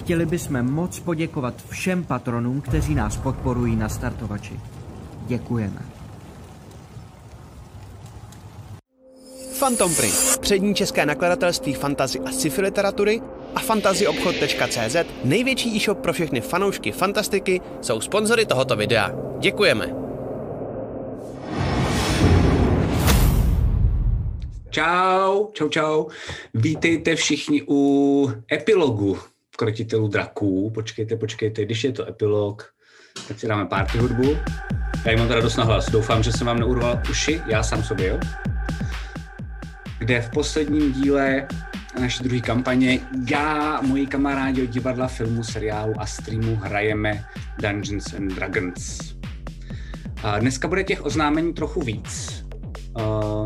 Chtěli bychom moc poděkovat všem patronům, kteří nás podporují na startovači. Děkujeme. Phantom Print, přední české nakladatelství fantazy a sci-fi literatury a fantazyobchod.cz, největší e-shop pro všechny fanoušky fantastiky, jsou sponzory tohoto videa. Děkujeme. Čau, čau, čau. Vítejte všichni u epilogu Krotitelů draků. Počkejte, počkejte, když je to epilog, tak si dáme party hudbu. Já mám teda dost na hlas, doufám, že jsem vám neurval uši, já sám sobě, jo. Kde v posledním díle naší druhé kampaně já, moji kamarádi od divadla, filmu, seriálu a streamu hrajeme Dungeons and Dragons. A dneska bude těch oznámení trochu víc,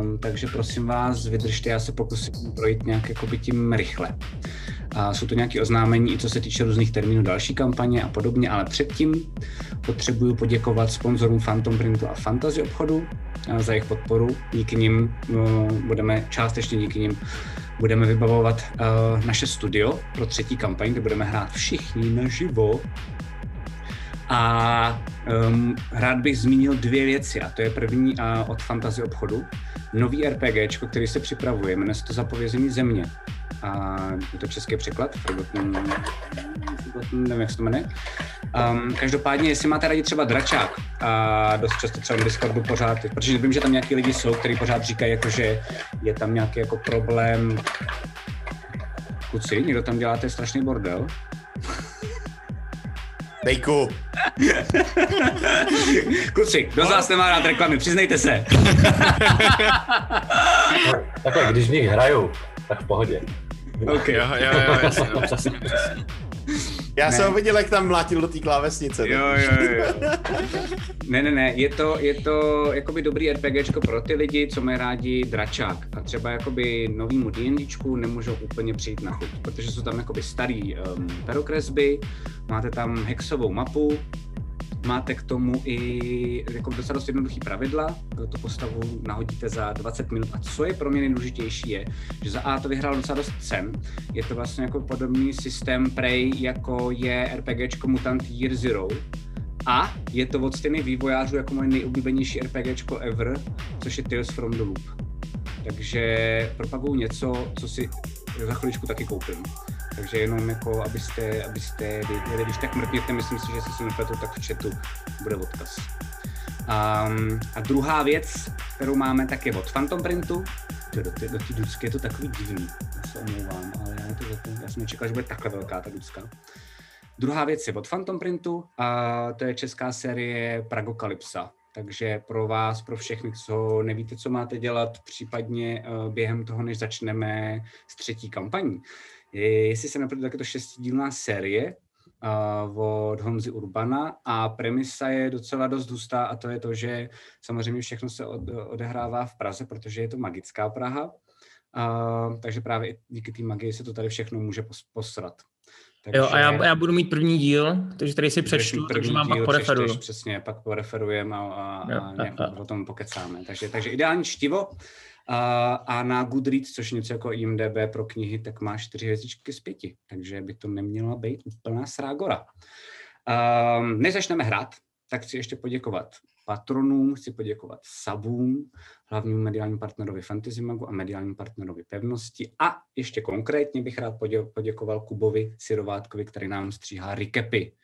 um, takže prosím vás, vydržte, já se pokusím projít nějak jakoby tím rychle. A jsou to nějaké oznámení, i co se týče různých termínů další kampaně a podobně, ale předtím potřebuju poděkovat sponzorům Phantom Printu a Fantasy obchodu za jejich podporu. Díky nim no, budeme, částečně díky nim, budeme vybavovat uh, naše studio pro třetí kampaň, kde budeme hrát všichni naživo. A um, rád bych zmínil dvě věci, a to je první uh, od Fantasy obchodu. Nový RPG, který se připravuje, jmenuje se to Zapovězení země a je to český překlad, Forgotten, nevím, jak se to jmenuje. Um, každopádně, jestli máte rádi třeba dračák a dost často třeba na Discordu pořád, protože vím, že tam nějaký lidi jsou, kteří pořád říkají, jako, že je tam nějaký jako problém. Kuci, někdo tam děláte strašný bordel. Dejku. Kluci, kdo z vás nemá rád reklamy, přiznejte se. Takhle, když v nich hraju, tak v pohodě. OK. Jo, jo, jo, jasně, no, přesně, přesně. Já Ne. jsem ho viděl, jak tam mlátil do té klávesnice. Jo, jo, jo. Ne, ne, ne, je to, je to jakoby dobrý RPGčko pro ty lidi, co mají rádi dračák a třeba jakoby novýmu D&Dčku nemůžou úplně přijít na chuť, protože jsou tam jakoby starý um, perokresby, máte tam hexovou mapu, máte k tomu i jako docela dost jednoduchý pravidla, tu postavu nahodíte za 20 minut a co je pro mě nejdůležitější je, že za A to vyhrál docela dost cen, je to vlastně jako podobný systém Prey, jako je RPGčko Mutant Year Zero, a je to od stejných vývojářů jako moje nejoblíbenější RPGčko ever, což je Tales from the Loop. Takže propaguju něco, co si za chviličku taky koupím. Takže jenom jako, abyste, abyste věděli, když tak mrkněte, myslím si, že se si nepletu, tak v chatu bude odkaz. Um, a druhá věc, kterou máme, tak je od Phantom Printu. Do té do té ducky je to takový divný, já se omlouvám, ale já, to, já jsem nečekal, že bude takhle velká ta ducka. Druhá věc je od Phantom Printu a to je česká série Pragokalypsa. Takže pro vás, pro všechny, co nevíte, co máte dělat, případně uh, během toho, než začneme s třetí kampaní. Je, jestli se nepletu, tak je to šestidílná série uh, od Honzy Urbana a premisa je docela dost hustá a to je to, že samozřejmě všechno se od, odehrává v Praze, protože je to magická Praha. Uh, takže právě i díky té magii se to tady všechno může pos, posrat. Jo, a já, já budu mít první díl, takže tady si přečtu, takže mám pak poreferuju. Přečteš, přesně, pak poreferujeme a, a, Jo, a jo, nějak jo. o tom pokecáme. Takže, takže ideální čtivo. A, na Goodreads, což něco jako IMDB pro knihy, tak má čtyři hvězdičky z pěti, takže by to neměla být úplná srágora. Um, než začneme hrát, tak chci ještě poděkovat patronům, chci poděkovat sabům, hlavnímu mediálnímu partnerovi Fantasy Magu a mediálnímu partnerovi Pevnosti a ještě konkrétně bych rád podě- poděkoval Kubovi Sirovátkovi, který nám stříhá recapy.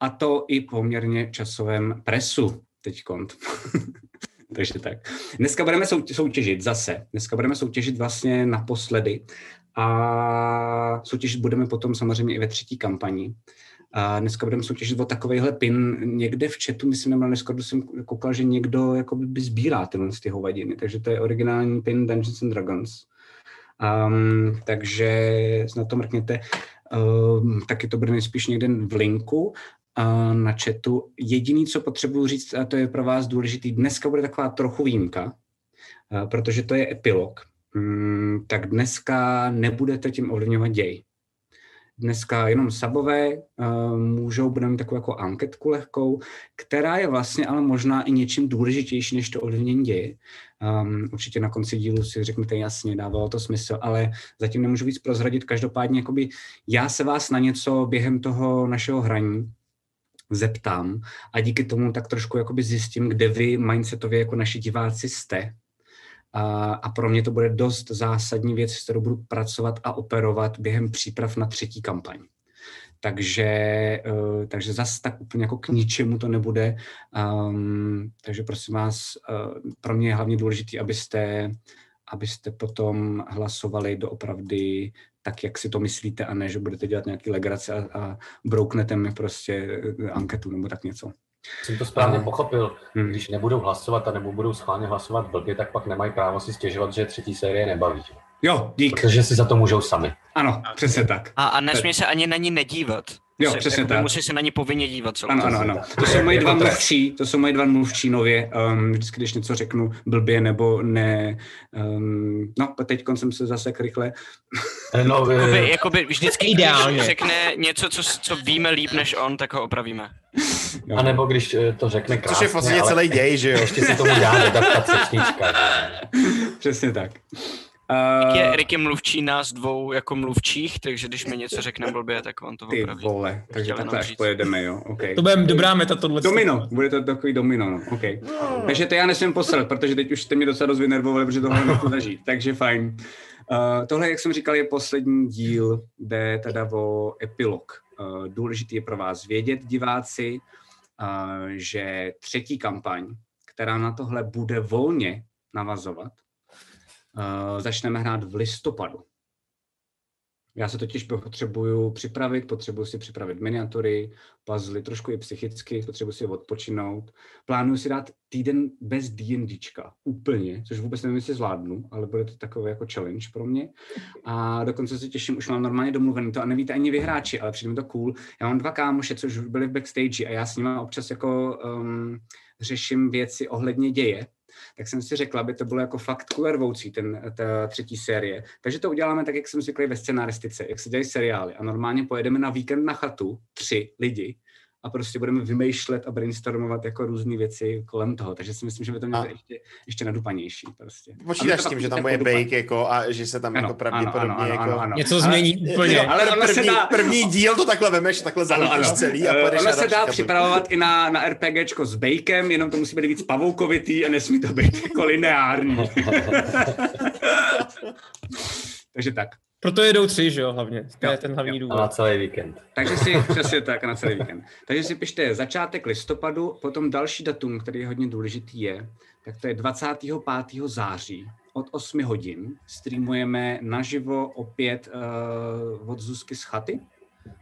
A to i poměrně časovém presu teď kont. Takže tak. Dneska budeme sou- soutěžit zase. Dneska budeme soutěžit vlastně naposledy. A soutěžit budeme potom samozřejmě i ve třetí kampani. A dneska budeme soutěžit o takovýhle pin někde v chatu, myslím, na Discordu jsem koukal, že někdo jakoby by sbírá tyhle ty hovadiny, takže to je originální pin Dungeons and Dragons. Um, takže na to mrkněte. Um, taky to bude nejspíš někde v linku na chatu. Jediný, co potřebuji říct, a to je pro vás důležitý, dneska bude taková trochu výjimka, protože to je epilog. Um, tak dneska nebudete tím ovlivňovat děj dneska jenom sabové, můžou, budeme takovou jako anketku lehkou, která je vlastně ale možná i něčím důležitější než to ovlivnění děje. Um, určitě na konci dílu si řeknete jasně, dávalo to smysl, ale zatím nemůžu víc prozradit. Každopádně jakoby já se vás na něco během toho našeho hraní zeptám a díky tomu tak trošku jakoby zjistím, kde vy mindsetově jako naši diváci jste. A, a pro mě to bude dost zásadní věc, s kterou budu pracovat a operovat během příprav na třetí kampaň. Takže, uh, takže zase tak úplně jako k ničemu to nebude. Um, takže prosím vás, uh, pro mě je hlavně důležité, abyste, abyste potom hlasovali doopravdy tak, jak si to myslíte, a ne, že budete dělat nějaký legrace a, a brouknete mi prostě eh, anketu nebo tak něco. Jsem to správně a... pochopil. Hmm. Když nebudou hlasovat a nebo budou schválně hlasovat blbě, tak pak nemají právo si stěžovat, že třetí série nebaví. Jo, dík. Protože si za to můžou sami. Ano, přesně tak. A, a nesmí se ani na ní nedívat. Jo, se, přesně jako tak. Musí se na ní povinně dívat. Celou ano, ano, ano. To jsou moji dva mluvčí, to jsou moji dva mluvčí nově. Um, vždycky, když něco řeknu blbě nebo ne, um, no, teď jsem se zase rychle. No, jakoby, jakoby vždycky, Ideálně. když řekne něco, co, co víme líp než on, tak ho opravíme. Jo. A nebo když eh, to řekne krásně, Což je v podstatě celý děj, že jo? Ještě si tomu dá třešnička. Přesně tak. Rick je, Rick je mluvčí nás dvou jako mluvčích, takže když mi něco řekne blbě, tak on to Ty opraví. vole, takže takhle až pojedeme, jo, okay. To bude dobrá meta tohle. Domino, bude to takový domino, no, OK. No. Takže to já nesmím posrat, protože teď už jste mě docela dost vynervovali, protože tohle nechci zažít, takže fajn. Uh, tohle, jak jsem říkal, je poslední díl, jde teda o epilog. Uh, důležitý je pro vás vědět, diváci, uh, že třetí kampaň, která na tohle bude volně navazovat, uh, začneme hrát v listopadu. Já se totiž potřebuju připravit, potřebuju si připravit miniatury, puzzle, trošku i psychicky, potřebuji si odpočinout. Plánuju si dát týden bez D&Dčka, úplně, což vůbec nevím, jestli zvládnu, ale bude to takový jako challenge pro mě. A dokonce se těším, už mám normálně domluvený to a nevíte ani vyhráči, ale přijde mi to cool. Já mám dva kámoše, což byli v backstage a já s nimi občas jako um, řeším věci ohledně děje, tak jsem si řekla, aby to bylo jako fakt kulervoucí, ten, ta třetí série. Takže to uděláme tak, jak jsem zvyklý ve scenaristice, jak se dělají seriály. A normálně pojedeme na víkend na chatu, tři lidi, a prostě budeme vymýšlet a brainstormovat jako různé věci kolem toho. Takže si myslím, že by to mělo ještě, ještě nadupanější. Prostě. Počítáš s tím, že tam bude bake jako a že se tam ano, jako pravděpodobně ano, ano, jako... ano, ano. Něco změní ale, úplně. Jo, ale první, se dá- první díl to takhle vemeš, takhle zahodíš celý a Eh, ono se dá připravovat i na, na RPGčko s bakem, jenom to musí být víc pavoukovitý a nesmí to být jako lineární. Takže tak. Proto jedou tři, že jo, hlavně. To je Jo, ten hlavní A důvod. na celý víkend. Takže si přesně tak na celý víkend. Takže si pište začátek listopadu, potom další datum, který je hodně důležitý je, tak to je 25. září od 8 hodin. Streamujeme naživo opět uh, od Zuzky z chaty.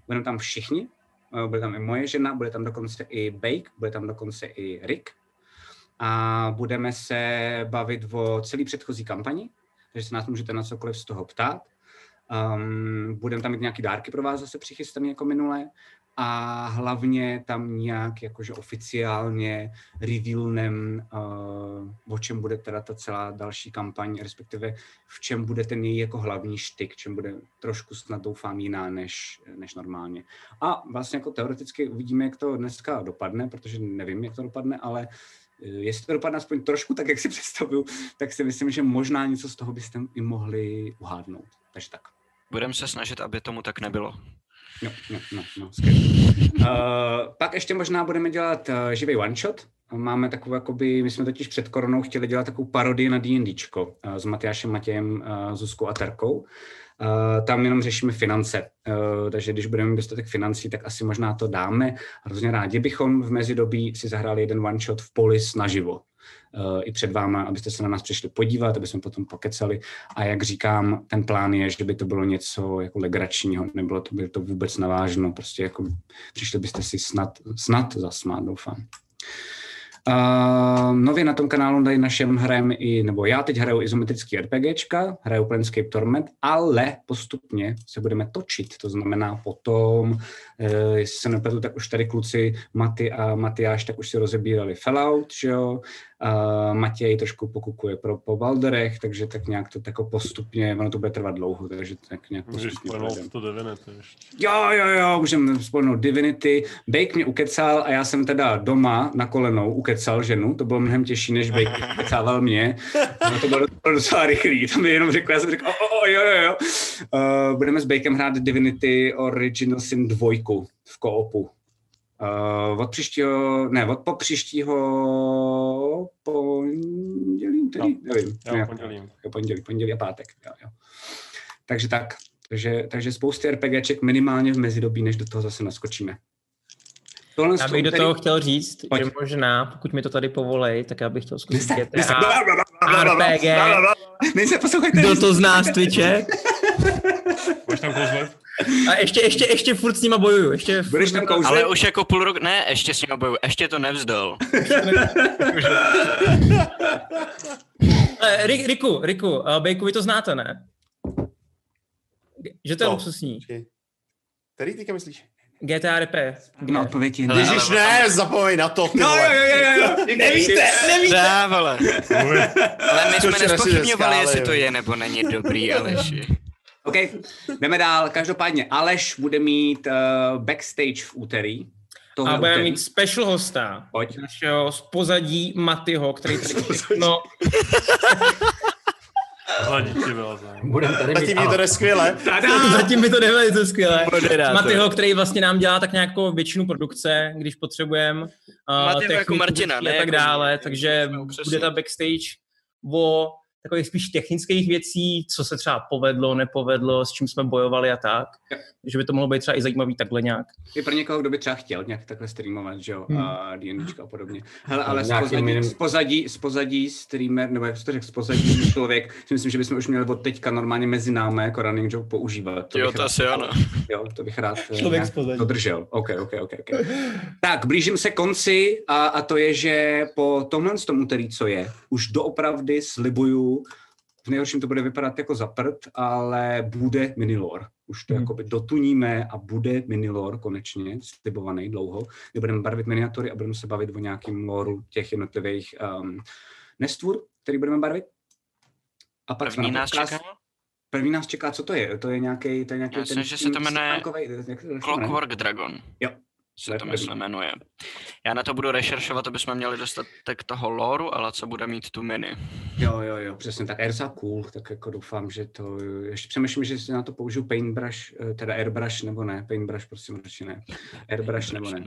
Budeme tam všichni. Uh, bude tam i moje žena, bude tam dokonce i Bake, bude tam dokonce i Rick. A budeme se bavit o celý předchozí kampani, takže se nás můžete na cokoliv z toho ptát. Um, budeme tam mít nějaký dárky pro vás zase přichystané jako minule a hlavně tam nějak jakože oficiálně revealnem, uh, o čem bude teda ta celá další kampaň, respektive v čem bude ten její jako hlavní štyk, čem bude trošku snad doufám jiná než, než normálně. A vlastně jako teoreticky uvidíme, jak to dneska dopadne, protože nevím, jak to dopadne, ale eh, jestli to dopadne aspoň trošku tak, jak si představuju, tak si myslím, že možná něco z toho byste i mohli uhádnout. Takže tak. Budeme se snažit, aby tomu tak nebylo. No, no, no, no skvělý. Uh, pak ještě možná budeme dělat uh, živý one shot. Máme takovou, jakoby, my jsme totiž před koronou chtěli dělat takovou parodii na D&Dčko uh, s Matyášem Matějem, uh, Zuzkou a Terkou. Uh, tam jenom řešíme finance, uh, takže když budeme mít dostatek financí, tak asi možná to dáme. Hrozně rádi bychom v mezidobí si zahráli jeden one shot v Polis naživo. Uh, i před váma, abyste se na nás přišli podívat, aby jsme potom pokecali. A jak říkám, ten plán je, že by to bylo něco jako legračního, nebylo to, by to vůbec navážno, prostě jako přišli byste si snad, snad zasmát, doufám. Uh, nově na tom kanálu tady našem hrajeme i, nebo já teď hraju izometrický RPGčka, hraju Planescape Torment, ale postupně se budeme točit, to znamená potom, uh, jestli se nepletu, tak už tady kluci Maty a Matyáš tak už si rozebírali Fallout, že jo, Uh, Matěj trošku pokukuje pro, po Balderech, takže tak nějak to tako postupně, ono to bude trvat dlouho, takže tak nějak Můžeš to Divinity ještě. Jo, jo, jo, můžeme spojnout Divinity. Bake mě ukecal a já jsem teda doma na kolenou ukecal ženu, to bylo mnohem těžší, než Bake ukecával mě. No, to bylo docela rychlý, to mi jenom řekl, já jsem řekl, o, o, o jo, jo, jo. Uh, budeme s Bakem hrát Divinity Original Sin 2 v koopu. Uh, od příštího, ne, od po příštího pondělí, tedy, no, nevím. Jo, nějak, pondělí. Jo, pondělí, pondělí a pátek, jo, jo. Takže tak, takže, takže spousty RPGček minimálně v mezidobí, než do toho zase naskočíme. Tohle já bych do toho chtěl říct, Pojď. že možná, pokud mi to tady povolej, tak já bych chtěl zkusit Nese, GTA, RPG. Nejse, poslouchejte. Kdo to zná z Twitche? Můžeš tam kouzlet? A ještě, ještě, ještě furt s nima bojuju. Ještě Budeš tam kouzlet? Ale už jako půl rok, ne, ještě s nima bojuju, ještě to nevzdal. Riku, Riku, uh, Bejku, vy to znáte, ne? Že to je no. luxusní. Který teďka myslíš? GTA RP. No, odpověď je ne. Ježiš, ne, zapomeň na to. No, jo, jo, jo, jo. Nevíte, nevíte. Dá, vole. Ale my jsme nespochybňovali, jestli to je nebo není dobrý, Aleši. OK, jdeme dál. Každopádně Aleš bude mít uh, backstage v úterý. A budeme mít special hosta. Pojď. Našeho z pozadí Matyho, který tady všechno... Budeme tady Zatím mi to jde skvěle. Zatím mi to jde velice skvěle. Matyho, který vlastně nám dělá tak nějakou většinu produkce, když potřebujeme. Uh, jako Martina, ne? A tak jako dále, takže bude ta backstage o takových spíš technických věcí, co se třeba povedlo, nepovedlo, s čím jsme bojovali a tak. Ja. Že by to mohlo být třeba i zajímavý takhle nějak. Je pro někoho, kdo by třeba chtěl nějak takhle streamovat, že jo, hmm. a D&Dčka a podobně. Hele, ale z pozadí, minim... z, pozadí, z pozadí streamer, nebo jak to řekl, z pozadí člověk, si myslím, že bychom už měli od teďka normálně mezi námi jako running joke používat. To jo, to asi ano. Jo, to bych rád eh, Člověk z pozadí. dodržel. OK, OK, OK. okay. tak, blížím se konci a, a to je, že po tomhle z tomu úterý, co je, už doopravdy slibuju v nejhorším to bude vypadat jako za prd, ale bude minilor. Už to hmm. jakoby dotuníme a bude minilor konečně, slibovaný dlouho, kde budeme barvit miniatury a budeme se bavit o nějakým loru těch jednotlivých um, nestvůr, který budeme barvit. A pak První nás čeká? První nás čeká, co to je? To je nějaký, to je nějaký Já ten, že se to jmenuje Clockwork Dragon. Jo, se to myslím jmenuje. Já na to budu rešeršovat, aby jsme měli dostatek toho loru, ale co bude mít tu mini. Jo, jo, jo, přesně tak. Airsa cool, tak jako doufám, že to, ještě přemýšlím, že si na to použiju paintbrush, eh, teda airbrush nebo ne, paintbrush prosím určitě ne, airbrush nebo ne.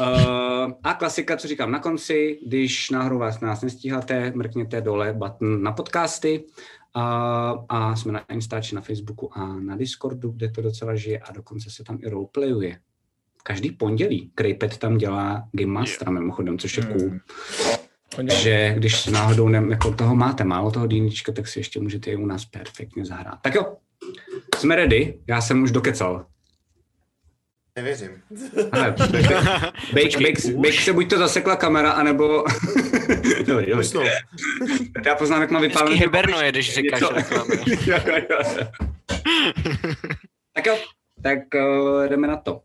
Uh, a klasika, co říkám na konci, když náhodou vás nás nestíháte, mrkněte dole button na podcasty a, a jsme na Instači, na Facebooku a na Discordu, kde to docela žije a dokonce se tam i roleplayuje každý pondělí. Krejpet tam dělá Game Mastera yeah. mimochodem, což je cool. Hmm. Takže když náhodou ne, jako toho máte málo toho dýnička, tak si ještě můžete i u nás perfektně zahrát. Tak jo, jsme ready, já jsem už dokecal. Nevěřím. Bake, bake, bake se buď to zasekla kamera, anebo... dobrý, dobrý. Já poznám, jak mám vypálený... Vždycky hibernuje, když říkáš reklamy. tak jo, tak uh, jdeme na to.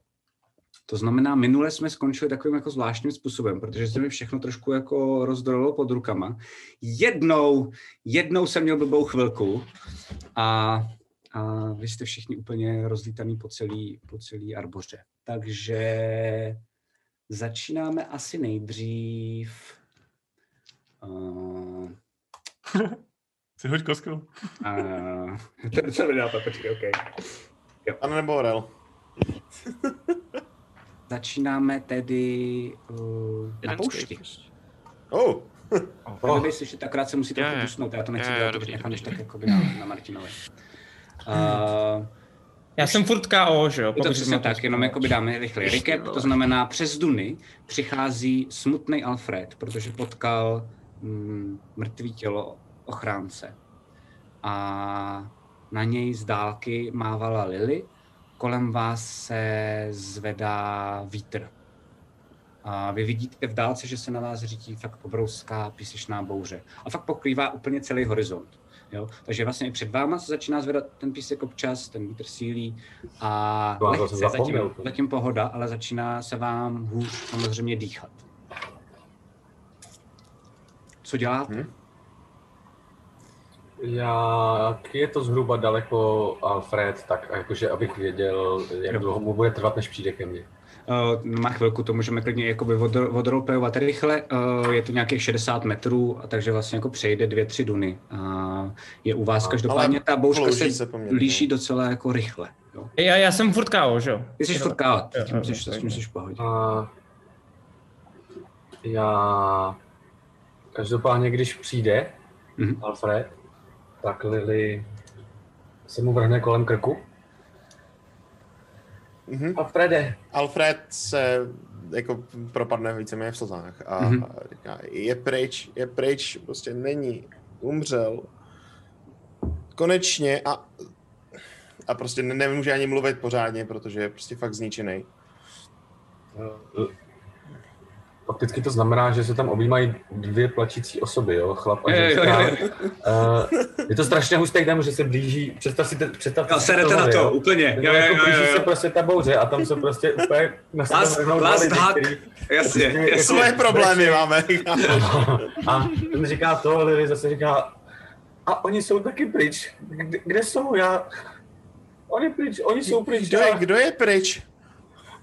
To znamená, minule jsme skončili takovým jako zvláštním způsobem, protože se mi všechno trošku jako rozdrolo pod rukama. Jednou, jednou jsem měl blbou chvilku a, a vy jste všichni úplně rozlítaný po celý, po celý arboře. Takže začínáme asi nejdřív. Uh, si hoď kostkou. Uh, to se mi dá, počkej, OK. Jo. Ano, nebo Orel. Začínáme tedy uh, na poušti. Oh. oh. Kdyby slyšet, akorát se musí trochu dusnout, já to nechci dělat, to nechám tak jako na, na Martinovi. Uh, já jsem furt KO, že jo? Je to přesně tak, jenom jako by dáme rychlý recap, to znamená přes Duny přichází smutný Alfred, protože potkal mm, mrtvý tělo ochránce. A na něj z dálky mávala Lily, kolem vás se zvedá vítr. A vy vidíte v dálce, že se na vás řítí fakt obrovská písečná bouře. A fakt pokrývá úplně celý horizont. Jo? Takže vlastně i před váma se začíná zvedat ten písek občas, ten vítr sílí a To lehce, zatím, zatím pohoda, ale začíná se vám hůř samozřejmě dýchat. Co děláte? Hm? Jak je to zhruba daleko Alfred, tak jakože abych věděl, jak dlouho mu bude trvat, než přijde ke mně. Uh, má chvilku, to můžeme klidně jakoby odro- odroleplayovat rychle. Uh, je to nějakých 60 metrů, a takže vlastně jako přejde dvě, tři duny. Uh, je u vás A- každopádně ta bouřka se, se líší docela jako rychle. Jo. Já, já jsem furt KO, že jo? Ty jsi furt kávat, Jo, tím jsi, v pohodě. A já každopádně, když přijde Mhm. Alfred, tak Lily se mu vrhne kolem krku. Mhm. Alfrede, Alfred se jako propadne víceméně v slzách a, Mhm. a říká, je pryč, je pryč, prostě není, umřel. Konečně a, a prostě ne, nemůže ani mluvit pořádně, protože je prostě fakt zničený. Fakticky to znamená, že se tam objímají dvě plačící osoby, jo, chlap a ženská. jo, jo. Eh, Je to strašně hustý den, že se blíží, představ si, te- představ Jo, si serete na to, jo. úplně. Jo, Jo, jo, jako jo, blíží jo, se jo. prostě ta bouře a tam se prostě úplně na sebe Last, vrhnou dva lidi, který- Jasně, prostě jasně. Svoje problémy máme. A ten říká to, Lily zase říká, a oni jsou taky pryč. Kde, kde jsou já? Oni pryč, oni jsou pryč. Kdo je, kdo je pryč?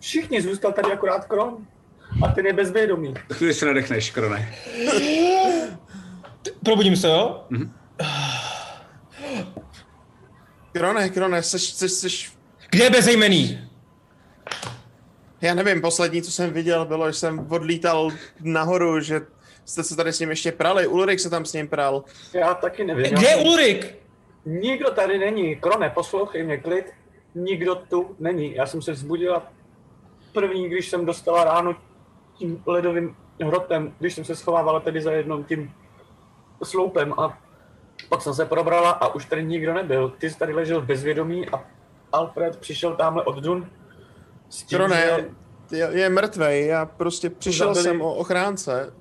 Všichni zůstal tady akorát Kron. A ten je bezvědomý. Chvíli se nadechneš, Krone. Probudím se, jo? Krone, Krone, seš, seš, seš, Kde je bezejmený? já nevím, poslední, co jsem viděl, bylo, že jsem odlítal nahoru, že jste se tady s ním ještě prali, Ulrik se tam s ním pral. Já taky nevím. Kde je Ulrik? Nikdo tady není. Krone, poslouchej mě, klid. Nikdo tu není. Já jsem se vzbudila první, když jsem dostala ráno tím ledovým hrotem, když jsem se schovávala tedy za jednou tím sloupem a pak jsem se probrala a už tady nikdo nebyl. Ty jsi tady ležel v bezvědomí a Alfred přišel tamhle od Dun. S tím, Krone, že- je, je mrtvej, já prostě přišel Zabili- jsem o ochránce.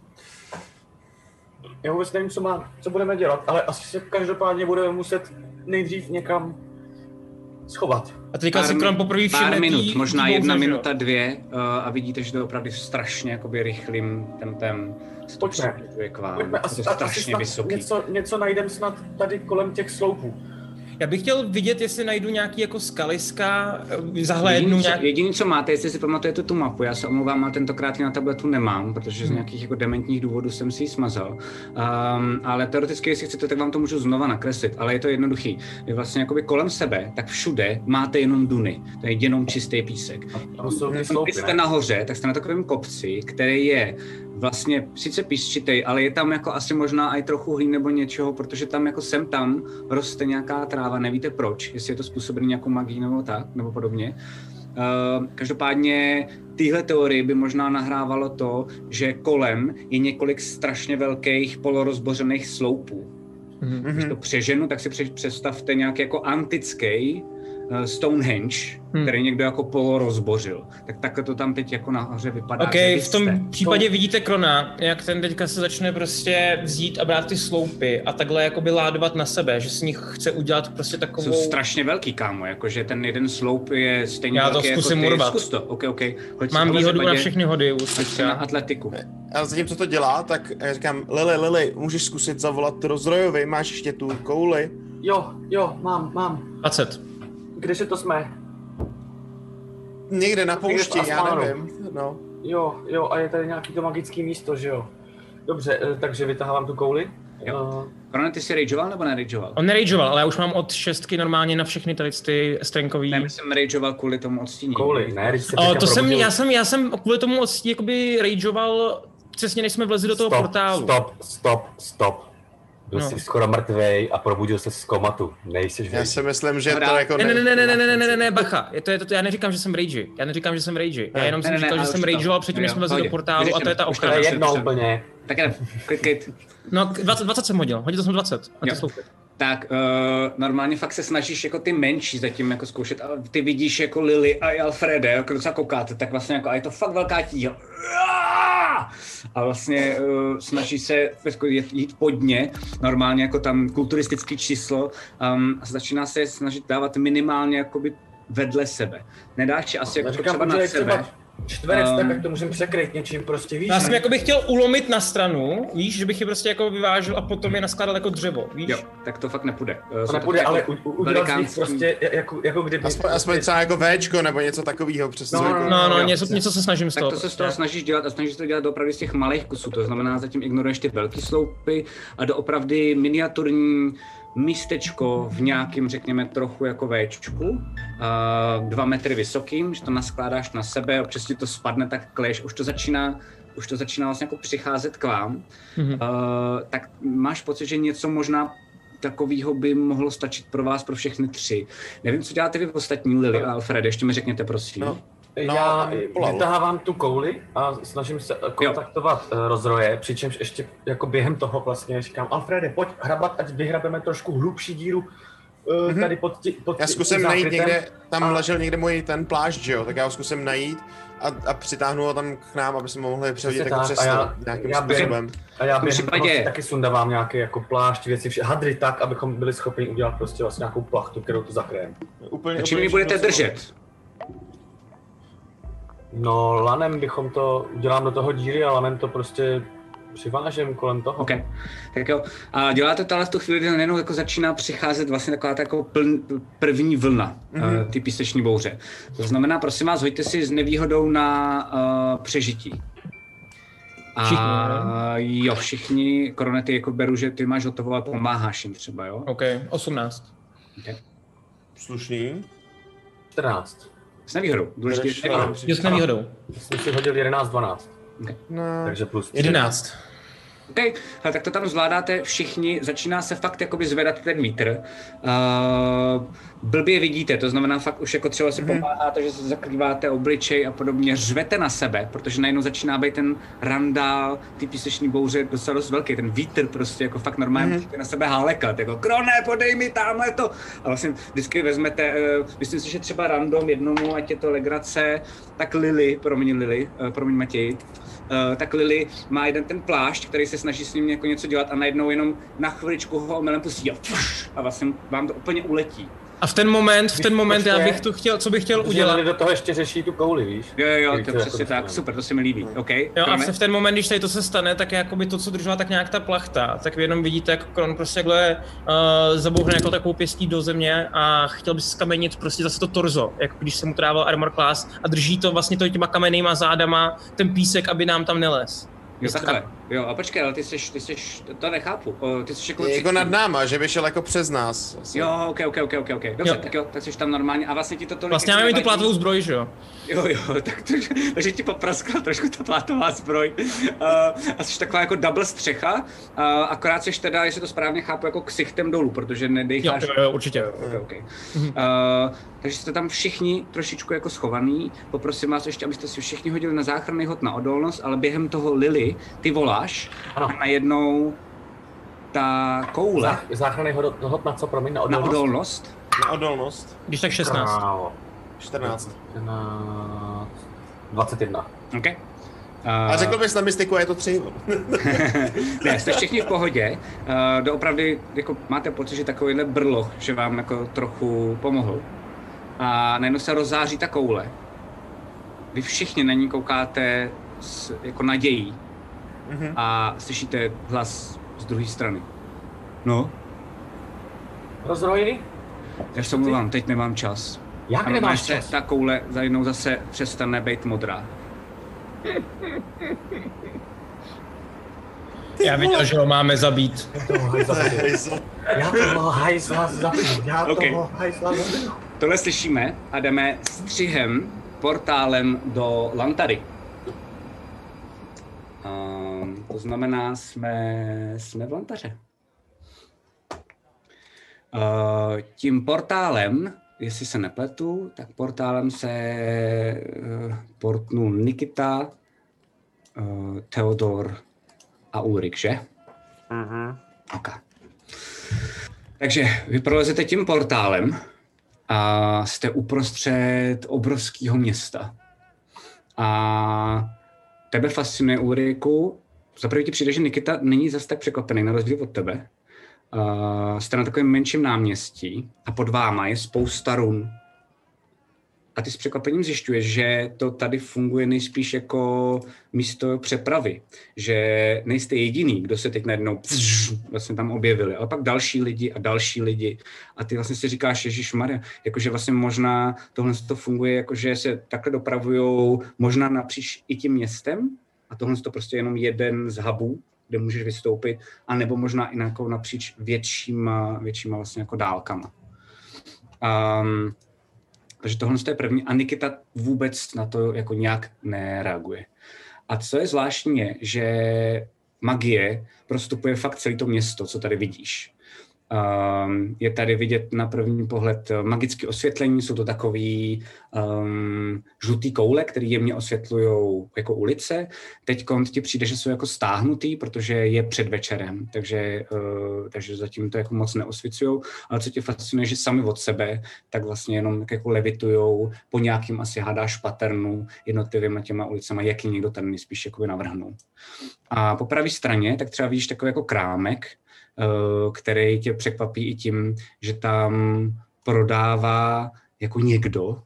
Já vůbec nevím, co, má, co budeme dělat, ale asi se každopádně budeme muset nejdřív někam schovat. A teďka si Kron poprvé všimne pár tý- minut, možná tý jedna že jo? minuta, dvě uh, a vidíte, že to je opravdu strašně jakoby rychlým tempem Pojďme. k vám. Pojďme, Je asi, to strašně vysoký. něco, něco najdem snad tady kolem těch sloupů. Já bych chtěl vidět, jestli najdu nějaký jako skaliska, eh, zahlédnu Jediný, co, nějak... jediný, co máte, jestli si pamatujete tu mapu, já se omlouvám, ale tentokrát ji na tabletu nemám, protože z Hmm. nějakých jako dementních důvodů jsem si ji smazal. Um, ale teoreticky, jestli chcete, tak vám to můžu znova nakreslit, ale je to jednoduchý. Vy vlastně jakoby kolem sebe, tak všude máte jenom duny, to je jenom čistý písek. Když jste nahoře, tak jste na takovém kopci, který je vlastně sice písčitej, ale je tam jako asi možná i trochu hlín nebo něčeho, protože tam jako sem tam roste nějaká tráva, nevíte proč, jestli je to způsobené nějakou magií nebo tak, nebo podobně. Uh, každopádně tyhle teorie by možná nahrávalo to, že kolem je několik strašně velkých polorozbořených sloupů. Mhm. Když to přeženu, tak si pře- představte nějaký jako antický Stonehenge, Hmm. který někdo jako polorozbořil. Tak takhle to tam teď jako nahoře vypadá. OK, v tom jste. případě vidíte Krona, jak ten teďka se začne prostě vzít a brát ty sloupy a takhle jakoby ládovat na sebe, že z nich chce udělat prostě takovou... Jsou strašně velký, kámo, jakože ten jeden sloup je stejně Já to velký zkusím jako ty. urvat. Zkus to, OK, OK. Hoď Mám výhodu na všechny hody už na atletiku. A zatímco to dělá, tak já říkám, Lili, Lili, můžeš zkusit zavolat rozrojovi, máš ještě tu kouli. Jo, jo, mám, mám. 20. Kde se to jsme? Někde na Někde poušti, já nevím. No. Jo, jo, a je tady nějaký to magický místo, že jo? Dobře, eh, takže vytahávám tu kouli. Jo. Eh, Korone, ty jsi rageoval nebo nerageoval? On nerageoval, ale já už mám od šestky normálně na všechny tady ty strengkový... Ne, myslím rageoval kvůli tomu odstínění. kouli, ne, když se O, to jsem, já jsem, já jsem kvůli tomu odstín jakoby rageoval přesně než jsme vlezli do toho stop, portálu. Stop, stop, stop. Byl No. jsi skoro mrtvej a probudil se z komatu. Nejsi Já si myslím, že to jako... Ne, ne, ne, ne, ne, ne, ne, ne, ne, ne, bacha. Je to, je to, já neříkám, že jsem rage. Já neříkám, že jsem rage. Já jenom Ne, jsem ne, ne, říkal, ale že jsem to. rageoval předtím, než jsme vlezli do portálu a to je ta už To ochrana. je jedno úplně. Tak jdem, klid. No, 20, 20 jsem hodil, hodil jsem 20. A Jo. Tak uh, normálně fakt se snažíš jako ty menší zatím jako zkoušet, ale ty vidíš jako Lily a Alfrede, jako docela koukáte, tak vlastně jako a je to fakt velká tíha. a vlastně uh, snaží se jako jít pod ně, normálně jako tam kulturistický číslo um, a začíná se snažit dávat minimálně jakoby vedle sebe. Nedáš si asi jako Říkám, třeba na sebe. třeba čtverec, Um, tak jak to můžeme překryt něčím prostě, víš? Já jsem ne? jako bych chtěl ulomit na stranu, víš, že bych je prostě jako vyvážil a potom je naskládal jako dřevo, víš? Jo, tak to fakt nepůjde. Uh, To nepůjde, jako ale u- u- udělat z nich velikánský- prostě jako, jako kdyby... Aspoň, aspoň třeba jako Včko nebo něco takového přesně. No, jako, No, no, Jo. něco, něco se snažím z Tak toho. to se z toho prostě. snažíš dělat a snažíš to dělat opravdu z těch malých kusů, to znamená zatím ignoruješ ty velké sloupy a doopravdy miniaturní místečko v nějakým, řekněme, trochu jako Včku, dva metry vysokým, že to naskládáš na sebe, občas ti to spadne, tak kleš, už to začíná už to začíná vlastně jako přicházet k vám, Mhm. uh, tak máš pocit, že něco možná takového by mohlo stačit pro vás, pro všechny tři. Nevím, co děláte vy ostatní, Lily a Alfred, ještě mi řekněte, prosím. No. Já polal. vytahávám tu kouli a snažím se eh, kontaktovat jo. rozroje, přičemž ještě jako během toho vlastně říkám, Alfrede, pojď hrabat, ať vyhrabeme trošku hlubší díru Mhm. tady pod, tí, pod Já tí- zkusím tím najít někde, tam A- ležel někde můj ten plášť, že jo, tak já ho zkusím najít a, a přitáhnu ho tam k nám, aby jsme mohli přehodit Přesně jako tak, přes a já- nějakým já během- způsobem. A já během případě- taky sundávám nějaké jako plášť, věci, vše, hadry tak, abychom byli schopni udělat prostě vlastně nějakou plachtu, kterou tu zakryjeme. Úplně, A čím ji budete držet? No, lanem bychom to, udělám do toho díry a lanem to prostě přivážem kolem toho. OK. Tak jo. A děláte to ale v tu chvíli, kdy najednou jako začíná přicházet vlastně taková ta jako pln, první vlna Mhm. mm-hmm. uh, ty píseční bouře. To znamená, prosím vás, hoďte si s nevýhodou na uh, přežití. A Všichni, jo, všichni koronety jako beru, že ty máš hotovo a pomáháš jim třeba, jo? OK, 18. Okay. Slušný. 14. S nevýhodou, důležitě s nevýhodou. Jo, s nevýhodou. Jsem si hodil 11, 12. No, Takže plus 11. OK, hele, tak to tam zvládáte všichni, začíná se fakt jakoby zvedat ten vítr. Uh, blbě vidíte, to znamená fakt už jako třeba si Mhm. mm-hmm. pomáháte, že se zakrýváte obličej a podobně, řvete na sebe, protože najednou začíná být ten randál, ty píseční bouře docela dost velký, ten vítr prostě jako fakt normálně Mhm. mm-hmm. na sebe hálekat, jako krone, podej mi tamhle to. A vlastně vždycky vezmete, uh, myslím si, že třeba random jednomu, ať je to legrace, tak Lily, promiň Lily, uh, promiň Matěj, tak Lily má jeden ten plášť, který se snaží s ním jako něco dělat a najednou jenom na chviličku ho omylem pustí a, a vlastně vám to úplně uletí. A v ten moment, v ten moment, proč to já bych to chtěl, co bych chtěl udělat, do toho ještě řeší tu kouli, víš? Jo, jo, to je jako přesně tak, super, to se mi líbí, OK? Jo, a Krone? v ten moment, když tady to se stane, tak jakoby to, co držela tak nějak ta plachta, tak vy jenom vidíte, jak Kron prostě takhle uh, zabouhne jako takovou pěstí do země a chtěl by si skamenit prostě zase to torzo, jako když se mu trávil armor class a drží to vlastně to těma kamennýma zádama, ten písek, aby nám tam nelez. Jo, takhle. Jo, a počkej, ale ty jsi, ty jsi, to nechápu, o, ty jsi jako... Jako nad náma, že by šel jako přes nás. Asi. Jo, ok, ok, ok, ok, ok. Dobře, Jo. tak jo, tak jsi tam normálně a vlastně ti to tolik... Vlastně máme mi tu plátovou zbroj, že jo? Jo, jo, tak to, takže ti popraskla trošku ta plátová zbroj. Uh, a jsi taková jako double střecha, uh, akorát jsi teda, jestli to správně chápu, jako ksichtem dolů, protože Jo, nedejcháš... jo, jo, určitě. Okay, okay. Uh, takže jste tam všichni trošičku jako schovaný. Poprosím vás ještě, abyste si všichni hodili na záchranný hod na odolnost, ale během toho Lily, ty voláš Ano. a najednou ta koule Zách, záchranný hod, hod na co, promiň, na na odolnost? odolnost, Na odolnost. Když tak 16. Krávo. 14. 11, 21. OK? Uh, A řekl bys na mystiku, a je to 3. ne, jste všichni v pohodě. Uh, doopravdy jako máte pocit, že takovýhle brloch, že vám jako trochu pomohl. A najednou se rozzáří ta koule. Vy všichni na ní koukáte s jako nadějí. Mhm. A slyšíte hlas z druhé strany. No, Rozroji? já se omlouvám, teď nemám čas. Jak A nemáš se čas? ta koule za jednou zase přestane být modrá. Já viděl, že ho máme zabít. Toho hajzla zabiju. Já toho hajzla zabiju. Já toho hajzla zabiju. Tohle slyšíme a jdeme střihem, portálem do Lantary. Um, to znamená, jsme, jsme v Lantaře. Uh, tím portálem, jestli se nepletu, tak portálem se uh, portnul Nikita, uh, Theodor a Ulrik, že? Mhm. Ok. Takže vy prolezete tím portálem a jste uprostřed obrovského města. A tebe fascinuje Ulriku, zaprvé ti přijde, že Nikita není zase tak překvapený, na rozdíl od tebe. Uh, jste na takovém menším náměstí a pod váma je spousta run. A ty s překvapením zjišťuješ, že to tady funguje nejspíš jako místo přepravy. Že nejste jediný, kdo se teď najednou pš, vlastně tam objevili, ale pak další lidi a další lidi. A ty vlastně si říkáš, Ježíš Maria, jakože vlastně možná tohle to funguje, jakože se takhle dopravují možná napříč i tím městem, a tohle to prostě jenom jeden z hubů, kde můžeš vystoupit, anebo možná i napříč většíma, většíma vlastně jako dálkama. Um, takže tohle je první a Nikita vůbec na to jako nějak nereaguje. A co je zvláštní že magie prostupuje fakt celé to město, co tady vidíš. Um, je tady vidět na první pohled magické osvětlení, jsou to takový um, žlutý koule, které jemně osvětlují jako ulice. Teď ti přijde, že jsou jako stáhnutý, protože je před večerem, takže, uh, takže zatím to jako moc neosvěcují. Ale co tě fascinuje, že sami od sebe tak vlastně jenom tak jako levitujou po nějakým asi hádáš paternu jednotlivými těma ulicama, jaký někdo tady nejspíš jako navrhnou. A po pravé straně tak třeba vidíš takový jako krámek, Eh, který tě překvapí i tím, že tam prodává jako někdo,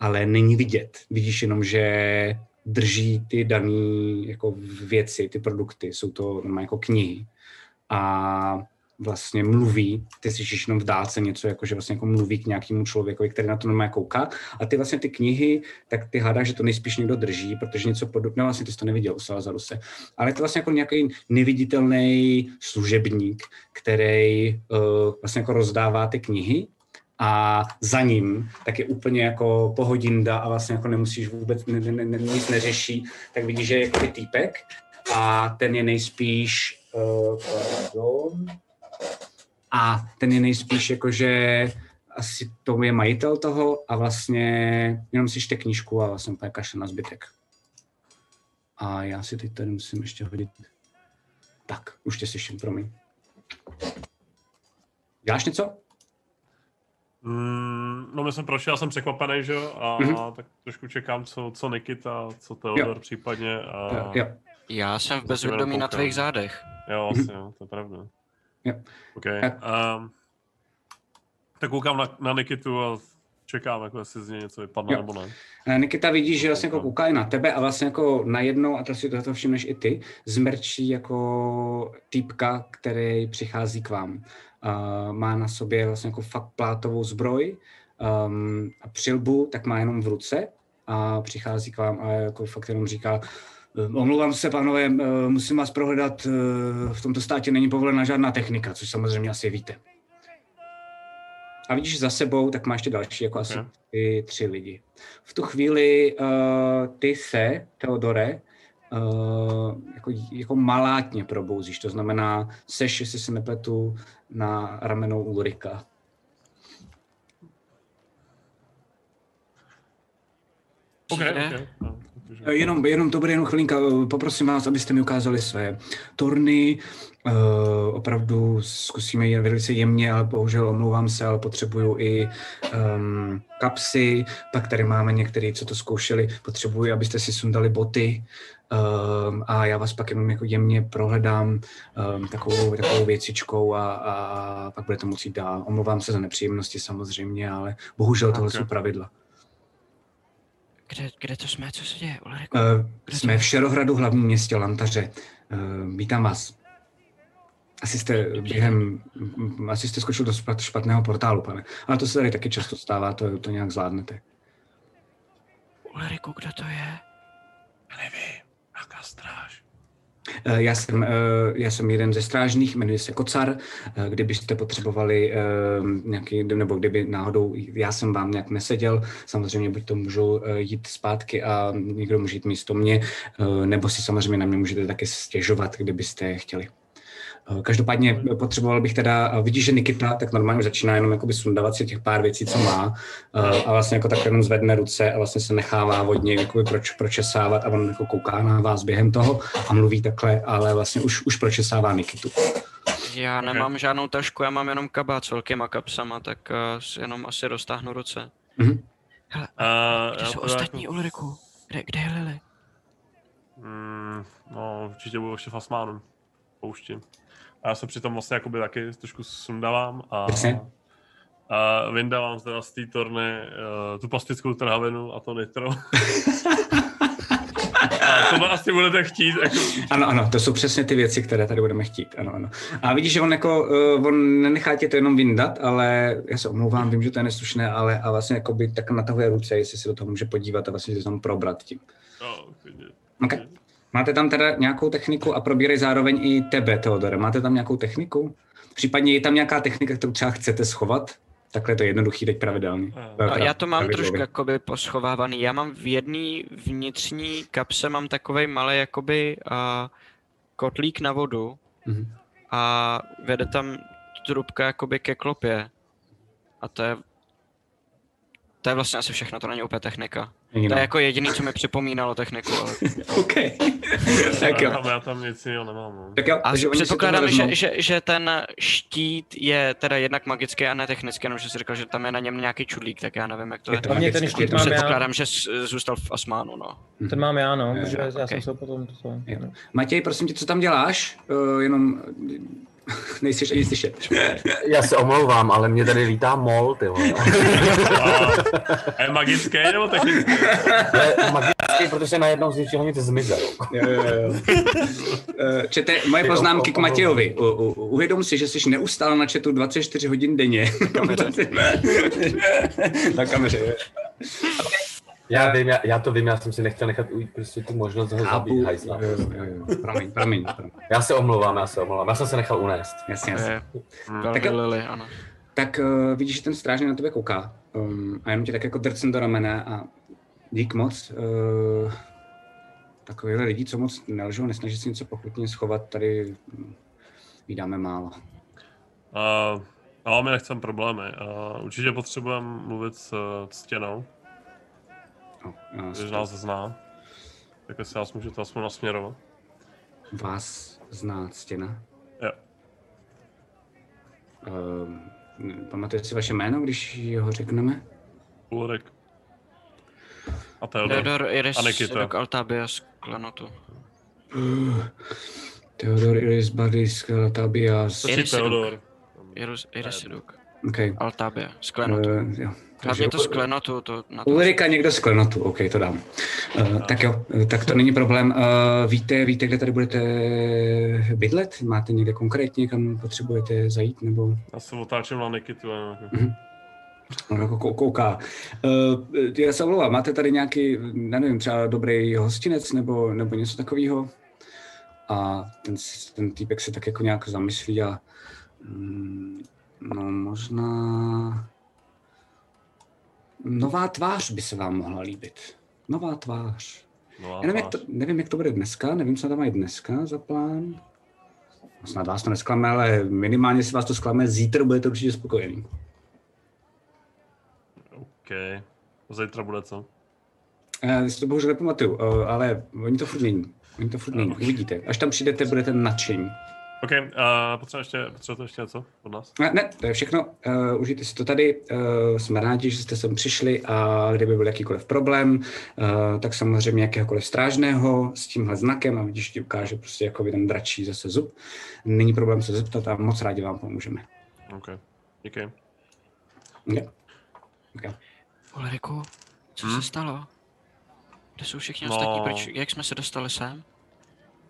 ale není vidět. Vidíš jenom, že drží ty dané jako věci, ty produkty, jsou to jako knihy. A vlastně mluví, ty slyšíš jenom v dálce něco, jako že vlastně jako mluví k nějakému člověkovi, který na to normálně kouká. A ty vlastně ty knihy, tak ty hádáš, že to nejspíš někdo drží, protože něco podobného, vlastně ty jsi to neviděl u Salazaruse. Ale je to vlastně jako nějaký neviditelný služebník, který uh, vlastně jako rozdává ty knihy a za ním tak je úplně jako pohodinda a vlastně jako nemusíš vůbec, ne, ne, ne, nic neřeší, tak vidíš, že je jako týpek a ten je nejspíš uh, pardon, a ten je nejspíš jako, že asi to je majitel toho a vlastně jenom si čte knížku a vlastně úplně kašle na zbytek. A já si teď tady musím ještě hodit. Tak, už tě slyším, promiň. Děláš něco? Mm, no my jsem prošel, já jsem překvapený, že jo, a mm-hmm. tak trošku čekám, co, co Nikita, co Teodor jo. případně. A... Jo, jo. Já jsem v bezvědomí na tvých zádech. Jo, vlastně, jo, to je pravda. Jo. Okay. Um, tak koukám na, na Nikitu a čekám, jako jestli z něj něco vypadne jo. nebo ne. Nikita vidí, že vlastně jako kouká i na tebe a vlastně jako najednou, a to si to všimneš i ty, zmrčí jako týpka, který přichází k vám. Uh, má na sobě vlastně jako fakt plátovou zbroj um, a přilbu, tak má jenom v ruce a přichází k vám a jako fakt jenom říká, Eh, omlouvám se, pánové, eh, musím vás prohledat. Eh, v tomto státě není povolena žádná technika, což samozřejmě asi víte. A vidíš za sebou, tak máš ještě další, jako asi ty tři lidi. V tu chvíli uh, ty se, Teodore, uh, jako, jako malátně probouzíš. To znamená, seš, jestli se nepletu, na ramenou Ulrika. Okay, okay. No. Eh, jenom, jenom to bude jenom chvilinka. Eh, poprosím vás, abyste mi ukázali své torny. Uh, opravdu zkusíme je velice jemně, ale bohužel omlouvám se, ale potřebuju i um, kapsy. Pak tady máme některý, co to zkoušeli. Potřebuji, abyste si sundali boty. Um, a já vás pak jenom jako jemně prohledám um, takovou, takovou věcičkou a, a pak budete moci dál. Omlouvám se za nepříjemnosti samozřejmě, ale bohužel tohle okay. jsou pravidla. Kde, kde to jsme? Co se děje, Ulriku? Uh, jsme v Šerohradu, hlavním městě Lantaře. Uh, vítám vás. Asi jste během, asi jste skočil do špatného portálu, pane. Ale to se tady taky často stává, to, to nějak zvládnete. Ulriku, kdo to je? Nevím, jaká stráž. Eh, já jsem, eh, já jsem jeden ze strážných, jmenuji se Kocar. Eh, kdybyste potřebovali nějaký, nebo kdyby náhodou já jsem vám nějak neseděl, samozřejmě buď to můžu jít zpátky a někdo může jít místo mě, nebo si samozřejmě na mě můžete taky stěžovat, kdybyste chtěli. Eh, každopádně potřeboval bych teda, eh, vidíš, že Nikita tak normálně začíná jenom jakoby sundavat si těch pár věcí, co má eh, a vlastně jako tak jenom zvedne ruce a vlastně se nechává vodně jakoby proč, pročesávat a on jako kouká na vás během toho a mluví takhle, ale vlastně už, už pročesává Nikitu. Já nemám okay. žádnou tašku, já mám jenom kabát s velkýma kapsama, tak uh, jenom asi roztáhnu ruce. Mm-hmm. Hele, uh, kde jsou ostatní, jako... Ulriku? Kde, kde je Lily? Mm, no, určitě budu ještě fasmánem. Poušti. A já se přitom vlastně jakoby taky trošku sundávám a, a vyndávám teda z té torny uh, tu plastickou trávinu a to nitro. a to asi budete chtít. Jako... Ano, ano, to jsou přesně ty věci, které tady budeme chtít. Ano, ano. A vidíš, že on jako, uh, on nenechá tě to jenom vyndat, ale já se omlouvám, vím, že to je neslušné, ale a vlastně jako by tak natahuje ruce, jestli se do toho může podívat a vlastně se tam probrat tím. No, klidně. Okay. Máte tam teda nějakou techniku a probírej zároveň i tebe, Teodore. Máte tam nějakou techniku? Případně je tam nějaká technika, kterou třeba chcete schovat? Takhle je to jednoduchý teď pravidelný. No, já to mám trošku jakoby poschovávaný. Já mám v jedné vnitřní kapse mám takový malý jakoby uh, kotlík na vodu Mhm. a vede tam trubka jakoby ke klopě. A to je to je vlastně asi všechno, to není úplně technika. Není To no. je jako jediný, co mi připomínalo techniku, ale... OK. tak já, jo. tam, já tam nic jiného nemám. No. Tak jo, A takže oni si to předpokládám, že, že, že ten štít je teda jednak magický a ne technický, jenom že jsi říkal, že tam je na něm nějaký čudlík, tak já nevím, jak to je. Je to Hlavně ten štít je mám já. Předpokládám, že jsi zůstal v Asmánu, no. Ten mám já, no, protože jo, já jsem se potom... To. Matěj, prosím tě, co tam děláš? Uh, jenom nejsiš ani slyšet. Já se omlouvám, ale mě tady lítá mol, ty vole. A, je magické nebo technické? Je magický, protože najednou z ničeho nic zmizel. Jo, jo, jo. Eh, Čete, moje Ty, poznámky o- k Matějovi. U- u- Uvědom si, že jsi neustále na chatu 24 hodin denně. Na kameře. jo. Já vím, já, já to vím, já jsem si nechtěl nechat ujít prostě tu možnost ho zabít, hajzla. Jo, jo, jo. Promiň, promiň. promiň. Já se omlouvám, já se omlouvám, já jsem se nechal unést. Jasně, jasně. je Tak ano. Tak uh, vidíš, že ten strážník na tebe kouká um, a jenom tě tak jako drcem do ramene a dík moc. Uh, takovýhle lidi, co moc nelžou, nesnaží se něco pochutně schovat, tady hm, vydáme málo. Uh, ale my nechceme problémy. Uh, určitě potřebujeme mluvit s uh, ctěnou, No, já když nás zná. Tak jestli nás můžete aspoň nasměrovat. vás zná stěna. Jo. Um, pamatujete si vaše jméno, když ho řekneme? Ulrik. A Theodor. Theodor Iris A Nikita. Dok Altabia z Klenotu. Uh, Theodor Iris Tabias. To je Iris Theodor. Iris, Iris Dok. Okay. Altabia z Klenotu. Uh, jo. Hlavně to z u- Klenotu, to na to... Ulrika někdo z klenotu, OK, to dám. Uh, tak jo, eh, tak to není problém. Uh, víte, víte, kde tady budete bydlet? Máte někde konkrétně, kam potřebujete zajít, nebo Já se otáčím na Nikitu. on jako kou- kouká. Uh, já se omlouvám, máte tady nějaký, nevím, třeba dobrý hostinec, nebo, nebo něco takového? A ten, ten týpek se tak jako nějak zamyslí a mm, no možná nová tvář by se vám mohla líbit. Nová tvář. No a Já nevím jak, to, tvář. nevím, jak to bude dneska, nevím, co tam mají dneska za plán. Snad vás to nesklame, ale minimálně si vás to zklame, zítra budete určitě spokojený. OK. Zítra bude co? Já si to bohužel nepamatuju, eh, ale oni to furt mění. Oni to furt mění, uvidíte. Až tam přijdete, budete nadšení. OK, uh, potřebujete ještě, potřebujete ještě něco od nás? Ne, ne, to je všechno. Uh, užijte si to tady. Uh, jsme rádi, že jste sem přišli a kdyby byl jakýkoliv problém, uh, tak samozřejmě jakéhokoliv strážného s tímhle znakem a vidíš, ti ukáže prostě jako ten dračí zase zub. Není problém se zeptat a moc rádi vám pomůžeme. OK, díky. Jo. Okay. Ulriku, co Hm? se stalo? Kde jsou všichni No. ostatní? Proč, jak jsme se dostali sem?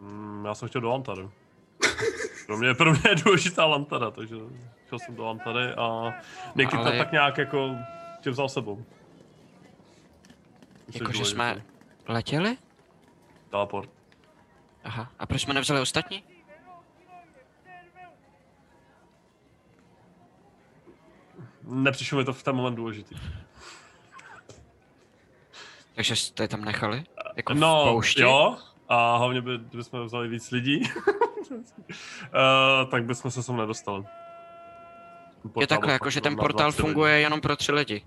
Mm, já jsem chtěl do Lantady. Pro mě, pro mě je důležitá Lantada, takže šel jsem do Lantady a Nikita Ale- tak nějak jako tě vzal sebou. Jakože jsme letěli? Teleport. Aha, a proč jsme nevzali ostatní? Nepřišlo mi to v ten moment důležitý. Takže jste je tam nechali? Jako v No, poušti? jo, a hlavně by, kdybychom vzali víc lidí, uh, tak bychom se sem nedostali. Je takhle, jako že ten portál funguje jenom pro tři lidi.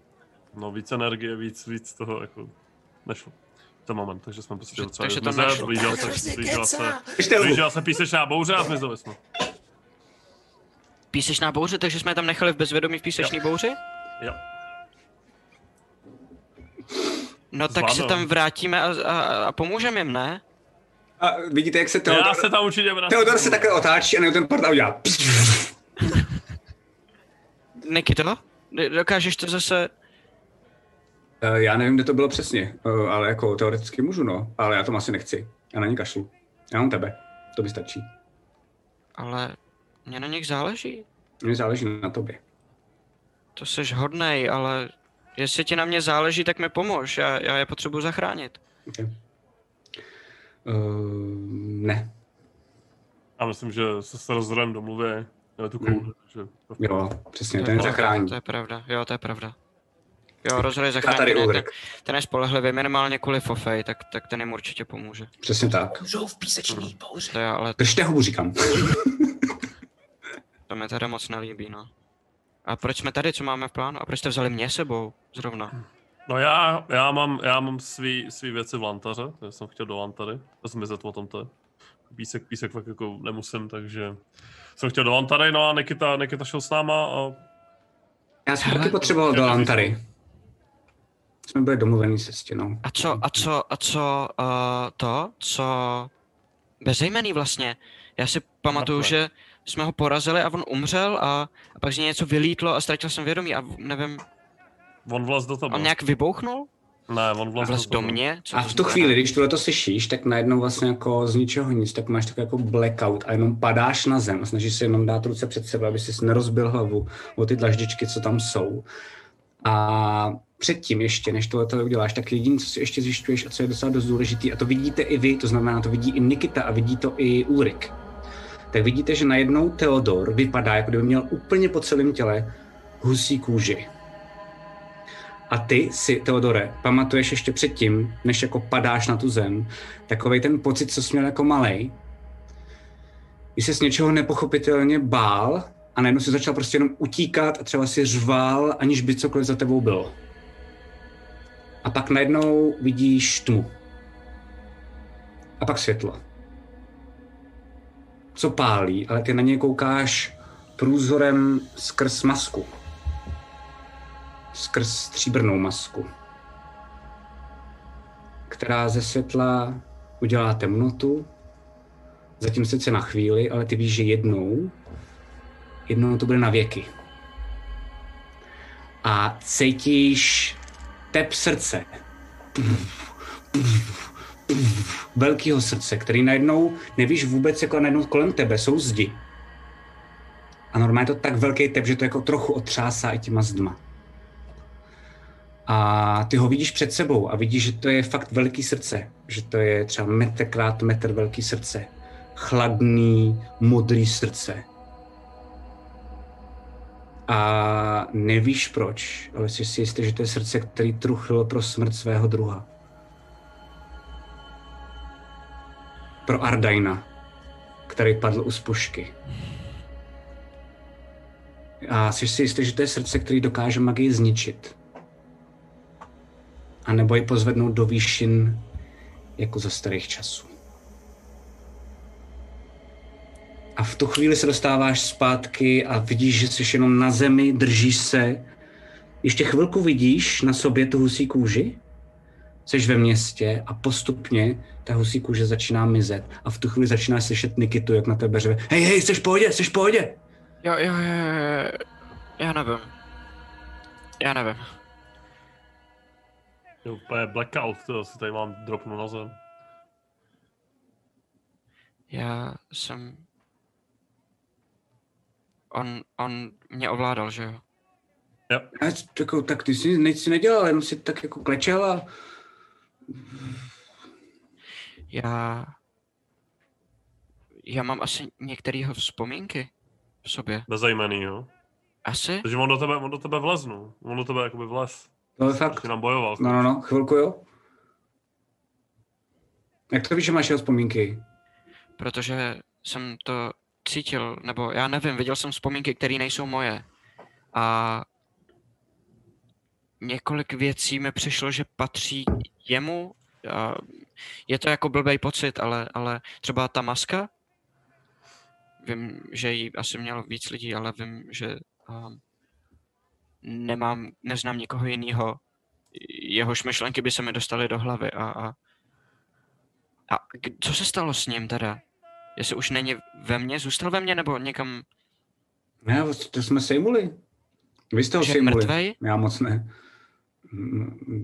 No víc energie, víc, víc toho jako nešlo. V ten moment, takže jsme prostě docela takže to zmizet, nešlo. blížila se, blížila se, Ještě blížila se písečná bouře a zmizeli jsme. Písečná bouře, takže jsme je tam nechali v bezvědomí v písečné bouři? Jo. No tak se Zvládnou. tam vrátíme a, a, a pomůžeme jim, ne? A vidíte, jak se Teodor... Já se tam určitě vrátím. Teodor se takhle otáčí a ten portál udělá. Nikito, dokážeš to zase... Uh, já nevím, kde to bylo přesně, uh, ale jako teoreticky můžu, no. Ale já to asi nechci. Já na ně kašlu. Já mám tebe. To by stačí. Ale mě na nich záleží. Mně záleží na tobě. To jsi hodnej, ale jestli ti na mě záleží, tak mi pomož. Já, já je potřebuji zachránit. Okay. Uh, ne. Já myslím, že se s Rozorem domluví tu kouli. Hmm. že... Jo, přesně, To ten je pravda, zachrání. To je pravda, jo, to je pravda. Jo, rozhodně tady zachrání. Ten, Ulrik. ten je spolehlivý minimálně kvůli Fofej, tak, tak ten jim určitě pomůže. Přesně tak. Jsou v písečný bouři. To je, ale Držte hubu, říkám. to mi teda moc nelíbí, no. A proč jsme tady, co máme v plánu? A proč jste vzali mě sebou zrovna? No já, já mám, já mám svý, svý věci v lantaře, takže jsem chtěl do lantary, to jsem o tom to je. Písek, písek fakt jako nemusím, takže jsem chtěl do lantary, no a Nikita, Nikita šel s náma a Já jsem taky potřeboval do Lantary. Jsme byli domluvený se stěnou. A co, a co, a co, uh, to, co bezejmený vlastně. Já si pamatuju, Takhle. že jsme ho porazili a on umřel a, a pak z něj něco vylítlo a ztratil jsem vědomí a nevím, on vlez do tebe. on nějak vybouchnul? Ne, on vlez, Vlez do tebe. mě? Co A v tu chvíli, když tohle to slyšíš, tak najednou vlastně jako z ničeho nic, tak máš takový jako blackout a jenom padáš na zem snažíš se jenom dát ruce před sebe, aby si nerozbil hlavu o ty dlaždičky, co tam jsou. A předtím ještě, než tohle to uděláš, tak jediné, co si ještě zjišťuješ a co je docela dost důležitý, a to vidíte i vy, to znamená, to vidí i Nikita a vidí to i Ulrik, tak vidíte, že najednou Theodor vypadá, jako kdyby měl úplně po celém těle husí kůži. A ty si, Teodore, pamatuješ ještě předtím, než jako padáš na tu zem, takový ten pocit, co jsi měl jako malej, když se z něčeho nepochopitelně bál a najednou si začal prostě jenom utíkat a třeba si řval, aniž by cokoliv za tebou bylo. A pak najednou vidíš tmu. A pak světlo. Co pálí, ale ty na něj koukáš průzorem skrz masku skrz stříbrnou masku, která ze světla udělá temnotu, zatím sice na chvíli, ale ty víš, že jednou, jednou to bude na věky. A cítíš tep srdce. Velkého srdce, který najednou nevíš vůbec, jako najednou kolem tebe jsou zdi. A normálně je to tak velký tep, že to jako trochu otřásá i těma zdma. A ty ho vidíš před sebou a vidíš, že to je fakt velký srdce. Že to je třeba metr krát metr velký srdce. Chladný, modrý srdce. A nevíš proč, ale jsi si jistý, že to je srdce, který truchlilo pro smrt svého druha. Pro Ardaina, který padl u spušky. A jsi si jistý, že to je srdce, který dokáže magii zničit. A nebo ji pozvednout do výšin jako za starých časů. A v tu chvíli se dostáváš zpátky a vidíš, že jsi jenom na zemi, držíš se. Ještě chvilku vidíš na sobě tu husí kůži, jsi ve městě a postupně ta husí kůže začíná mizet. A v tu chvíli začínáš slyšet Nikitu, jak na tebe řve. Hej, hej, jsi v pohodě, jsi v pohodě. Jo, jo, jo, jo. Já nevím. Já nevím. Je úplně blackout, to si tady mám dropnu na zem. Já jsem... On, on mě ovládal, že jo? Jo. A jako, tak ty si nic si nedělal, jenom si tak jako klečel a Já... Já mám asi některýho vzpomínky v sobě. Bezejmený, jo. Asi? Takže on do tebe, on do tebe vleznu. On do tebe jakoby vlez. To je fakt. Ty nám bojoval. No, no, no, chvilku jo. Jak to víš, že máš jeho vzpomínky? Protože jsem to cítil, nebo já nevím, viděl jsem vzpomínky, které nejsou moje. A několik věcí mi přišlo, že patří jemu. A je to jako blbý pocit, ale, ale třeba ta maska, vím, že ji asi mělo víc lidí, ale vím, že um, nemám, neznám nikoho jiného, jehož myšlenky by se mi dostaly do hlavy a, a A co se stalo s ním teda? Jestli už není ve mně, zůstal ve mně nebo někam... Ne, to jsme sejmuli. Vy jste ho Že sejmuli. mrtvej? Já moc ne.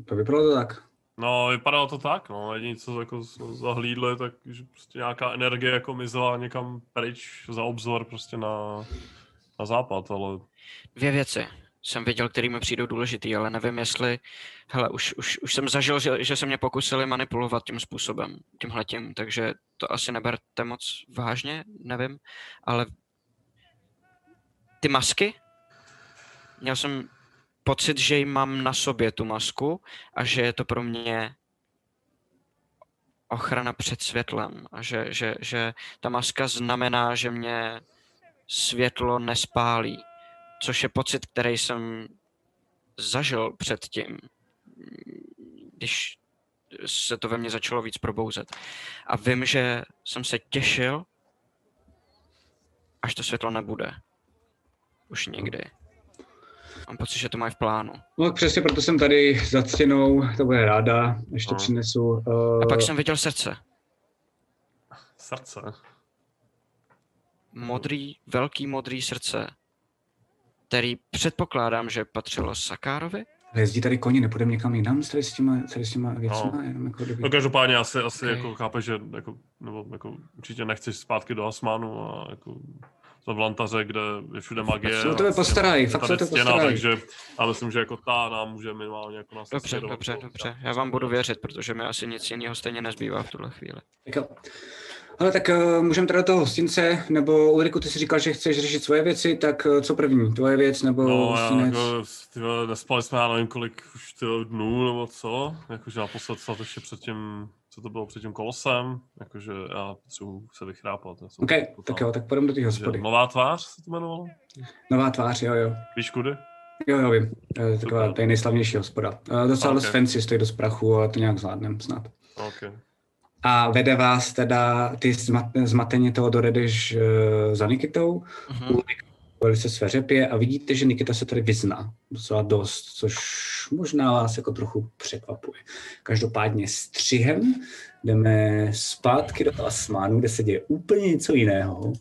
To vypadalo to tak. No, vypadalo to tak, no. Jediné, co jako jsme zahlídli, tak že prostě nějaká energie jako mizela někam pryč za obzor prostě na, na západ, ale Dvě věci jsem viděl, který mi přijdou důležitý, ale nevím, jestli... Hele, už, už, už jsem zažil, že, že se mě pokusili manipulovat tím způsobem, tímhletím, takže to asi neberte moc vážně, nevím, ale ty masky, měl jsem pocit, že ji mám na sobě, tu masku, a že je to pro mě ochrana před světlem a že, že, že ta maska znamená, že mě světlo nespálí, což je pocit, který jsem zažil předtím, když se to ve mně začalo víc probouzet. A vím, že jsem se těšil, až to světlo nebude. Už nikdy. Mám pocit, že to mají v plánu. No tak přesně proto jsem tady za stěnou, to bude ráda, ještě No. přinesu. Uh, A pak jsem viděl srdce. srdce. Modrý, velký modrý srdce, který předpokládám, že patřilo Sakárovi. Jezdí tady koně, nepůjdeme někam jinam s tady s těma, tady s těma věcma, No. jenom jako kdyby... No každopádně asi, asi Ok. jako chápeš, že jako, nebo jako určitě nechceš zpátky do Asmánu a jako za Vlantaře, kde je všude magie. se o tebe postarají, je fakt se o tebe stěna, postarají. Takže já myslím, že jako ta nám může minimálně jako nás Dobře, dobře, do- dobře. Já vám budu věřit, protože mi asi nic jiného stejně nezbývá v tuhle chvíli. Tak jo. Ale tak uh, můžeme teda do toho hostince, nebo Ulriku, ty jsi říkal, že chceš řešit svoje věci, tak uh, co první, tvoje věc nebo No, já, hostinec? jako, ty nespali jsme, já nevím kolik už ty vole, dnů nebo co, jakože naposled snad ještě před tím, co to bylo před tím kolosem, jakože já potřebuji se vychrápat. já jsem OK, jako tak jo, tak půjdeme do té hospody. Nová tvář se to jmenovalo? Nová tvář, jo, jo. Víš kudy? Jo, jo, vím. Uh, taková, je nejslavnější hospoda. Uh, docela Ok. dost fancy, stojí dost prachu, ale to nějak zvládnem snad. OK. A vede vás teda, ty zmat- zmateně toho dojedeš uh, za Nikitou, Mhm. Ulrik velice sveřepě a vidíte, že Nikita se tady vyzná docela dost, což možná vás jako trochu překvapuje. Každopádně střihem jdeme zpátky do Asmánu, kde se děje úplně něco jiného.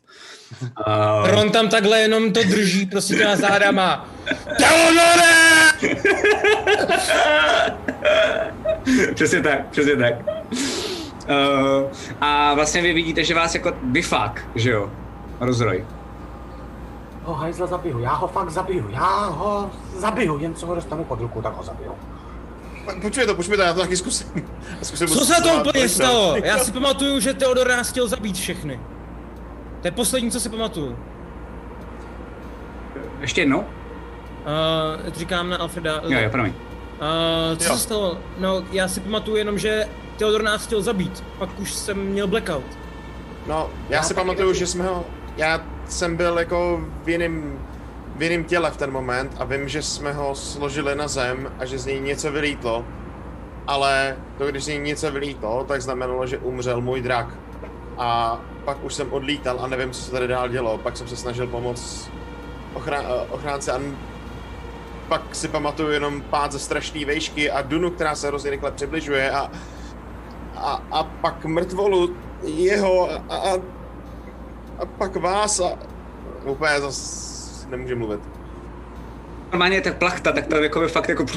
A... Ron tam takhle jenom to drží, prostě těma zádama. Teodore! přesně tak, přesně tak. Uh, a vlastně vy vidíte, že vás jako vyfák, že jo? Rozroj. Ho hajzla zabiju, já ho fakt zabiju, já ho zabiju, jen co ho dostanu pod ruku, tak ho zabiju. Počkej to, počkej to, já to taky zkusím. Zkusím Co se to úplně stalo? Já si pamatuju, že Teodor nás chtěl zabít všechny. To je poslední, co si pamatuju. Ještě jednou? Uh, říkám na Alfreda. Jo, jo, promiň. Uh, co Jo. se stalo? No, já si pamatuju jenom, že Teodor nás chtěl zabít. Pak už jsem měl blackout. No, já, Já si pamatuju, taky. že jsme ho, já jsem byl jako v jiném, v jiném těle v ten moment a vím, že jsme ho složili na zem a že z něj něco vylítlo. Ale to, když z něj něco vylítlo, tak znamenalo, že umřel můj drak. A pak už jsem odlítal a nevím, co se tady dál dělo. Pak jsem se snažil pomoct eh, ochránce a pak si pamatuju jenom pád ze strašné vejšky a Dunu, která se hrozně rychle přibližuje a, a, a pak mrtvolu jeho a, a, a pak vás a úplně zas nemůže mluvit. Normálně ta plachta, tak to jako fakt jako... Uh,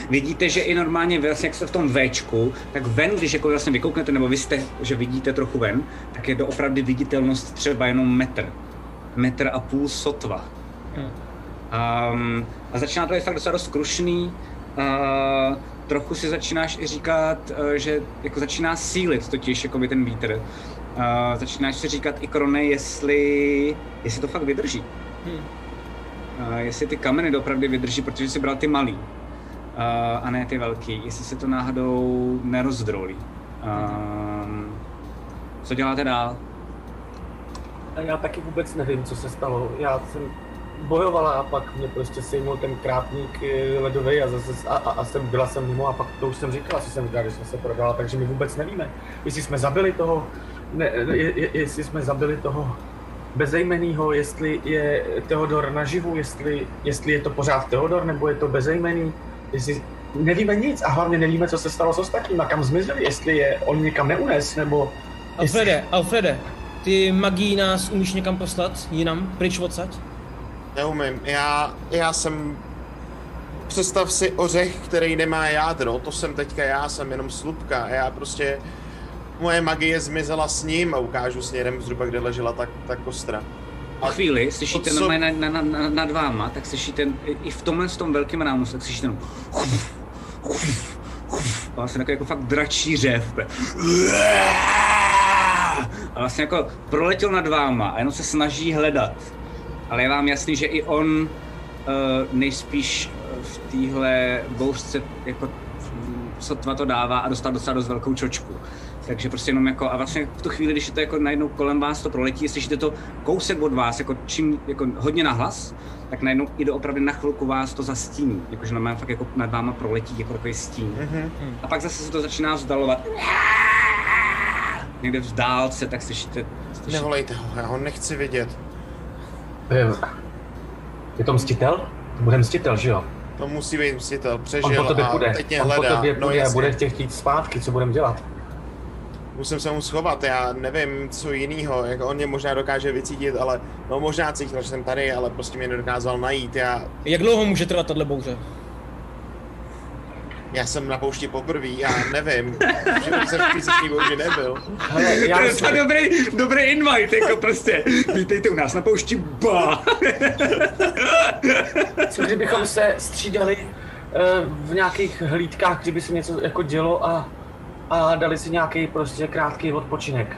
vidíte, že i normálně vlastně, jak jste v tom Včku, tak ven, když jako vlastně vykouknete, nebo vy jste, že vidíte trochu ven, tak je doopravdy viditelnost třeba jenom metr. Metr a půl sotva. Um, a začíná to být fakt docela dost krušný. Uh, trochu si začínáš i říkat, uh, že jako začíná sílit totiž jako by ten vítr. Uh, začínáš si říkat i krone, jestli, jestli to fakt vydrží. Hm. Uh, jestli ty kameny doopravdy vydrží, protože si bral ty malý. Uh, a ne ty velký. Jestli se to náhodou nerozdrolí. Um, co děláte dál? Já taky vůbec nevím, co se stalo. Já jsem bojovala a pak mě prostě sejmul ten krátník eh, ledový a, zase, a, a, a jsem, byla jsem mimo a pak to už jsem říkala, co jsem říkala, když jsem se prodala, takže my vůbec nevíme, jestli jsme zabili toho, ne, je, je, jestli jsme zabili toho bezejmenýho, jestli je Teodor naživu, jestli, jestli je to pořád Teodor, nebo je to bezejmený, jestli nevíme nic a hlavně nevíme, co se stalo s ostatníma, kam zmizeli, jestli je on někam neunes, nebo... Alfrede, Alfrede, ty magii nás umíš někam poslat, jinam, pryč odsaď? Neumím. Já, já jsem... Představ si ořech, který nemá jádro. To jsem teďka já, jsem jenom slupka. A já prostě... Moje magie zmizela s ním a ukážu směrem zhruba, kde ležela ta, ta kostra. Po chvíli slyšíte co- normálně na, na, na, nad váma, tak slyšíte i- i v tomhle s tom velkém rámu, tak slyšíte jenom a vlastně takový jako fakt dračí řev. A vlastně jako proletěl nad váma a jenom se snaží hledat. Ale je vám jasný, že i on uh, nejspíš v téhle bouřce jako mm, sotva to dává a dostal docela dost velkou čočku. Takže prostě jenom jako, a vlastně v tu chvíli, když je to jako najednou kolem vás to proletí, slyšíte to kousek od vás, jako čím, jako hodně nahlas, tak najednou i doopravdy na chvilku vás to zastíní. Jakože normálně fakt jako nad váma proletí jako takový stín. Mhm. A pak zase se to začíná vzdalovat. Někde v dálce, tak slyšíte, slyšíte Nevolejte ho, já ho nechci vidět. Je, je to mstitel? To bude mstitel, že jo? To musí být mstitel, On po přežil tobě a půjde. teď mě On po hledá. tobě no a jasně. bude tě chtít zpátky, co budeme dělat? Musím se mu schovat, já nevím, co jinýho, jako on mě možná dokáže vycítit, ale no možná cítil, že jsem tady, ale prostě mě nedokázal najít, já, Jak dlouho může trvat tahle bouře? Já jsem na poušti poprvé, já nevím, že jsem v písečný bouži nebyl. Hele, já to je dobrý, dobrý invite, jako prostě. Vítejte u nás na poušti, ba! Co kdybychom se střídali eh, v nějakých hlídkách, kdyby se něco jako dělo a, a dali si nějaký prostě krátký odpočinek.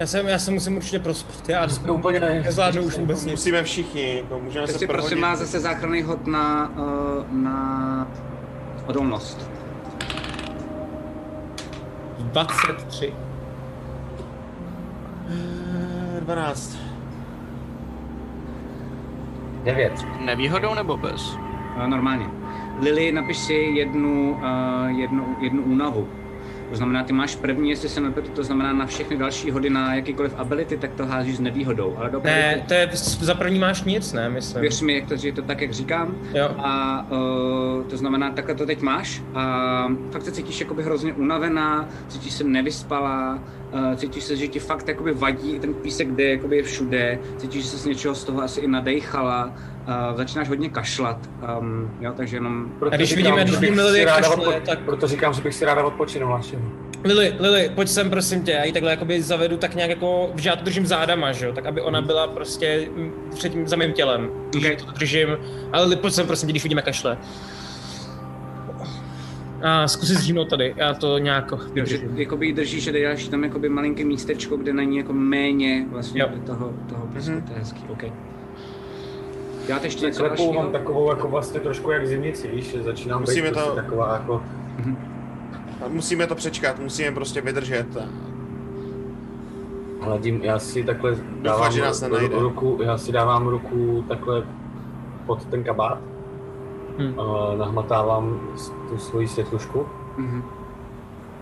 Já se, já se musím určitě prospat, já To úplně ne. nezvládnu už vůbec nic. Musíme všichni, jako můžeme Tak se si prosím prohodit. vás zase záchranný hod na, uh, na odolnost. 23. Eh, 12. Devět. Nevýhodou nebo bez? Uh, normálně. Lily, napiš si jednu, uh, jednu, jednu únavu. To znamená, ty máš první, jestli se nepletu, to znamená na všechny další hody na jakýkoliv ability, tak to házíš s nevýhodou. Ale dopravdu, Ne, to je, za první máš nic, ne, myslím. Věř mi, jak to, že je to tak, jak říkám. Jo. A uh, to znamená, takhle to teď máš a fakt se cítíš jakoby hrozně unavená, cítíš se nevyspalá, uh, cítíš se, že ti fakt jakoby vadí ten písek, kde jakoby je všude, cítíš, že se z něčeho z toho asi i nadejchala, uh, začínáš hodně kašlat, um, jo, takže jenom... Proto A když říkám, vidíme, že když vidíme ráda kašle, odpo- tak- Proto říkám, že bych si ráda odpočinul našeho. Lily, Lily, pojď sem prosím tě, já ji takhle jakoby zavedu tak nějak jako, že já to držím zádama, že jo, tak aby ona byla prostě před tím, za mým tělem, když Ok. to držím, ale Lily, pojď sem prosím tě, když vidíme kašle. A zkusit zřímnout tady, já to nějak že vydržím. jakoby držíš a dáš tam jakoby malinké místečko, kde není jako méně vlastně Jo. toho, toho písku, to je hezký, OK. Děláte ještě něco Klepu mám takovou jako vlastně trošku jak zimnici, víš, že začínám Musíme být to- prostě taková jako... A musíme to přečkat, musíme prostě vydržet. Hladím, já si takhle dávám že nás nenajde. ruku, já si dávám ruku takhle pod ten kabát. Hm. A nahmatávám tu svoji světlušku, Mhm.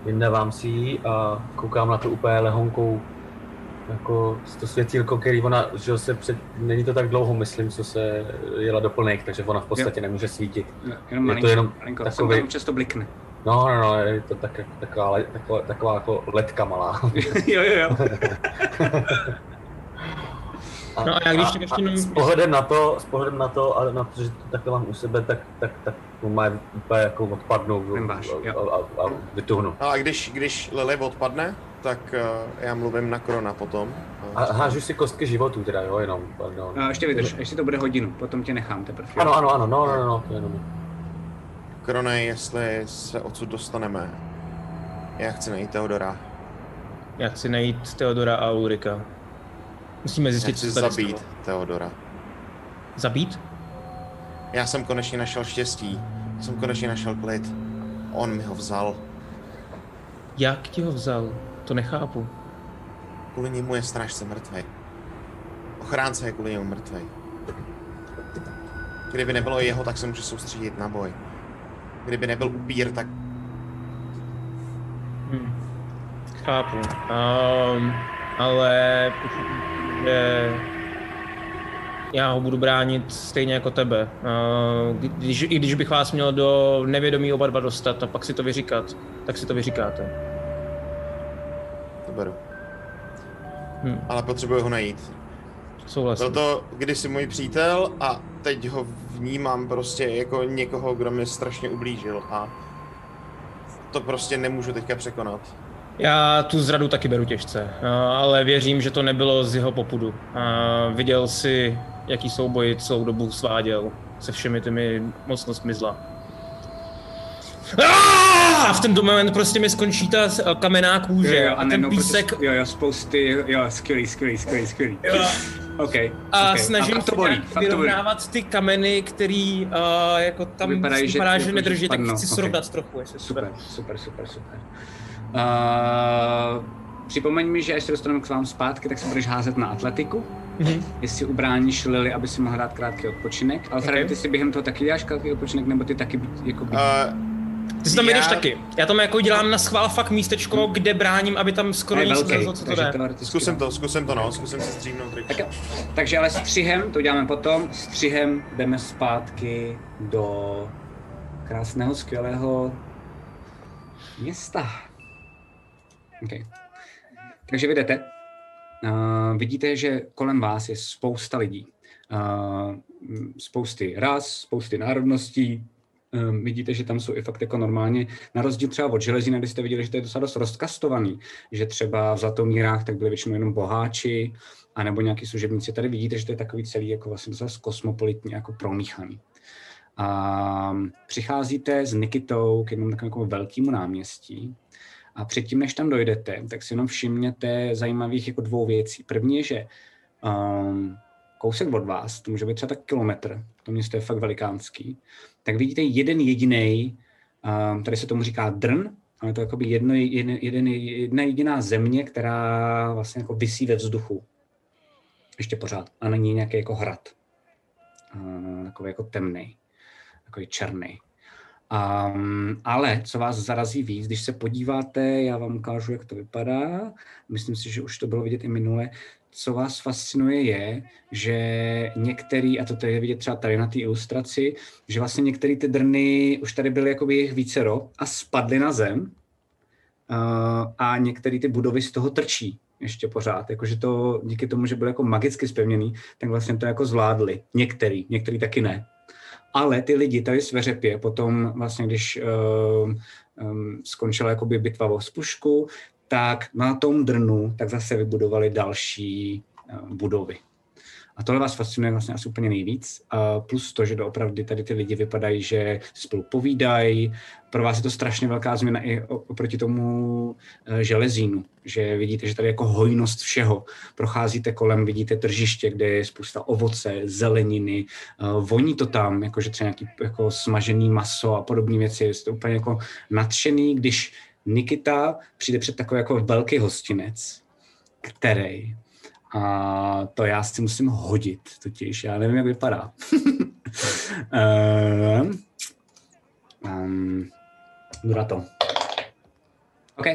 vyndávám si ji a koukám na to úplně lehonkou jako to světýlko, který ona, že jo, se před, není to tak dlouho, myslím, co se jela do plných, takže ona v podstatě nemůže svítit. Jo, Jenom Je to jenom malinko, tam často blikne. No, no, no, je to tak, taková, taková, taková jako letka malá. jo, jo, jo. No a já když tak ještě jenom- s pohledem na to, s pohledem na to, a na to, že to takhle mám u sebe, tak, tak, tak má úplně jako odpadnou a, jo. a, a, a vytuhnu. No a když, když Lily odpadne, tak uh, já mluvím na Krona potom. A hážu si kostky životů teda, jo, jenom, pardon. A ještě vydrž, ještě to bude hodinu, potom tě nechám teprve. Ano, ano, ano, no, no, no, no, to jenom. Krone, jestli se odsud dostaneme, já chci najít Teodora. Já chci najít Teodora a Ulrika. Musíme Já zjistit, chci co tady zabít stalo. Teodora. Zabít? Já jsem konečně našel štěstí. Jsem konečně našel klid. On mi ho vzal. Jak ti ho vzal? To nechápu. Kvůli němu je strážce mrtvý. Ochránce je kvůli němu mrtvý. Kdyby nebylo jeho, tak se může soustředit na boj. Kdyby nebyl upír, tak Hm. Chápu. Um, ale že já ho budu bránit stejně jako tebe. Uh, když, I když bych vás měl do nevědomí oba dva dostat a pak si to vyříkat, tak si to vyříkáte. Beru. Hm. Ale potřebuji ho najít. Souhlasím. Byl to kdysi můj přítel a teď ho vnímám prostě jako někoho, kdo mi strašně ublížil a to prostě nemůžu teďka překonat. Já tu zradu taky beru těžce, ale věřím, že to nebylo z jeho popudu. Viděl si, jaký souboj celou dobu sváděl se všemi těmi mocnostmi zla. A v ten moment prostě mi skončí ta s- kamenná kůže Jo, jo, a ten najednou písek jo, jo, spousty, jo, skvělý, skvělý, skvělý, skvělý. Jo. OK, a OK. snažím a to bolí, fakt to bolí. vyrovnávat ty kameny, který uh, jako tam Vypadají, že vypadá, že jako nedrží, tak chci ok. srovnat trochu, jestli Super, super, super, super. Uh, připomeň mi, že až se dostaneme k vám zpátky, tak se budeš házet na atletiku. Mhm. Jestli ubráníš Lily, aby si mohla dát krátký odpočinek. Alfred, Ok. ty si během toho taky děláš krátký odpočinek, nebo ty taky být- jako být... Uh, Ty si tam Já- jdeš taky. Já tam jako dělám na schvál fakt místečko, kde bráním, aby tam skoro je nic velký, nezazlo, co to jde. zkusím to, zkusím to no, zkusím se stříhnout. Tak. Takže ale střihem, to uděláme potom, střihem jdeme zpátky do krásného, skvělého města. Okay. Takže vy jdete. Uh, vidíte, že kolem vás je spousta lidí. Uh, spousty ras, spousty národností. Um, vidíte, že tam jsou i fakt jako normálně, na rozdíl třeba od železina, kde jste viděli, že to je docela dost rozkastovaný, že třeba v Zlatomírách tak byli většinou jenom boháči, anebo nějaký služebníci. Tady vidíte, že to je takový celý jako vlastně docela kosmopolitní, jako promíchaný. A přicházíte s Nikitou k jednomu takovému velkému náměstí a předtím, než tam dojdete, tak si jenom všimněte zajímavých jako dvou věcí. První je, že um, kousek od vás, to může být třeba tak kilometr, to město je fakt velikánský, tak vidíte jeden jediný, um, tady se tomu říká drn, ale je to jakoby jedno, jeden, jeden, jedna jediná země, která vlastně jako visí ve vzduchu. Ještě pořád. A není nějaký jako hrad. Uh, takový jako temný. Takový černý. Um, ale co vás zarazí víc, když se podíváte, já vám ukážu, jak to vypadá. Myslím si, že už to bylo vidět i minule. Co vás fascinuje je, že některý, a to je vidět třeba tady na té ilustraci, že vlastně některé ty drny už tady byly jakoby jich vícero a spadly na zem uh, a některé ty budovy z toho trčí ještě pořád, jakože to díky tomu, že byly jako magicky spevněný, tak vlastně to jako zvládli. Některý, některý taky ne. Ale ty lidi tady sveřepě potom vlastně, když um, um, skončila jakoby bitva o spušku, tak na tom drnu tak zase vybudovali další uh, budovy. A tohle vás fascinuje vlastně asi úplně nejvíc. A plus to, že doopravdy tady ty lidi vypadají, že spolu povídají. Pro vás je to strašně velká změna i oproti tomu eh, železínu, že vidíte, že tady jako hojnost všeho. Procházíte kolem, vidíte tržiště, kde je spousta ovoce, zeleniny, eh, voní to tam, jakože třeba nějaký jako smažený maso a podobné věci. Jste úplně jako nadšený, když Nikita přijde před takový jako velký hostinec, který a to já si musím hodit, totiž já nevím, jak vypadá. um, um, to. OK.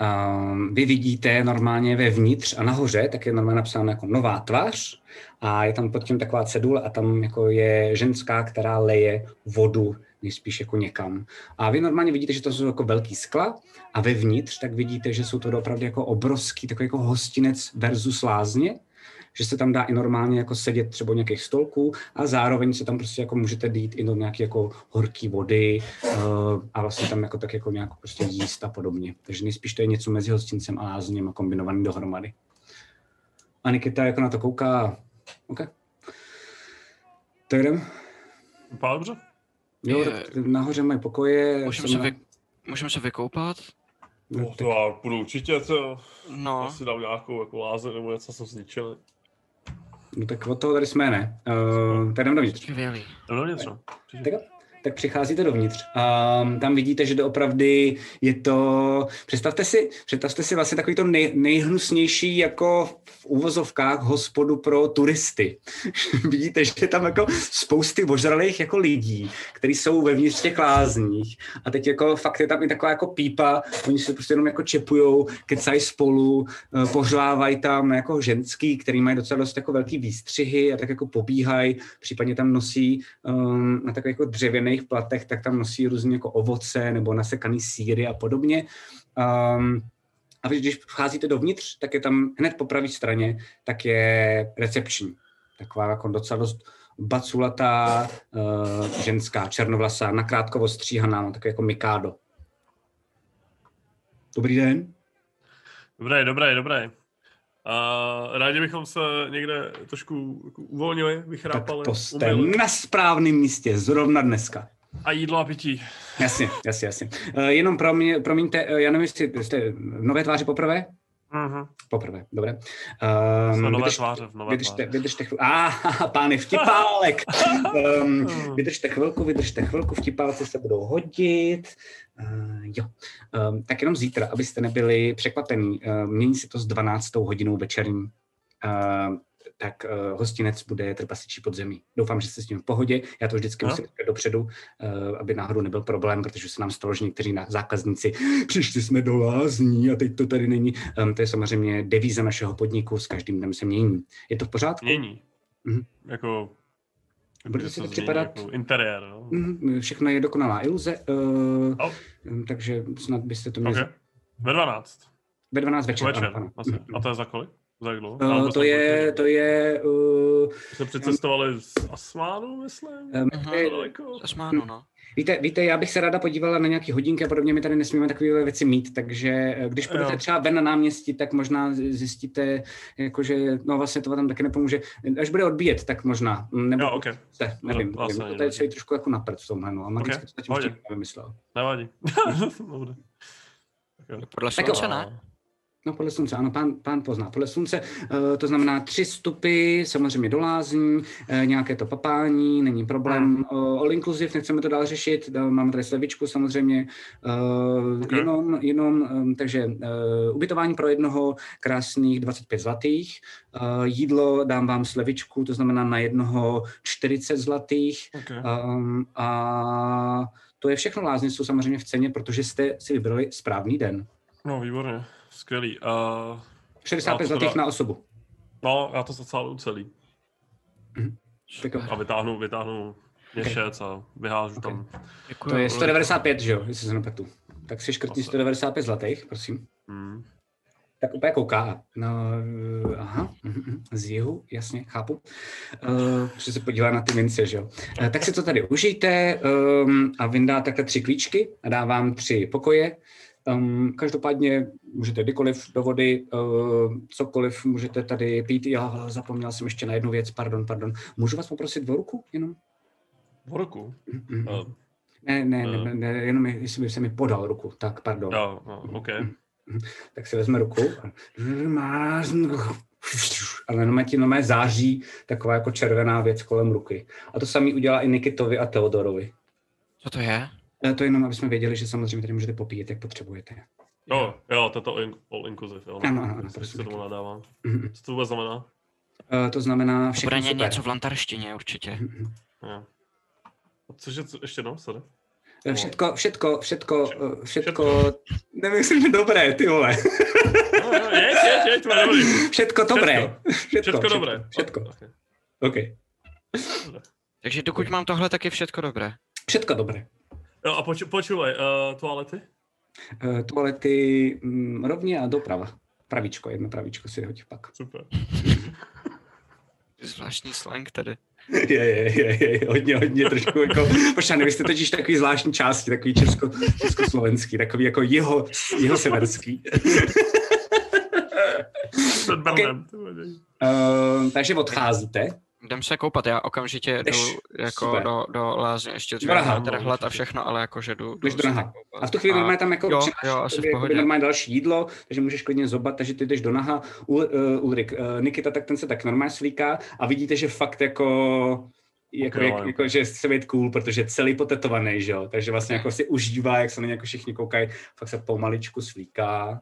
Um, vy vidíte normálně vevnitř a nahoře, tak je normálně napsáno jako nová tvář a je tam pod tím taková cedule a tam jako je ženská, která leje vodu nejspíš jako někam. A vy normálně vidíte, že to jsou jako velký skla a vevnitř tak vidíte, že jsou to opravdu jako obrovský, takový jako hostinec versus lázně, že se tam dá i normálně jako sedět třeba nějakých stolků a zároveň se tam prostě jako můžete dít i do nějaké jako horké vody uh, a vlastně tam jako tak jako nějak prostě jíst a podobně. Takže nejspíš to je něco mezi hostincem a lázněm a kombinovaný dohromady. A Nikita jako na to kouká, OK. To jdem? Dobře. Eh, Jo, Je- tak nahoře moje pokoje. Můžeme se, na- vy, můžeme se vykoupat? No, to já půjdu určitě, to No, asi dám nějakou jako lázeň nebo něco jsem zničil. No tak od toho tady jsme, ne? Uh, tak jdem dovnitř. skvělý. Jdem dovnitř, no. Tak přicházíte dovnitř. A tam vidíte, že doopravdy je to, představte si, představte si vlastně takový to nej, nejhnusnější jako v uvozovkách hospodu pro turisty. vidíte, že je tam jako spousty ožralých jako lidí, kteří jsou vevnitř těch lázních. A teď jako fakt je tam i taková jako pípa, oni se prostě jenom jako čepujou, kecají spolu, eh, pohřlávají tam jako ženský, který mají docela dost jako velký výstřihy a tak jako pobíhají, případně tam nosí um, na takových jako dřevěných platech, tak tam nosí různě jako ovoce nebo nasekaný síry a podobně. Um, a když vcházíte dovnitř, tak je tam hned po pravé straně, tak je recepční. Taková jako docela dost baculatá uh, ženská, černovlasá, nakrátko ostříhaná, no, tak jako Mikádo. Dobrý den. Dobrý, dobrý, dobrý. A rádi bychom se někde trošku jako uvolnili, vychrápali. Tak to jste umili. na správném místě, zrovna dneska. A jídlo a pití. Jasně, jasně, jasně. Uh, jenom pro mě, promiňte, uh, já nevím, jestli jste v nové tváři poprvé? Mhm. Poprvé, dobré. Jsme Um, nové vydrž, tváře, v nové vydržte, tváři. vydržte chvilku. Ah, pány, vtipálek. um, vydržte chvilku, vydržte chvilku, vtipálci se budou hodit. Uh, jo. Um, tak jenom zítra, abyste nebyli překvapení, uh, mění se to s 12. hodinou večerní. Uh, tak uh, hostinec bude trpasičí podzemí. Doufám, že jste s tím v pohodě. Já to vždycky No. musím říkat dopředu, uh, aby náhodou nebyl problém, protože se nám stalo, že někteří na- zákazníci přišli jsme do lázní a teď to tady není. Um, to je samozřejmě devíza našeho podniku, s každým dnem se mění. Je to v pořádku? Mění. Mhm. Jako... Bude si se to připadat- Jako interiér, no. Mhm, Všechno je dokonalá iluze, uh, Oh. takže snad byste to měli Okay. Ve 12. ve 12 večer. Večer, ano, ano. vlastně. A to je za kolik? Za jak dlouho? Uh, Alebo to snad je, to je, uh, Jsme přicestovali z Asmánu, myslím? um, je- Daleko. Zasmánu, no. Víte, víte, já bych se ráda podívala na nějaké hodinky a podobně, my tady nesmíme takové věci mít, takže eh, když půjdete třeba ven na náměstí, tak možná z- zjistíte, jakože, no vlastně to tam taky nepomůže, až bude odbíjet, tak možná, mm, nebo Jo, ok. se, nevím, vlastně nevím, to tady celý trošku jako napřed v tomhle, no, a magicky to zatím nevymyslel. Nevadí. Jo. Podle slunce, ne? No podle slunce, ano, pán, pán pozná. Podle slunce, uh, to znamená tři stupy, samozřejmě do lázní, uh, nějaké to papání, není problém. Uh, all inclusive, nechceme to dál řešit, máme tady slevičku samozřejmě, uh, Ok. jenom, jenom, takže ubytování pro jednoho krásných 25 zlatých, jídlo dám vám slevičku, to znamená na jednoho 40 zlatých Okay. a to je všechno lázně jsou samozřejmě v ceně, protože jste si vybrali správný den. No, výborně. Skvělý. Uh, 65 A to zlatých teda- na osobu. no, já to zacálu celý. Tak jo. A vytáhnu, vytáhnu měšec a vyhážu Ok. tam. Děkuju. To je 195, že jo, jestli se nepletu. Tak si škrtni Asi. 195 zlatých, prosím. Hmm. Tak úplně kouká. No, aha, mhm, mhm, z jihu, jasně, chápu. Uh, že se podívá na ty mince, že jo. Uh, tak si to tady užijte um, a vyndá takhle tři klíčky a dá vám tři pokoje. Um, každopádně můžete kdykoliv do vody, uh, cokoliv můžete tady pít. Já zapomněl jsem ještě na jednu věc, pardon, pardon. Můžu vás poprosit o ruku jenom? V roku? Mhm. Uh, Ne, ne, Eh. ne, ne, jenom jestli by se mi podal ruku, tak pardon. jo, no, OK. tak si vezme ruku a normálně ti normálně září taková jako červená věc kolem ruky. A to samý udělá i Nikitovi a Teodorovi. Co to je? To jenom, aby jsme věděli, že samozřejmě tady můžete popíjet, jak potřebujete. Jo, jo, toto in, all inclusive, jo. Ano, ano, ano, Jestli prosím se tomu pěkně. nadávám. Mhm. Co to vůbec znamená? E, To znamená všechno bude super. něco v lantarštině určitě. Mhm. Jo. A cože, co, ještě no, sorry. E, Všetko, všetko, všetko, e, všetko, nemyslím, že dobré, ty vole. No, jo, jeď, jeď, jeď, to je dobrý. Všetko dobré. Všetko dobré. Všetko. Okay. OK. Takže dokud mám tohle, tak je všetko dobré. Všetko dobré. Jo, a poču, počúvaj, uh, toalety? E, Toalety mm, rovně a doprava. Pravičko, jedno pravičko si hoď pak. Super. Zvláštní slang tady. Je, je, je, je, hodně, hodně trošku jako, počkej, vy jste totiž takový zvláštní části, takový česko, československý, takový jako jeho, jeho severský. Okay. Uh, takže odcházíte. Jdem se koupat, já okamžitě jdu Jdeš, jako super. do, do lázně, ještě teda hlad a všechno, ale jakože jdu, Jdeš jdu do Naha. A v tu chvíli normálně tam jako jo, jo, asi v pohodě. normálně další jídlo, takže můžeš klidně zobat, takže ty jdeš do Naha. Ul, uh, Ulrik, uh, Nikita, tak ten se tak normálně slíká a vidíte, že fakt jako jako, Jo, jak, jako, že chce být cool, protože celý potetovaný, že jo, takže vlastně jako si užívá, jak se na ně jako všichni koukají, fakt se pomaličku svlíká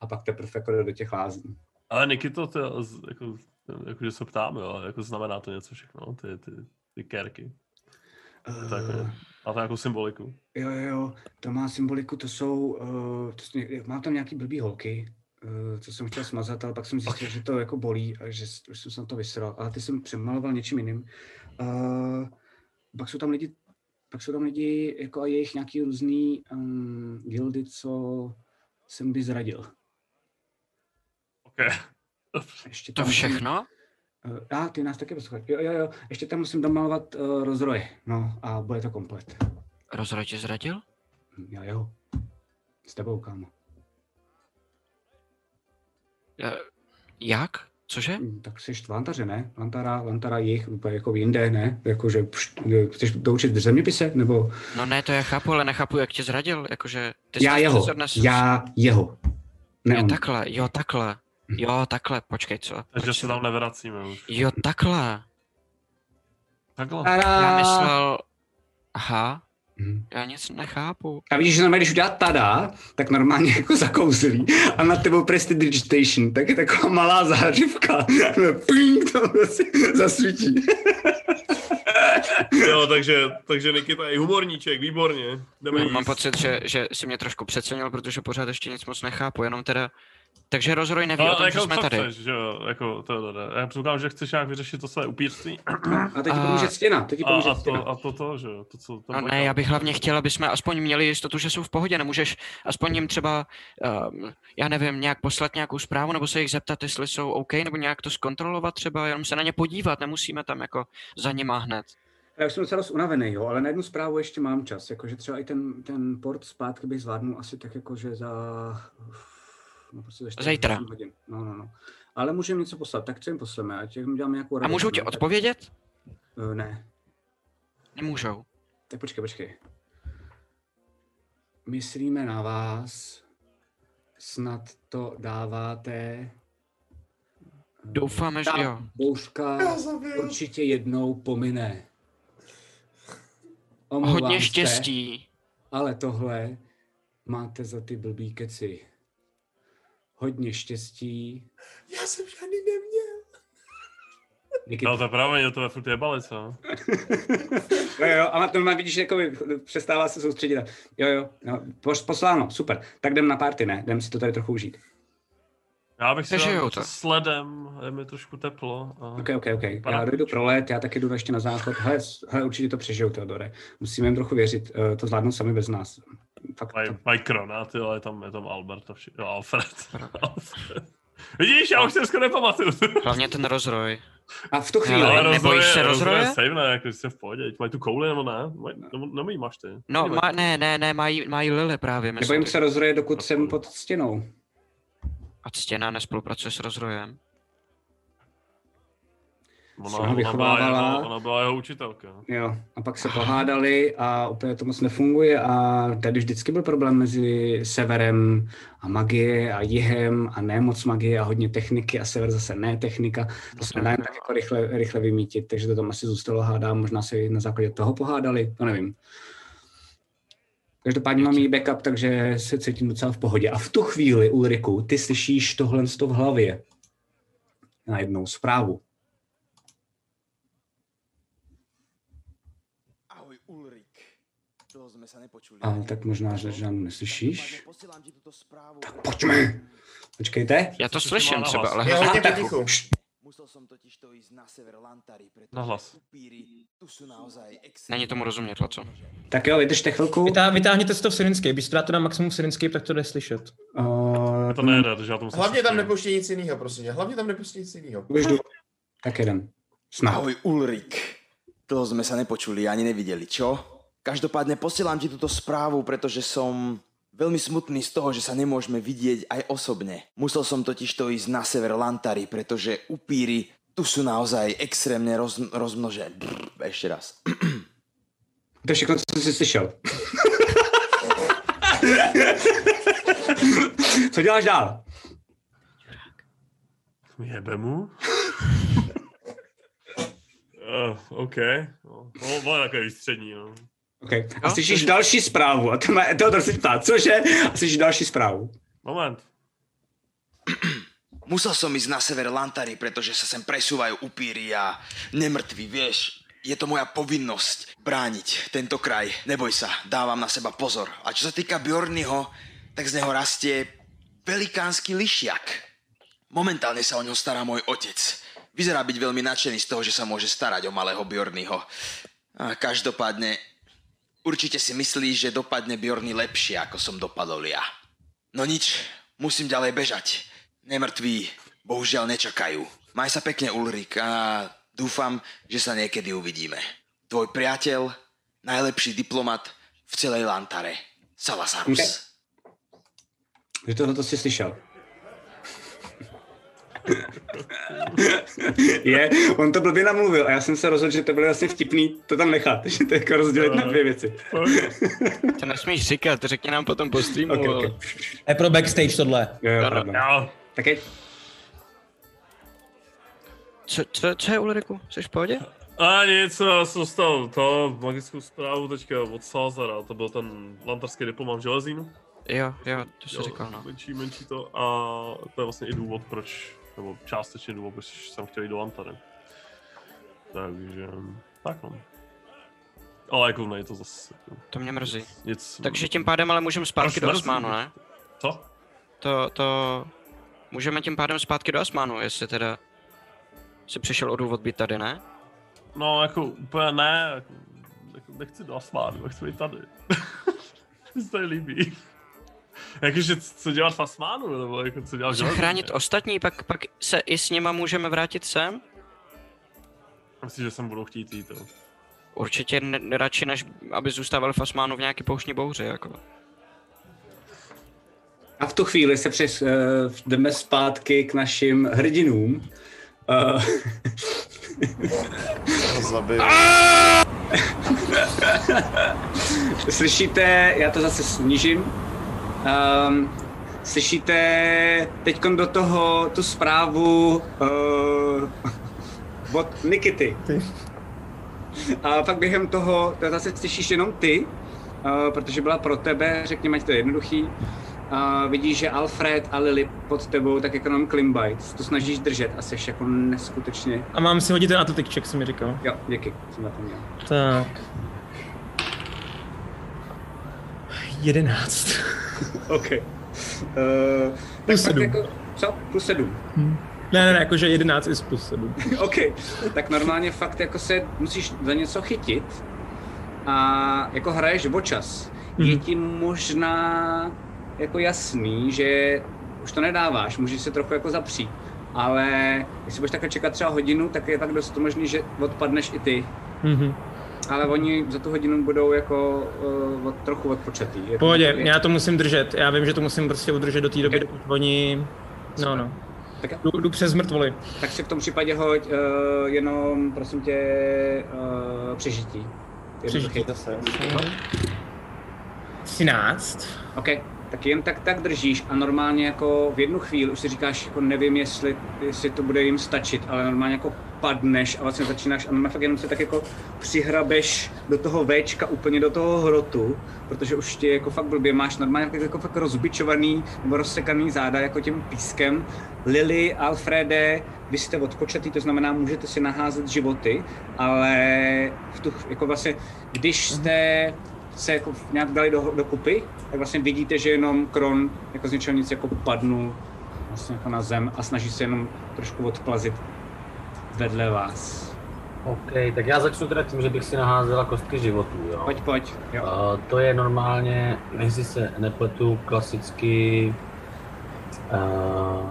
a pak teprve jako jde do těch lázní. Ale Nikito, to, z- jako, jako, že se ptám, jo, jako znamená to něco všechno, ty, ty, ty kérky. Tak, Eh, má to nějakou symboliku. Jo, jo, jo, to má symboliku, to jsou, uh, to jsou, má tam nějaký blbý holky, uh, co jsem chtěl smazat, ale pak jsem zjistil, že to jako bolí a že už jsem se na to vysral, ale ty jsem přemaloval něčím jiným. Uh, pak jsou tam lidi, pak jsou tam lidi, jako a jejich nějaký různý um, gildy, co jsem kdy zradil. Ještě To všechno? Uh, a ty nás taky posloucháš. Jo, jo, jo. Ještě tam musím domalovat uh, rozroje. No a bude to komplet. Rozroj tě zradil? Já jo. S tebou, kámo. Eh, Jak? Cože? Mm, Tak jsi Lantaře, ne? Lantara, Lantara jich úplně jako jinde, ne? Jakože pšt, chceš to učit v zeměpise? Nebo No ne, to já chápu, ale nechápu, jak tě zradil, jakože... Ty já jeho, dnes- já jeho. Ne Jo, on. takhle, jo, takhle. Jo, takhle, počkej, co? Takže se tam nevracíme už. Jo, takhle. Takhle. Já myslel... Aha, Mhm. já nic nechápu. A vidíš, že normálně, když udělá tada, tak normálně jako zakouslí. A nad tebou prestidigitation, tak je taková malá zářivka. Ping, to prostě zasvítí. Jo, takže, takže Nikita je humorníček, výborně. Jdeme Mám jíst. pocit, že, že si mě trošku přecenil, protože pořád ještě nic moc nechápu, jenom teda... Takže rozroj neví No, o tom, že jako, jsme co tady. chceš, že jo, jako, to, to, to. Já předpokládám, že chceš nějak vyřešit to své upírství. A teď ti A- pomůže stěna, teď A, pomůže a, stěna. to, a to, to, že jo, to, co... ten No ne, já bych hlavně chtěl, aby jsme aspoň měli jistotu, že jsou v pohodě. Nemůžeš aspoň jim třeba, um, já nevím, nějak poslat nějakou zprávu, nebo se jich zeptat, jestli jsou OK, nebo nějak to zkontrolovat třeba, jenom se na ně podívat, nemusíme tam jako za nima hned. Já už jsem docela unavený, jo, ale na jednu zprávu ještě mám čas. Jakože třeba i ten, ten port zpátky bych zvládnul asi tak jakože za... No, prostě za 48 Zítra. Hodin. No, no, no. Ale můžeme něco poslat, tak co jim posleme, ať jim uděláme nějakou A radost, můžou ti odpovědět? Eh, Ne, Nemůžou. tak počkej, počkej. Myslíme na vás, snad to dáváte. Doufáme, že jo. bouřka určitě jednou pomine. Omlouvám Hodně se, štěstí. ale tohle máte za ty blbý keci. Hodně štěstí. Já jsem žádný neměl. Díky. No to je pravda, to je furt jebali, co? Jo, jo, a to má vidíš, jako by přestává se soustředit. Jo, jo, pos- posláno, super. Tak jdem na party, ne? Jdem si to tady trochu užít. Já bych si dal to. sledem, je mi trošku teplo. A... Ok, ok, ok. Já dojdu to. pro let, já taky jdu ještě na záchod. Hele, hele určitě to přežijou, Teodore. Musíme jim trochu věřit, eh, to zvládnou sami bez nás. Fakt, Mají, to, mají krona, ty, ale je tam, je tam Albert a vši... jo, Alfred. Alfred. Vidíš, já už se skoro nepamatuju. Hlavně ten rozroj. a v tu chvíli, Ale Ale nebojíš rozroje- se rozroje? Save ne, jako jsi v pohodě, mají tu kouli nebo ne? Mají, nebo, nebo jí máš ty? No, má, ne, ne, ne, mají, mají Lily právě, myslím. nebojím se rozroje, dokud jsem pod stěnou. A stěna nespolupracuje s rozrojem. Ona, Jsem ho ona, byla vychovávala. jeho, ona byla jeho učitelka. Jo, a pak se pohádali a úplně to moc nefunguje a tady vždycky byl problém mezi severem a magie a jihem a ne moc magie a hodně techniky a sever zase ne technika. To se nedá tak jako rychle, rychle vymítit, takže to tam asi zůstalo hádám, možná se na základě toho pohádali, to nevím. Každopádně mám jí backup, takže se cítím docela v pohodě. A v tu chvíli, Ulriku, ty slyšíš tohle v hlavě. Na jednou zprávu. Ahoj Ulrik. Dlho sme sa nepočuli. Ale tak možná, že žádnou neslyšíš. Tak pojďme. Počkejte. Já to Slyším třeba, ale tak- potichu. Musel som totiž to ísť na sever Lantary, upíry tu sú naozaj. Není tomu rozumět, Laco. Tak jo, vydržte chvilku. Vytá, vytáhněte si to v Syrinscape, když to dáte na maximum Syrinscape, tak to jde slyšet. Uh, To nejde, takže já to musím Hlavně tam nepouští nic jiného, prosím tě. Hlavně tam nepouští nic jiného. Už jdu. Tak jeden. Snad. Ahoj Ulrik. Dlho sme sa nepočuli ani nevideli, čo? Každopádne posielam ti túto správu, pretože som veľmi smutný z toho, že sa nemôžeme vidieť aj osobne. Musel som totiž to ísť na sever Lantary, pretože upíry tu sú naozaj extrémne roz, rozmnože. Brr, ešte raz. To je všechno, co jsi slyšel. co děláš dál? Jebe mu? Uh, OK. No, no, bylo takový střední, no. Okay. A slyšíš další zprávu. A to má, Teodor se ptá, cože? A slyšíš další zprávu. Moment. Musel som ísť na sever Lantary, pretože sa sem presúvajú upíry a nemrtví, vieš. Je to moja povinnosť brániť tento kraj. Neboj sa, dávam na seba pozor. A čo sa týka Bjornyho, tak z neho rastie velikánsky lišiak. Momentálne sa o ňo stará môj otec. Vyzerá byť veľmi nadšený z toho, že sa môže starať o malého Bjornyho. A každopádne, určite si myslí, že dopadne Bjorny lepšie, ako som dopadol ja. No nič, musím ďalej bežať. Nemrtví bohužiaľ nečakajú. Maj sa pekne, Ulrik, a dúfam, že sa niekedy uvidíme. Tvoj priateľ, najlepší diplomat v celej Lantare, Salasarus. Okay. Že tohle to jsi slyšel. je, on to blbě namluvil a já jsem se rozhodl, že to bylo vlastně vtipný to tam nechat, že to jako rozdělit na dvě věci. To nesmíš říkat, řekni nám potom po streamu. Okay, okay. Je pro backstage tohle. Jo, jo, Jo. jo. Tak je, Co, co, co je Ulriku? Jsi v pohodě? A nic, já jsem dostal to magickou zprávu teďka od Salzara, to byl ten lantarský diplomat v Železínu. Jo, jo, to jsi Jo, říkal, no. Menší, menší to a to je vlastně i důvod, proč, nebo částečně důvod, proč jsem chtěl jít do Lantary. Takže, tak no. Ale jako ne, to zase jako To mě mrzí. nic. Takže tím pádem ale můžeme zpátky do Mrzí. Asmánu, ne? Co? To, to... Můžeme tím pádem zpátky do Asmánu, jestli teda si přišel o důvod být tady, ne? No jako úplně ne, jako, jako nechci do Asmánu, chci být tady. Se to líbí. Jakože co dělat v Asmánu, nebo jako co dělat? Zachránit ostatní, pak, pak se i s nima můžeme vrátit sem? Myslím, že sem budou chtít jít, jo. Určitě ne, radši, než aby zůstávali v Asmánu v nějaký pouštní bouři, jako. A v tu chvíli se přes, uh, jdeme zpátky k našim hrdinům. Uh, Zabiju. slyšíte, já to zase snížím, um, slyšíte teď do toho tu zprávu uh, od Nikity. A pak během toho, to zase slyšíš jenom ty, uh, protože byla pro tebe, řekněme, ať to je jednoduchý. Uh, vidíš, že Alfred a Lily pod tebou tak jako jenom klimbajt. To snažíš držet a jsi jako neskutečně... A mám si hodit ten atletik check, jsem mi říkal. Jo, díky, jsem na to měl. Tak. 11. OK. Uh, Plus tak sedm. Jako, co? Plus sedm. Ne, ne, ne, jakože 11 is plus 7. OK. Tak normálně fakt jako se musíš za něco chytit a jako hraješ o čas. Je Mhm. ti možná jako jasný, že už to nedáváš, můžeš se trochu jako zapřít. Ale jestli budeš takhle čekat třeba hodinu, tak je tak dost možný, že odpadneš i ty. Mhm. Ale oni za tu hodinu budou jako uh, od, trochu odpočatý. Je to Pohodě, takový- já to musím držet. Já vím, že to musím prostě udržet do té doby, dokud oni... No, no. Tak, Jdu, jdu přes mrtvoly. tak si v tom případě hoď uh, jenom, prosím tě, uh, přežití. Přežití zase. 13. OK, tak jen tak tak držíš a normálně jako v jednu chvíli už si říkáš, jako nevím, jestli, jestli to bude jim stačit, ale normálně jako padneš a vlastně začínáš a normálně fakt jenom se tak jako přihrabeš do toho Včka úplně do toho hrotu, protože už ti jako fakt blbě máš normálně jako, jako fakt rozbičovaný nebo rozsekaný záda jako tím pískem. Lily, Alfrede, vy jste odpočatý, to znamená, můžete si naházet životy, ale v tu, jako vlastně, když jste se jako nějak dali do, do kupy, tak vlastně vidíte, že jenom Kron jako z ničeho nic jako padnul vlastně jako na zem a snaží se jenom trošku odplazit vedle vás. OK, tak já začnu teda tím, že bych si naházela kostky životů, jo. Pojď, pojď. Jo. Uh, to je normálně, jestli se nepletu, klasicky... Uh,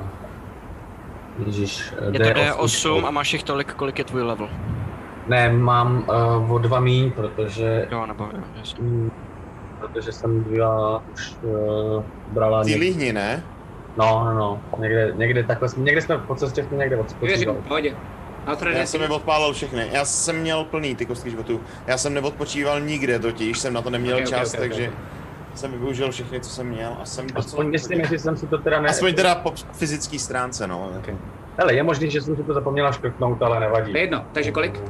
Ježíš, Je to D8 a máš jich tolik, kolik je tvůj level. Ne, mám uh, o dva míň, protože, Jo, nebo jo, jasně. mm, protože jsem byla už uh, brala Ty líhni, ne? No, no, no, někde, někde takhle, jsme, někde jsme po cestě jsme někde Věřím, odpočívali. v pohodě. Já jsem je odpálil všechny. Já jsem měl plný ty kostky životů. Já jsem neodpočíval nikde totiž, jsem na to neměl Ok, ok, čas, ok, ok. takže jsem využil všechny, co jsem měl a jsem Aspoň myslím, jestli jsem si to teda ne... Aspoň teda po fyzické stránce, no. Okay. Hele, je možný, že jsem si to zapomněla škrtnout, ale nevadí. To je jedno, takže kolik?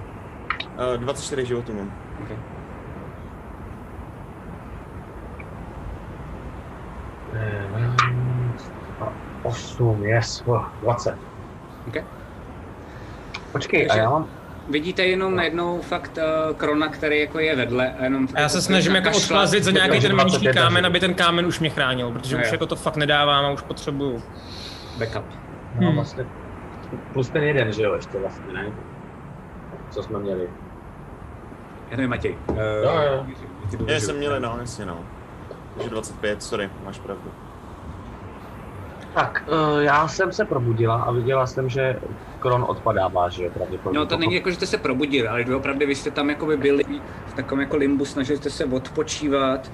Uh, 24 životů mám. Okay. A 8, yes, oh, 20. Okay. Počkej, a Takže- já mám... Vidíte jenom najednou fakt uh, Krona, který jako je vedle a jenom... A já se snažím jako odplazit za nějaký ten menší 21 kámen, aby ten kámen už mě chránil, protože Jo, už jo. jako to fakt nedávám a už potřebuju. Backup. No, Hmm. vlastně plus ten jeden, že jo, ještě vlastně, ne? Co jsme měli. Já nevím, Matěj. Uh, Jo, jo. Já jsem měli, no, jasně no. Takže 25, sorry, máš pravdu. Tak, uh, já jsem se probudila a viděla jsem, že Kron odpadává, že jo, pravděpodobně. No to není jako, že jste se probudili, ale opravdu vy jste tam jako by byli v takovém jako limbu, snažili jste se odpočívat.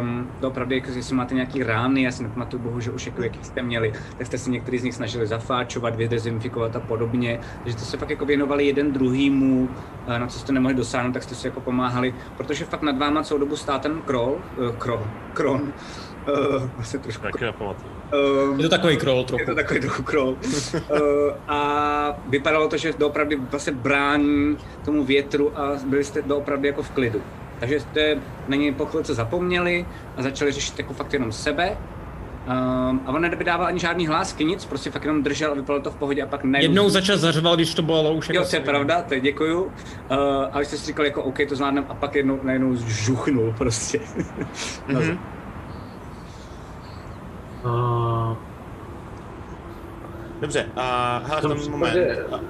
Um, opravdu, jako, jestli máte nějaký rány, já si nepamatuju bohu, už jako jaký jste měli, tak jste se některý z nich snažili zafáčovat, vydezinfikovat a podobně. Takže jste se fakt jako věnovali jeden druhýmu, eh, na co jste nemohli dosáhnout, tak jste si jako pomáhali, protože fakt nad váma celou dobu stál ten krol, uh, krol, kron, uh, asi trošku Taky nepamatuju. Um, Je to takový kroll trochu. je to takový trochu krol. uh, a vypadalo to, že doopravdy vlastně brání tomu větru a byli jste doopravdy jako v klidu. Takže jste na něj po chvilce zapomněli a začali řešit jako fakt jenom sebe. Um, a on nevydával ani žádný hlásky, nic, prostě fakt jenom držel a vypadalo to v pohodě a pak najednou... Jednou za čas zařval, když to bylo už jako Jo, to je pravda, to je děkuju. Uh, a vy jste si říkali jako OK, to zvládnem a pak jednou, najednou žuchnul prostě. Zem. Uh, Dobře, a hele, v tom moment. případě- a-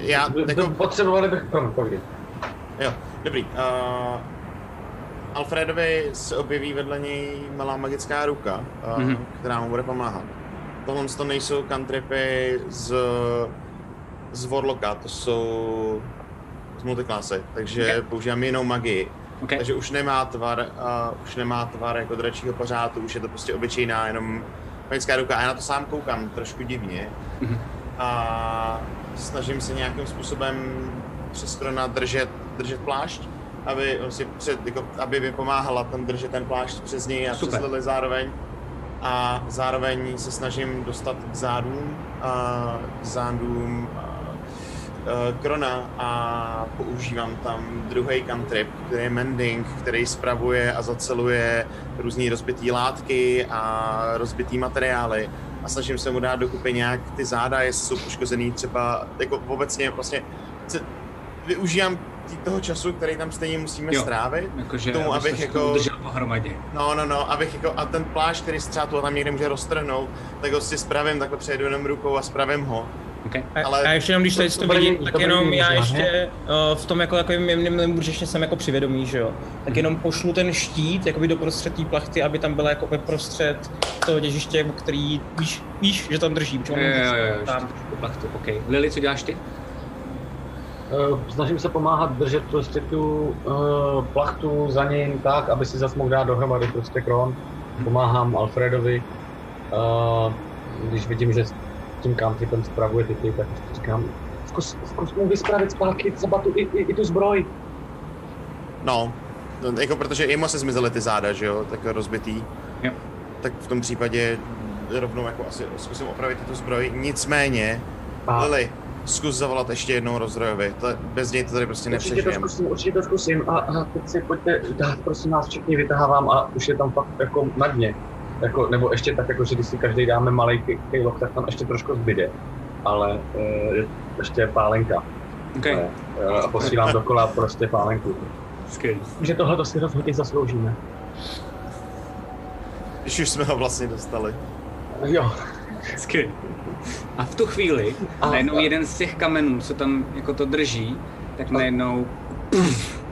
Já, jako... jako, Potřebovali bych... Povídej. jo, dobrý. Uh, Alfredovi se objeví vedle něj malá magická ruka, uh, Mhm. která mu bude pomáhat. Tohle to nejsou cantripy z, z Warlocka, to jsou z multiklasy, takže Okay. používám jinou magii. Okay. Takže už nemá tvar, uh, už nemá tvar jako dračího pořádu, už je to prostě obyčejná, jenom magická ruka. A já na to sám koukám trošku divně. Mhm. A snažím se nějakým způsobem přes Krona držet, držet plášť, aby, si před, jako, aby mi pomáhala tam držet ten plášť přes něj a Super. přes Lily zároveň. A zároveň se snažím dostat k zádům, a k zádům Krona a používám tam druhý cantrip, který je Mending, který spravuje a zaceluje různé rozbitý látky a rozbitý materiály a snažím se mu dát dokupy nějak ty záda, jestli jsou poškozený třeba, jako obecně vlastně se, využívám toho času, který tam stejně musíme Jo. strávit, Jakože, tomu, abych jako- udržel pohromadě. No, no, no, abych jako, a ten plášť, který se třeba tu a tam někde může roztrhnout, tak ho si spravím, takhle přejdu jenom rukou a spravím ho. Okay. A, Ale- a ještě jenom, když tady To- to to vidím, bude- tak jenom já ještě uh, v tom jako takovým jemným limbu, že ještě jsem jako přivědomý, že jo. Tak jenom pošlu ten štít jakoby do prostřed té plachty, aby tam byla jako ve prostřed toho těžiště, jako který víš, víš, že tam drží. Jo, jo, jo, jo, tam- plachtu, OK. Lily, co děláš ty? Uh, snažím se pomáhat držet prostě tu uh, plachtu za ním tak, aby si zas mohl dát dohromady prostě Kron. Pomáhám Alfredovi. Uh, když vidím, že tím cantripem spravuje ty, ty tak říkám, zkus, zkus mu vyspravit zpátky třeba tu, i, i, i tu zbroj. No, no, jako protože jemu se zmizely ty záda, že jo, tak rozbitý. Jo. Tak v tom případě rovnou jako asi zkusím opravit tu zbroj, nicméně, A Lily, zkus zavolat ještě jednou rozdrojovi, to, bez něj to tady prostě určitě to zkusím, určitě to zkusím a, a teď si pojďte dát, prosím vás, všichni vytahávám a už je tam fakt jako na dně. Jako, nebo ještě tak, jako, že když si každý dáme malý kejlok, tak tam ještě trošku zbyde. Ale e, ještě je pálenka. OK, E, a posílám dokola prostě pálenku. skvělý. Že tohle to si rozhodně zasloužíme. Když už jsme ho vlastně dostali. Jo. Skvělý. A v tu chvíli A- najednou jeden z těch kamenů, co tam jako to drží, tak najednou puf,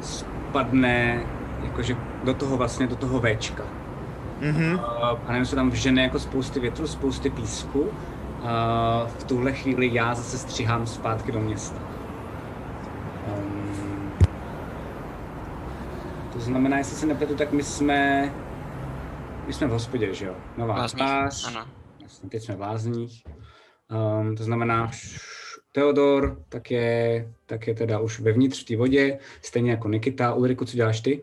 spadne jakože do toho vlastně, do toho Včka. Mhm. A najednou se tam vžene jako spousty větru, spousty písku. A v tuhle chvíli já zase stříhám zpátky do města. Um, to znamená, jestli se nepletu, tak my jsme... My jsme v hospodě, že jo? Nová Lázních, tvář. ano. Jasně, teď jsme v lázních. Um, to znamená, Theodor tak je, tak je teda už vevnitř v té vodě, stejně jako Nikita. Ulriku, co děláš ty?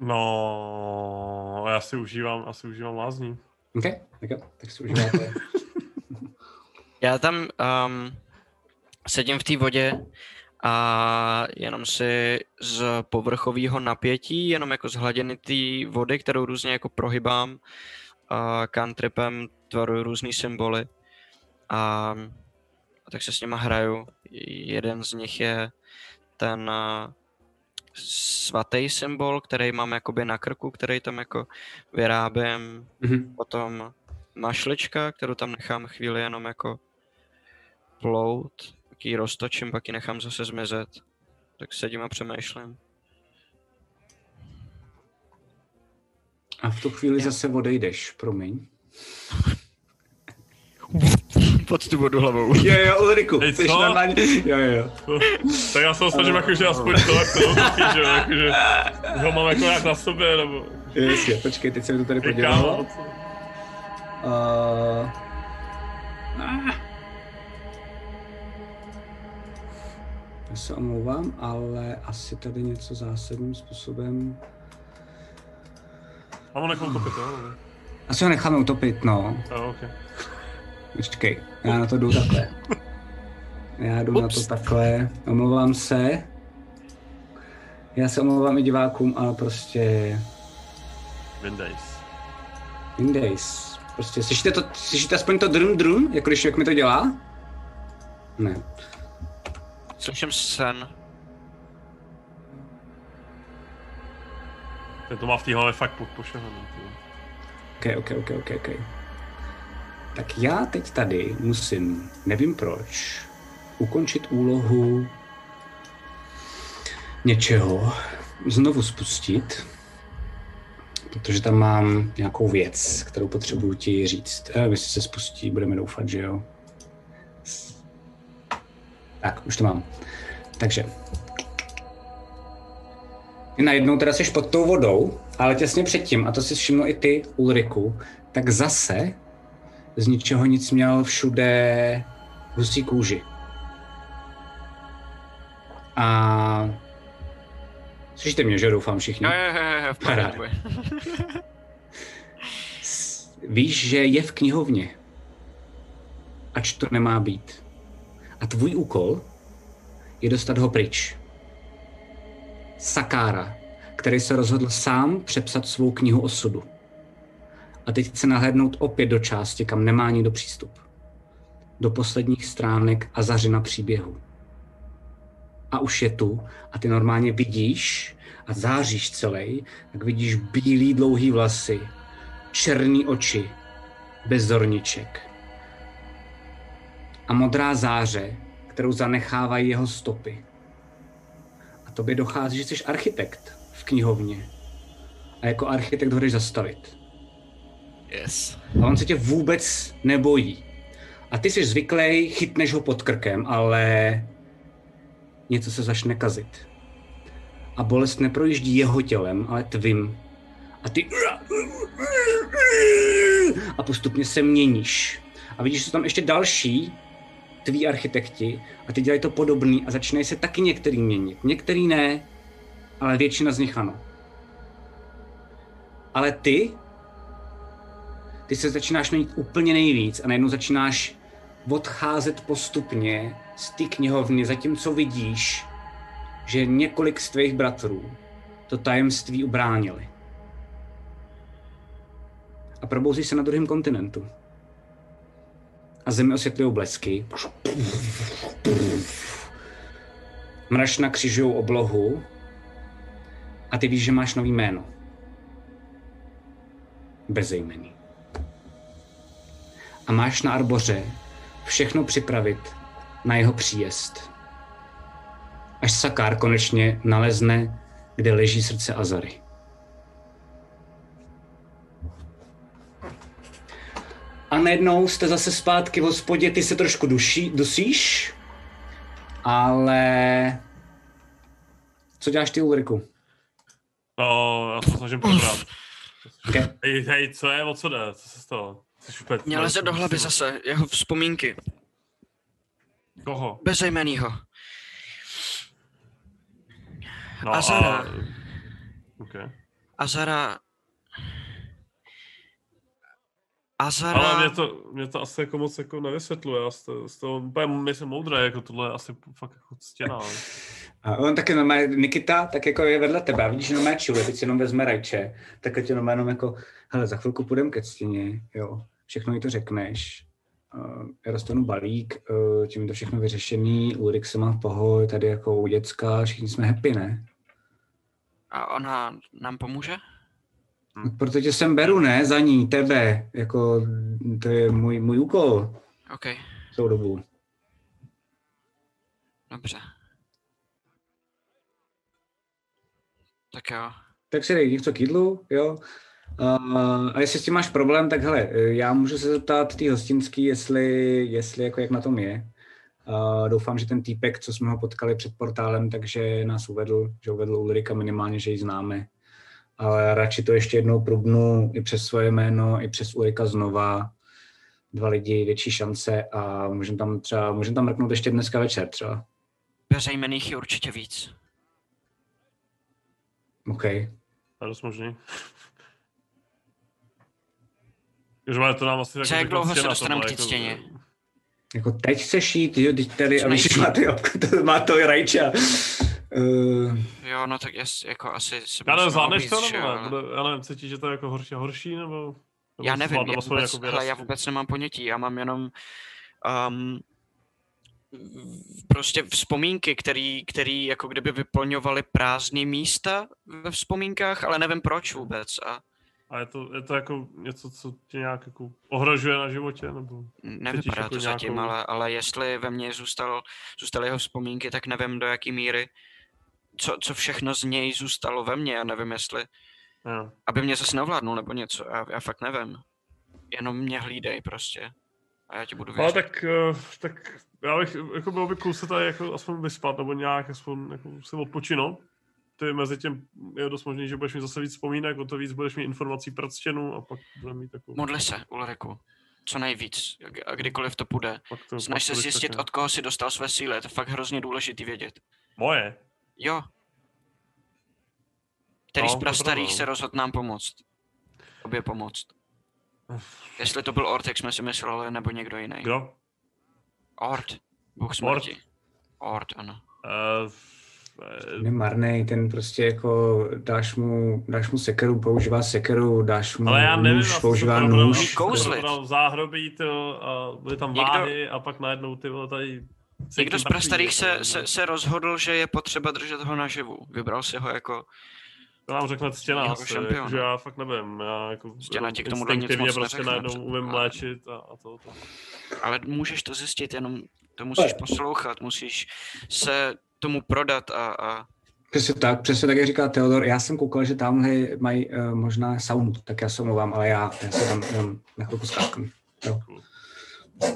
No, já si užívám, asi užívám lázní. OK, tak jo, tak si užíváte. Já tam um, sedím v té vodě a jenom si z povrchového napětí, jenom jako z hladiny té vody, kterou různě jako prohybám, a cantripem tvaruju různý symboly a, a tak se s nima hraju. Jeden z nich je ten a, svatý symbol, který mám jakoby na krku, který tam jako vyrábím. Mhm. Potom mašlička, kterou tam nechám chvíli jenom jako plout, pak ji roztočím, pak ji nechám zase zmizet. Tak sedím a přemýšlím. A v tu chvíli zase odejdeš, promiň. Pod tu vodu hlavou. Jo, jo, Ulriku, Hej, jsi co? normálně, jo, jo, jo. Tak já se ho snažím jakože aspoň to, jak to taky, že jo, jakože ho mám jako nějak na sobě, nebo... Jasně, počkej, teď jsem to tady Kámo, podělal. co? Uh... Já se omlouvám, ale asi tady něco zásadním způsobem... Mám ho nechal topit, jo? Asi ho necháme utopit, no. Jo, ok. Počkej, já na to jdu takhle. Já jdu Ups. na to takhle, omlouvám se. Já se omlouvám i divákům, ale prostě... Windays. Windays. Prostě slyšíte to, slyšíte aspoň to drum drum, jako když jak mi to dělá? Ne. Slyším sen. Ten to má v té hlavě fakt pod pošahaný. ty. Ok, ok, ok, ok, ok. Tak já teď tady musím, nevím proč, ukončit úlohu něčeho, znovu spustit, protože tam mám nějakou věc, kterou potřebuju ti říct. Eh, jestli se spustí, budeme doufat, že jo. Tak, už to mám. Takže. Ty najednou teda jsi pod tou vodou, ale těsně předtím, a to si všiml i ty, Ulriku, tak zase z ničeho nic měl všude husí kůži. A... Slyšíte mě, že doufám všichni? Jo, jo, jo, jo, v pořádku. Víš, že je v knihovně. Ač to nemá být. A tvůj úkol je dostat ho pryč. Sakára, který se rozhodl sám přepsat svou knihu osudu. A teď chce nahlédnout opět do části, kam nemá nikdo přístup. Do posledních stránek a zařina příběhu. A už je tu a ty normálně vidíš a záříš celý, tak vidíš bílý dlouhý vlasy, černý oči, bez zorniček. A modrá záře, kterou zanechávají jeho stopy. A tobě dochází, že jsi architekt v knihovně. A jako architekt ho zastavit. Yes. A on se tě vůbec nebojí. A ty jsi zvyklý, chytneš ho pod krkem, ale něco se začne kazit. A bolest neprojíždí jeho tělem, ale tvým. A ty a postupně se měníš. A vidíš, jsou tam ještě další tví architekti a ty dělají to podobný a začínají se taky některý měnit. Některý ne, ale většina z nich ano. Ale ty, ty se začínáš měnit úplně nejvíc a najednou začínáš odcházet postupně z té knihovny, zatímco vidíš, že několik z tvých bratrů to tajemství ubránili. A probouzí se na druhém kontinentu. A zemi osvětlují blesky. Mračna křižují oblohu. A ty víš, že máš nový jméno. Bezejmený. A máš na arboře všechno připravit na jeho příjezd. Až Sakár konečně nalezne, kde leží srdce Azary. A najednou jste zase zpátky v hospodě, ty se trošku duší, dusíš, ale... Co děláš ty, Ulriku? No, já se snažím probrat. Okay. Hej, hej, co je, o co jde? Co se stalo? Mě leze do hlavy zase jeho vzpomínky. Koho? Bezejmenýho. No, Azara. A... Okay. Azara... Azara... Ale mě to, mě to asi jako moc jako nevysvětluje. Já z toho, z toho úplně myslím moudré, jako tohle je asi fakt jako ctěná. A on taky normálně, Nikita, tak jako je vedle tebe, a vidíš, že normálně čiluje, teď si jenom vezme rajče, tak tě normálně jenom jako, hele, za chvilku půjdem ke stěně, jo, všechno jí to řekneš, uh, já dostanu balík, uh, tím je to všechno vyřešený, Ulrik se má v pohodě, tady jako u děcka, všichni jsme happy, ne? A ona nám pomůže? No, Proto tě sem beru, ne, za ní, tebe, jako, to je můj, můj úkol OK, celou dobu. dobře. Tak jo. Tak si dej něco k jídlu, jo. Uh, a jestli s tím máš problém, tak hele, já můžu se zeptat té hostinský, jestli, jestli jako jak na tom je. Uh, doufám, že ten týpek, co jsme ho potkali před portálem, takže nás uvedl, že uvedl Ulrika minimálně, že ji známe. Ale radši to ještě jednou probnu i přes svoje jméno, i přes Ulrika znova. Dva lidi, větší šance a můžeme tam třeba, můžeme tam mrknout ještě dneska večer třeba. Bezejmených je určitě víc. OK. To je dost možný. Ježmane, to nám asi Co, jak dlouho se dostaneme k té stěně? Jako teď se šít, jo, teď tady, a víš, má, ty, to, má to i rajča. Uh, Jo, no tak jas, jako asi se Já nevím, zvládneš to nebo ne? Bude, já nevím, cítíš, že to je jako horší a horší, nebo? nebo Já nevím, já vůbec, jako hele, já vůbec nemám ponětí, já mám jenom um, prostě vzpomínky, který, který jako kdyby vyplňovaly prázdné místa ve vzpomínkách, ale nevím proč vůbec a A je to, je to jako něco, co tě nějak jako ohrožuje na životě, nebo? nevypadá jako to zatím, nějakou- ale, ale jestli ve mně zůstal, zůstaly jeho vzpomínky, tak nevím do jaký míry, co, co všechno z něj zůstalo ve mně, já nevím jestli, Jo. aby mě zase neovládnul nebo něco, já, já fakt nevím. Jenom mě hlídej prostě. A já ti budu Ale věřit. tak, eh, tak já bych, jako bylo by cool se tady jako aspoň vyspat, nebo nějak aspoň jako si odpočinout. Ty mezi tím je dost možný, že budeš mít zase víc vzpomínek, o to víc budeš mít informací pro ctěnu a pak budeme mít takovou... Modli se, Ulriku. Co nejvíc. A kdykoliv to půjde. To, Snaž se zjistit, od koho si dostal své síly. Je to fakt hrozně důležitý vědět. Moje? Jo. Který No, z prastarých se rozhodl nám pomoct. Obě pomoct. Jestli to byl Ort, jak jsme si mysleli, nebo někdo jiný. Kdo? Ort. Bůh smrti. Ort, ano. Uh, Nemarnej, ten prostě jako dáš mu, dáš mu sekeru, používá sekeru, dáš mu ale já nevím, nůž, používá to nůž. Kouzlit. záhrobí, to, a byly tam Někdo- váhy a pak najednou ty vole tady... Někdo z prastarých se, jako, se, se rozhodl, že je potřeba držet ho naživu. Vybral si ho jako... To nám řekne stěna Jako asi, šampion. jakože já fakt nevím, já jako Stěna ti k tomuhle nic moc prostě neřekne, najednou umím ale- léčit a, a to, to. Ale můžeš to zjistit, jenom to musíš poslouchat, musíš se tomu prodat a, a Přesně tak, přesně tak, jak říká Theodor. Já jsem koukal, že tamhle mají uh, možná saunu, tak já se omlouvám, ale já, já se tam jenom na chvilku skáknu. Jo.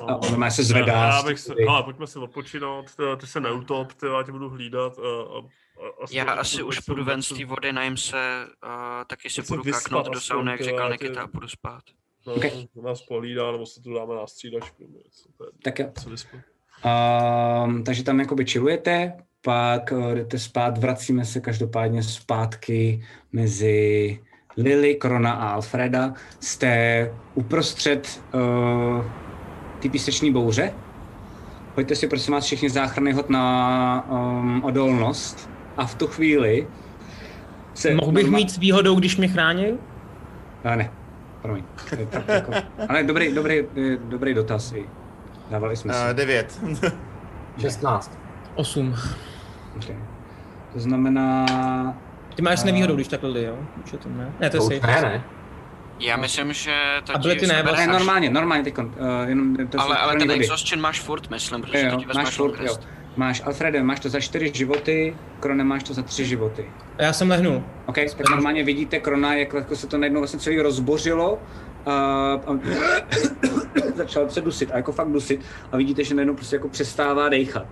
A on má se zvedá. Já, já bych se, ale pojďme si odpočinout, ty, ty se neutop, ty, já tě budu hlídat. A, a, a, já asi už půjdu ven z té vody, najím se, uh, taky si půjdu kaknout do sauny, jak říkal Nikita, a půjdu spát. No, Ok. okay. nás polídá, nebo se tu dáme na střídačku. nebo něco, Tak jo. Um, takže tam jakoby chillujete, pak uh, jdete spát, vracíme se každopádně zpátky mezi Lily, Krona a Alfreda. Jste uprostřed uh, ty píseční bouře. Pojďte si prosím vás všichni záchranný hod na um, odolnost a v tu chvíli se Mohl bych norma- mít s výhodou, když mě chrání? A ne, promiň. Tak jako, ale dobrý, dobrý, eh, dobrý dotaz. i. Dávali jsme si. Uh, devět. 16. 8. Okay. To znamená... Ty máš s A- nevýhodou, když takhle jde, jo? Už je to ne? Ne, to je To safe. ne, ne? Já myslím, že to A byly ti ty ne, vlastně- Ne, až- normálně, normálně teď. Uh, jenom to Ale, ale ten exhaustion máš furt, myslím, protože Jo, to ti máš furt, jo. Máš, Alfrede, máš to za čtyři životy, Krone máš to za tři životy. A já jsem lehnul. OK, tak normálně vidíte Krona, jak jako se to najednou vlastně celý rozbořilo a, a začal se dusit a jako fakt dusit a vidíte, že najednou prostě jako přestává dejchat.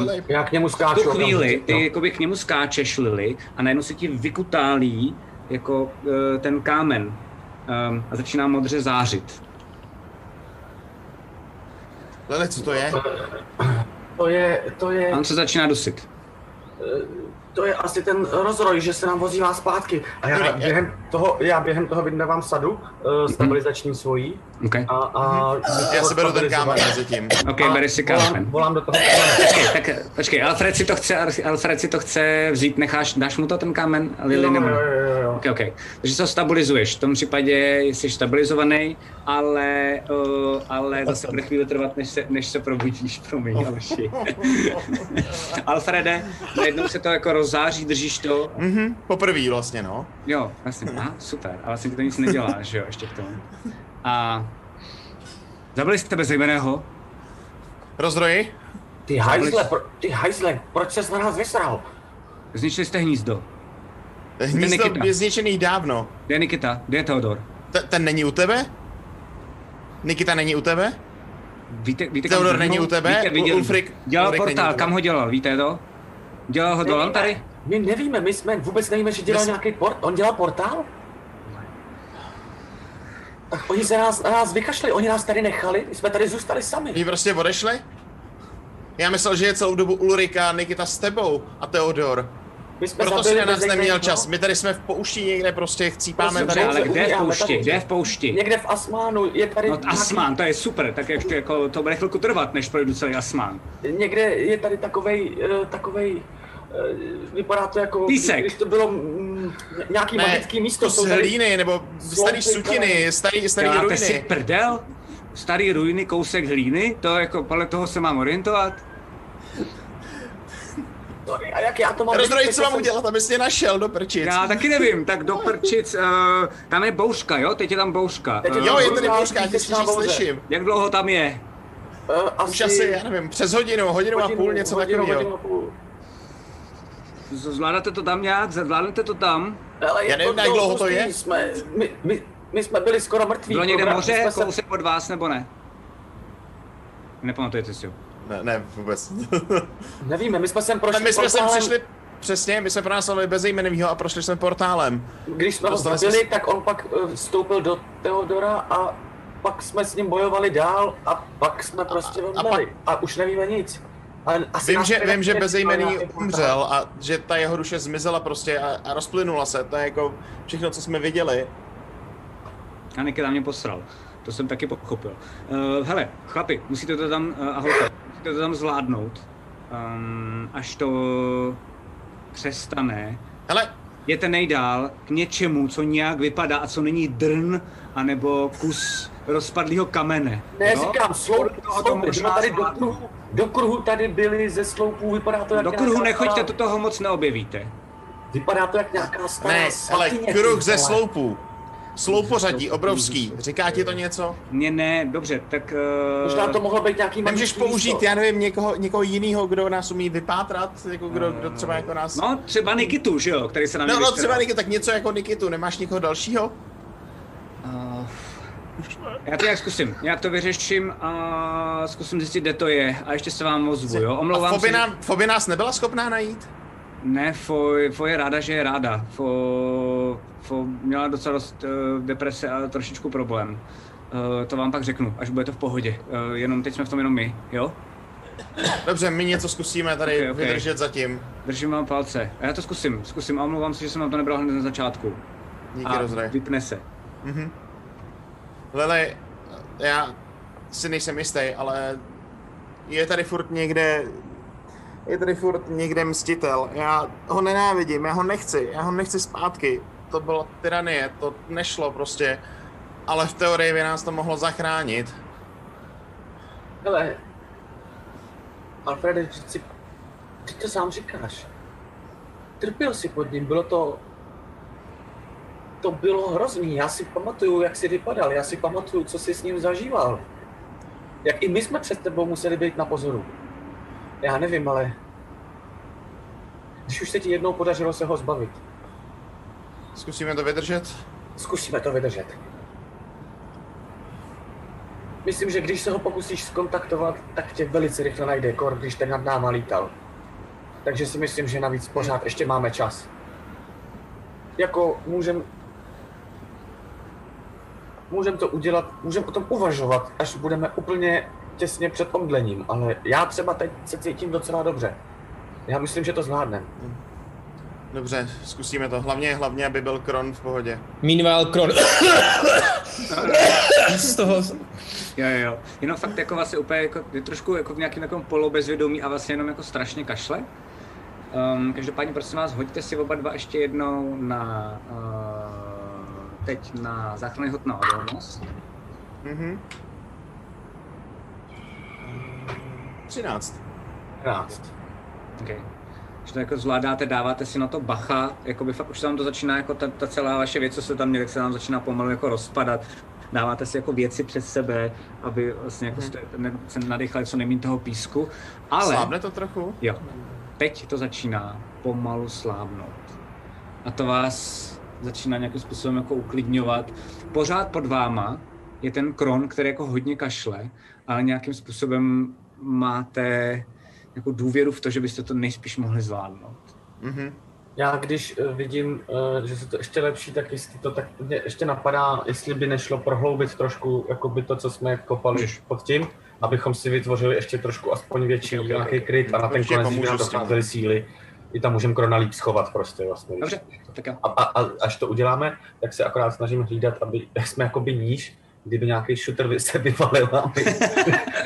Um, Já k němu v skáču. tu chvíli okamžitě, ty no. jakoby k němu skáčeš, Lily, a najednou se ti vykutálí jako uh, ten kámen um, a začíná modře zářit. Lele, co to je? To je, to je, A on se začíná dusit. To je asi ten rozroj, že se nám vozívá zpátky. A já během toho, já během toho vydávám sadu uh, stabilizační svojí. Okay. A, a Já si beru ten kámen mezi tím. OK, a beri si volám, kámen. volám do toho. Počkej, tak počkej, Alfred si to chce, Alfred si to chce vzít, necháš, dáš mu to ten kámen, Lily, Jo, nebo? jo, jo, jo. OK, OK. Takže se stabilizuješ, v tom případě jsi stabilizovaný, ale, uh, ale zase bude chvíli trvat, než se, než se probudíš, promiň, Alši. Alfrede, najednou se to jako rozzáří, držíš to, Mhm, poprvý vlastně, no. jo, vlastně, aha, super, ale vlastně ti to nic nedělá, že jo, ještě k tomu. A zabili jste bezejmeného, Rozroji? Ty hajzle, pro, ty hajzle, proč ses na nás vysral? zničili jste hnízdo. Hnízdo Nikita. je zničený dávno. Kde je Nikita? Kde je Teodor? T- ten není u tebe? Nikita není u tebe? Víte, víte Teodor kam není u tebe? Víte, viděl, Ulfrik- dělal Ulrik není u portál, tebe. kam ho dělal, víte to? Dělal ho dolan tady? My nevíme, my jsme vůbec nevíme, že dělal nějaký port, on dělal portál? Oni se nás, na nás vykašli, oni nás tady nechali, my jsme tady zůstali sami. Vy prostě odešli? Já myslel, že je celou dobu Ulrika, Nikita s tebou a Teodor. My jsme Proto si zabili na nás neměl čas. My tady jsme v poušti někde prostě chcípáme Dobře, tady. Ale kde v poušti? Kde v poušti? Někde v Asmánu, je tady No nějaký- Asmán, to je super, tak ještě jako to bude chvilku trvat, než projdu celý Asmán. Někde je tady takovej, uh, takovej, vypadá to jako, Písek. když to bylo mm, nějaký Ne, magický místo. kus jsou tady- hlíny, nebo starý sutiny, starý, starý Děláte si ruiny. prdel? Starý ruiny, kousek hlíny? To jako podle toho se mám orientovat? Sorry, A jak já to mám Rozdroj, co mám jsem- udělat, abys mě našel do prčic? Já taky nevím, tak do prčic, uh, tam je bouřka, jo? Teď je tam bouřka. Teď je Eh, Jo, je tady Bouřka, já tě slyším, jak dlouho tam je? Uh, Už asi, já nevím, přes hodinu, hodinu a půl, něco hodinu, hodinu takového. a půl. Zvládáte to tam nějak? Zvládnete to tam? Ale Já je nevím, to jak dlouho to je. Jsme, my, my, my jsme byli skoro mrtví. Bylo někde moře, jsme se- kousek od vás, nebo ne? Nepamatujete si ho. Ne, ne, vůbec. Nevíme, my jsme sem prošli my jsme sem přišli, přesně, my jsme pronásledovali bezejmenýho a prošli jsme portálem. Když jsme ho zabili, jsme- tak on pak eh, vstoupil do Teodora a pak jsme s ním bojovali dál a pak jsme prostě a odmeli. A, už nevíme nic. Ale asi Vím, že, vím, že bezejmený umřel a že ta jeho duše zmizela prostě a, a rozplynula se. To je jako všechno, co jsme viděli. A Nikita mě posral. To jsem taky pochopil. Uh, hele, chlapi, musíte to tam, uh, a holka, musíte to tam zvládnout. Um, až to přestane. Hele, Jděte nejdál k něčemu, co nějak vypadá a co není drn, anebo kus rozpadlého kamene. Ne, jo? říkám, sloup, to sloupy, možná tady do do kruhu tady byli ze sloupů, vypadá to jak Do kruhu nějaká nechoďte, to toho moc neobjevíte. Vypadá to jak nějaká stará ne, ale kruh ze sloupů. Sloupořadí, obrovský. Říká ti to něco? Mně ne, dobře, tak... Uh, Možná to mohlo být nějaký Nemůžeš použít, místo. já nevím, někoho, někoho jiného, kdo nás umí vypátrat, jako kdo, kdo třeba jako nás... No, třeba Nikitu, že jo, který se na mě no, no třeba Niky, tak něco jako Nikitu, nemáš někoho dalšího? Já to nějak zkusím, nějak to vyřeším a zkusím zjistit, kde to je a ještě se vám ozvu, jo? A Omlouvám Foby, se. nám, Foby nás nebyla schopná najít? Ne, Fo, Fo je ráda, že je ráda. Fo, Fo měla docela dost uh, deprese a trošičku problém. Uh, to vám pak řeknu, až bude to v pohodě. Uh, jenom teď jsme v tom jenom my, jo? Dobře, my něco zkusíme tady Ok, ok. vydržet zatím. Držím vám palce. A já to zkusím, zkusím a omlouvám se, že jsem vám to nebral hned na začátku. Díky, a Rozrej. vypne se. Mhm. Lele, já si nejsem jistý, ale je tady furt někde, je tady furt někde mstitel. Já ho nenávidím, já ho nechci, já ho nechci zpátky. To byla tyranie, to nešlo prostě. Ale v teorii by nás to mohlo zachránit. Hele, Alfrede, vždyť si, ty to sám říkáš. Trpěl si pod ním, bylo to... To bylo hrozný, já si pamatuju, jak jsi vypadal, já si pamatuju, co jsi s ním zažíval. Jak i my jsme před tebou museli být na pozoru. Já nevím, ale... Když už se ti jednou podařilo se ho zbavit, Zkusíme to vydržet? zkusíme to vydržet. Myslím, že když se ho pokusíš skontaktovat, tak tě velice rychle najde, kor, když ten nad náma lítal. Takže si myslím, že navíc pořád ještě máme čas. Jako můžem... Můžem to udělat, můžem o tom uvažovat, až budeme úplně těsně před omdlením, ale já třeba teď se cítím docela dobře. Já myslím, že to zvládnem. Dobře, zkusíme to. Hlavně, hlavně, aby byl Kron v pohodě. Meanwhile, Kron... Z toho... Jo, jo, jo. Jenom fakt jako vlastně úplně jako, je trošku jako v nějakém jako polobezvědomí a vlastně jenom jako strašně kašle. Um, každopádně prosím vás, hoďte si oba dva ještě jednou na uh, teď na záchranný hod na odolnost. Mhm. 13. 13. Okay. Že to jako zvládáte, dáváte si na to bacha, jako by fakt už se vám to začíná, jako ta, ta celá vaše věc, co se tam měli, tak se vám začíná pomalu jako rozpadat. Dáváte si jako věci přes sebe, aby vlastně jako jste, ne, se nadechali co nejméně toho písku. Ale... Slábne to trochu? Jo. Teď to začíná pomalu slábnout. A to vás začíná nějakým způsobem jako uklidňovat. Pořád pod váma je ten kron, který jako hodně kašle, ale nějakým způsobem máte jako důvěru v to, že byste to nejspíš mohli zvládnout. Mhm. Já když eh, vidím, eh, že se to ještě lepší, tak jestli to tak mě ještě napadá, jestli by nešlo prohloubit trošku jakoby to, co jsme kopali pod tím, abychom si vytvořili ještě trošku aspoň větší Ok, ok, ok. nějaký kryt a na ten konec, docházely síly, i tam můžeme krona líp schovat prostě vlastně. Dobře, tak. A, a, a, až to uděláme, tak se akorát snažím hlídat, aby jsme jakoby níž, kdyby nějaký shooter se vyvalil a my,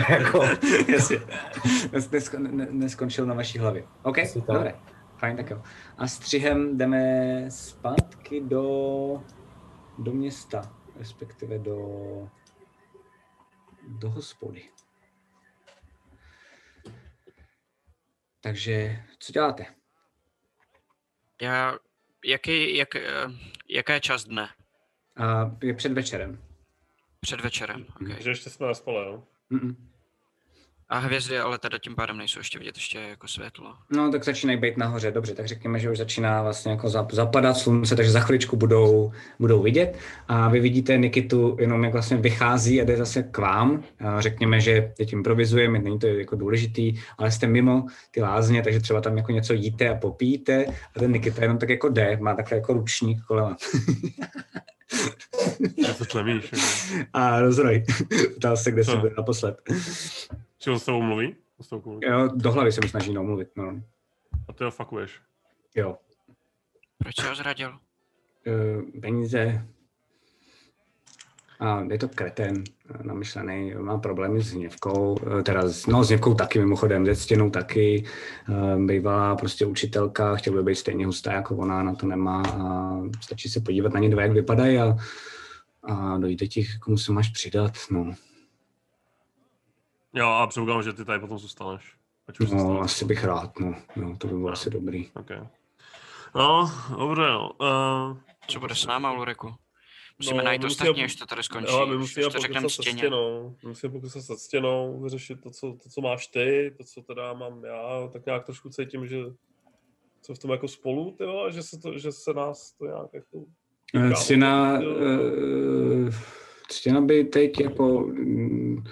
jako, Jasně. Nes, nesko, ne, neskončil na vaší hlavě. OK, dobré. Fajn, tak jo. A střihem jdeme zpátky do, do města, respektive do, do hospody. Takže, co děláte? Já, jaký, jak, eh, jaká je čas dne? A je před večerem. Před večerem, okay. Že ještě jsme na spole, jo? Mm-mm. A hvězdy ale teda tím pádem nejsou ještě vidět, ještě je jako světlo. No, tak začínají být nahoře, dobře, tak řekněme, že už začíná vlastně jako zap- zapadat slunce, takže za chviličku budou, budou vidět. A vy vidíte Nikitu jenom jak vlastně vychází a jde zase k vám. A řekněme, že teď improvizujeme, není to jako důležitý, ale jste mimo ty lázně, takže třeba tam jako něco jíte a popíte a ten Nikita jenom tak jako jde, má takhle jako ručník kolem. Tlemíš. Jako. a rozroj. Ptal se, kde Co? jsem byl naposled. Či on s tebou mluví? S tebou? Jo, do hlavy se mi snaží nomluvit, no. A ty ho fakuješ. Jo. Proč se ho zradil? eh, peníze. A je to kreten eh, namyšlený, má problémy s hněvkou, eh, teda s, no s hněvkou taky mimochodem, se stěnou taky, eh, bývalá prostě učitelka, chtěl by být stejně hustá jako ona, na to nemá a stačí se podívat na ně dva, jak vypadají a, a dojde ti, komu se máš přidat, no. Jo, a předpokládám, že ty tady potom zůstaneš. Ať už No, zůstaneš. asi bych rád, no, no to by bylo asi dobrý. Okay. No, dobře, no. Uh, Co bude s náma, Ulriku? Musíme No, najít my ostatní, musíme- až to tady skončí. Jo, my musíme to řekneme pokusit se stěně. stěnou. My musíme pokusit se stěnou, vyřešit to co, to, co máš ty, to, co teda mám já, tak nějak trošku cítím, že co v tom jako spolu, ty vole, že se, to, že se nás to nějak jako... Eh, Ctěna, eh, ctěna by teď jako mm,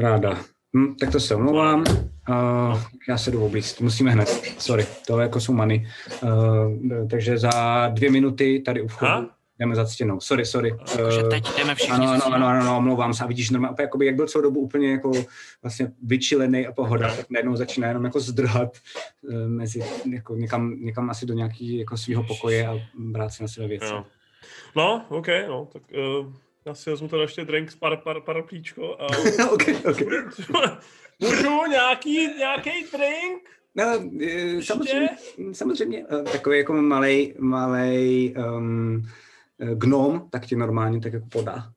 ráda. Hm, tak to se omlouvám. Uh, já se jdu oblíct, musíme hned. Sorry, to jako jsou many. Uh, takže za dvě minuty tady u vchodu Ha? Jdeme za ctěnou. Sorry, sorry. Jakože Eh, teď jdeme všichni ano, ano, ano, ano, ano, omlouvám se. A vidíš, normálně, jakoby, jak byl celou dobu úplně jako vlastně vyčilený a pohoda, tak najednou začíná jenom jako zdrhat eh, mezi, jako někam, někam asi do nějaký jako svého pokoje a brát si na své věci. Jo. No, OK, no, tak uh, já si vezmu teda ještě drink z par, par, paraplíčko a... ok, ok. Můžu nějaký, nějaký drink? No, samozřejmě, samozřejmě takový jako malej, malej um, gnom, tak ti normálně tak jako podá.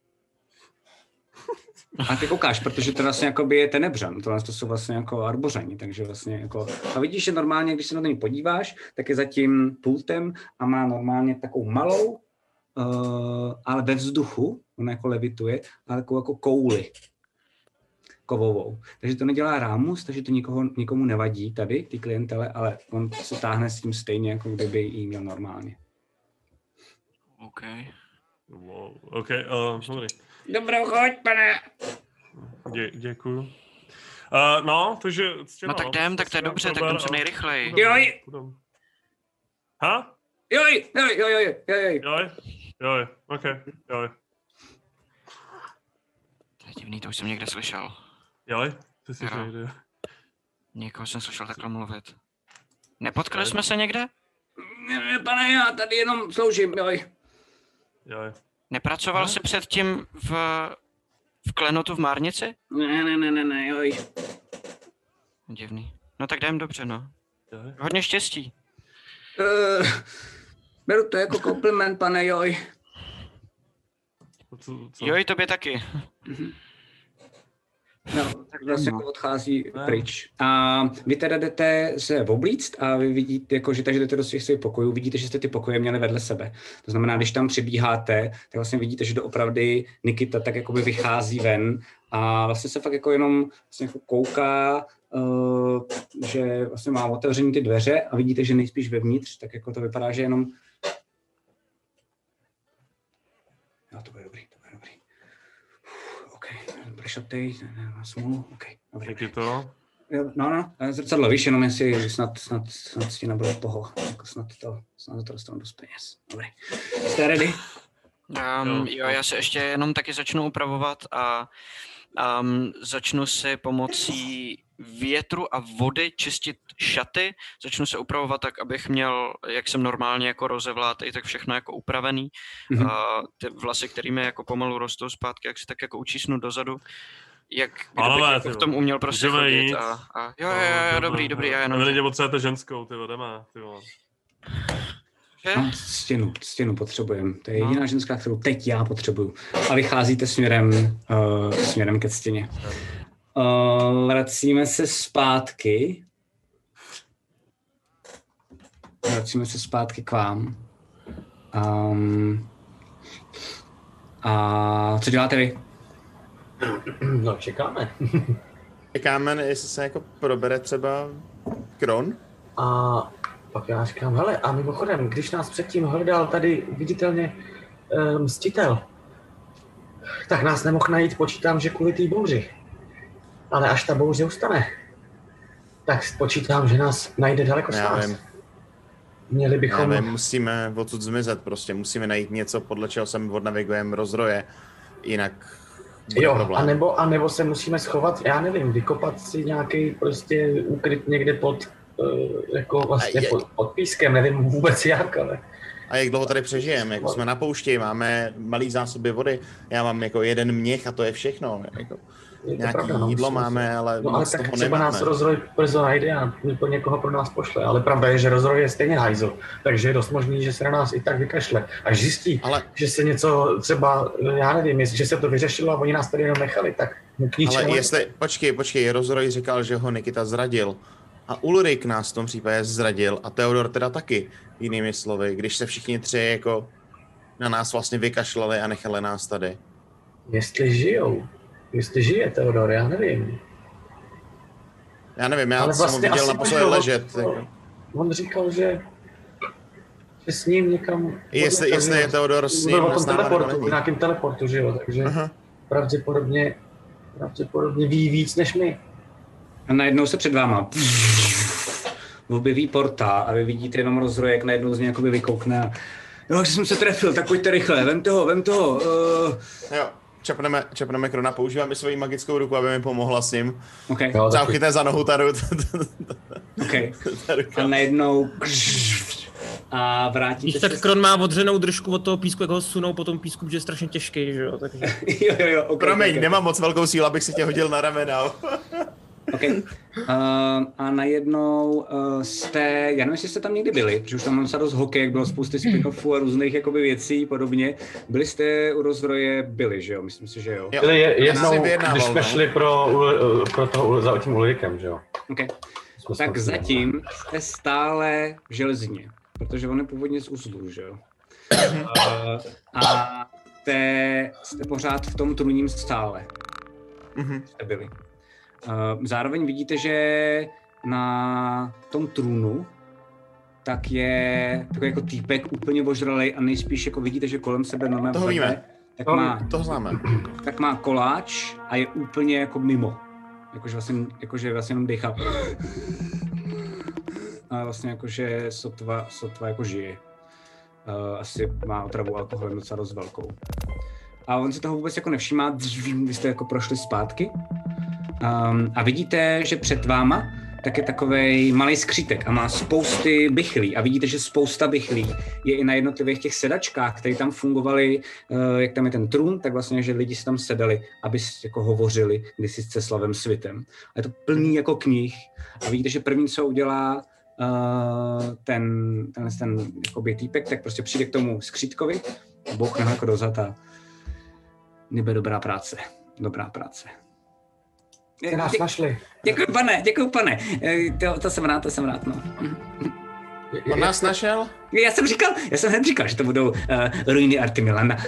A ty koukáš, protože to vlastně jako je tenebřan, to, to jsou vlastně jako arbořeni, takže vlastně jako, a vidíš, že normálně, když se na něj podíváš, tak je za tím pultem a má normálně takovou malou, uh, ale ve vzduchu, ona jako levituje, ale takovou jako kouli kovovou. Takže to nedělá rámus, takže to nikoho, nikomu nevadí tady, ty klientele, ale on se táhne s tím stejně, jako kdyby jí měl normálně. OK. Wow, OK, uh, dobrý. Dobrou choď, pane. Dě, děkuju. Uh, no, takže... Ctěno, No tak jdem, tak to je dobře, tak jdem co nejrychleji. Joj. Ha? Joj, joj, joj, joj, joj, Joj, joj, OK, joj. To je divný, to už jsem někde slyšel. Joj, ty jsi Jo. někde. Někoho jsem slyšel takhle mluvit. Nepotkali jsme se někde? Ne, ne, pane, já tady jenom sloužím, joj. Joj. Nepracoval jsi předtím v, v klenotu v Márnici? Ne, ne, ne, ne, ne, joj. Divný. No tak jdem dobře, no. Joj. Hodně štěstí. Uh, beru to jako kompliment, pane, joj. Co, co? Jo, i tobě taky. No, tak vlastně jako odchází pryč. A vy teda jdete se oblíct a vy vidíte, jako, že takže jdete do svých svých pokojů, vidíte, že jste ty pokoje měli vedle sebe. To znamená, když tam přibíháte, tak vlastně vidíte, že doopravdy Nikita tak jakoby vychází ven a vlastně se fakt jako jenom vlastně jako kouká, uh, že vlastně má otevřený ty dveře a vidíte, že nejspíš vevnitř, tak jako to vypadá, že jenom Jo, to bude dobrý, to bude dobrý. Uf, OK, prešatej, má smůlu, OK, dobrý. Díky to. Jo, no, no, zrcadlo, víš, jenom jestli snad, snad, snad s tím nebude poho, jako snad to, snad to dostanu dost peněz. Dobrý. Jste ready? Um, jo, já se ještě jenom taky začnu upravovat a um, začnu si pomocí větru a vody čistit šaty. Začnu se upravovat tak, abych měl, jak jsem normálně jako rozevlátej, tak všechno jako upravený. Mhm. Uh, ty vlasy, kterými jako pomalu rostou zpátky, jak si tak jako učísnu dozadu. Jak Pánové, jako v tom uměl prostě chodit jít? a, a jo, jo, jo, jo, dobrý, dobrý, já jenom... Evidentně potřebujete ženskou, ty vole, jdeme, ty vole. No, stěnu, stěnu potřebujeme. To je jediná ženská, kterou teď já potřebuju. A vycházíte směrem, uh, směrem ke stěně. Uh, vracíme se zpátky. Vracíme se zpátky k vám. Um, a co děláte vy? No, čekáme. Čekáme, jestli se jako probere třeba Kron. A pak já říkám, hele, a mimochodem, když nás předtím hledal tady viditelně uh, mstitel, tak nás nemohl najít, počítám, že kvůli té bouři. Ale až ta bouře ustane, tak počítám, že nás najde daleko Já nás. vím. Měli bychom... Já vím, musíme odsud zmizet prostě, musíme najít něco, podle čeho se odnavigujeme rozroje, jinak Jo, problém. a nebo, a nebo se musíme schovat, já nevím, vykopat si nějaký prostě úkryt někde pod, jako vlastně je- pod, pískem, nevím vůbec jak, ale... A jak dlouho tady přežijeme? Jako jsme na poušti, máme malý zásoby vody, já mám jako jeden měch a to je všechno. Jako, Je to nějaký pravda, no, jídlo máme, ale No ale tak toho třeba nemáme. nás rozroj brzo najde a po někoho pro nás pošle. Ale pravda je, že rozroj je stejně hajzl, takže je dost možný, že se na nás i tak vykašle. Až zjistí, ale... že se něco třeba, já nevím, jestli, že se to vyřešilo a oni nás tady jenom nechali, tak k ničemu... Ale jestli, počkej, počkej, Rozroj říkal, že ho Nikita zradil. A Ulrik nás v tom případě zradil a Theodor teda taky, jinými slovy, když se všichni tři jako na nás vlastně vykašlali a nechali nás tady. Jestli žijou, jestli žije Teodor, já nevím. Já nevím, já Ale jsem ho vlastně viděl asi naposledy ležet. Jako. On říkal, že, že s ním někam... Jestli- jestli je Teodor s Byl ním o tom nebo teleportu, v nějakém teleportu, že jo, takže Aha. pravděpodobně, pravděpodobně ví víc než my. A najednou se před váma objeví portál a vy vidíte jenom rozroj, jak najednou z něj jakoby vykoukne a jo, že jsem se trefil, tak pojďte rychle, vem toho, vem toho. Uh... Jo, čepneme, čepneme Krona, používáme svoji magickou ruku, aby mi pomohla s ním. Okay. Jo, Třeba chytne za nohu ta, ru- Okay. ta ruka. A najednou a vrátíte Víš, se... tak Kron má odřenou držku od toho písku, jak ho sunou po tom písku, protože je strašně těžký, že jo, takže... jo, jo, jo, okay, Promiň, okay. nemám moc velkou sílu, abych si tě hodil na ramena. Okay. Uh, a najednou uh, jste, já nevím, jestli jste tam někdy byli, protože už tam mám se dost hokej, bylo spousty spin-offů a různých jakoby věcí podobně. Byli jste u rozroje, byli, že jo? Myslím si, že jo. Jo. Byli je, Já jednou, si vyjednával, když jsme no. šli pro, Ul- pro toho, za tím Ulrikem, že jo. Okay. Jsme Tak zatím jste stále v železině, protože on je původně z uzlu, že jo? uh, a jste, jste pořád v tom trůním stále. Mhm. Jste byli. Uh, zároveň vidíte, že na tom trůnu tak je takový jako týpek úplně ožralej a nejspíš jako vidíte, že kolem sebe normálně Toho víme. tak To, má, to známe. tak má koláč a je úplně jako mimo. Jakože vlastně, jakože vlastně jenom dechá. A vlastně jakože sotva, sotva jako žije. Uh, asi má otravu alkoholem docela dost velkou. A on si toho vůbec jako nevšímá, vy jste jako prošli zpátky. Um, a vidíte, že před váma tak je takový malý skřítek a má spousty bychlí. A vidíte, že spousta bychlí je i na jednotlivých těch sedačkách, které tam fungovaly, eh, jak tam je ten trůn, tak vlastně, že lidi si tam sedali, aby jako hovořili kdysi s Ceslavem Svitem. A je to plný jako knih. A vidíte, že první, co udělá uh, ten, ten, ten jakoby týpek, tak prostě přijde k tomu skřítkovi, bouchne jako do zata. Nebe dobrá práce. Dobrá práce. Ty nás našli. Děkuji, pane, děkuji, pane. Eh, To, to jsem rád, to jsem rád, no. On nás našel? Já jsem říkal, já jsem hned říkal, že to budou uh, ruiny Artimilana. Uh,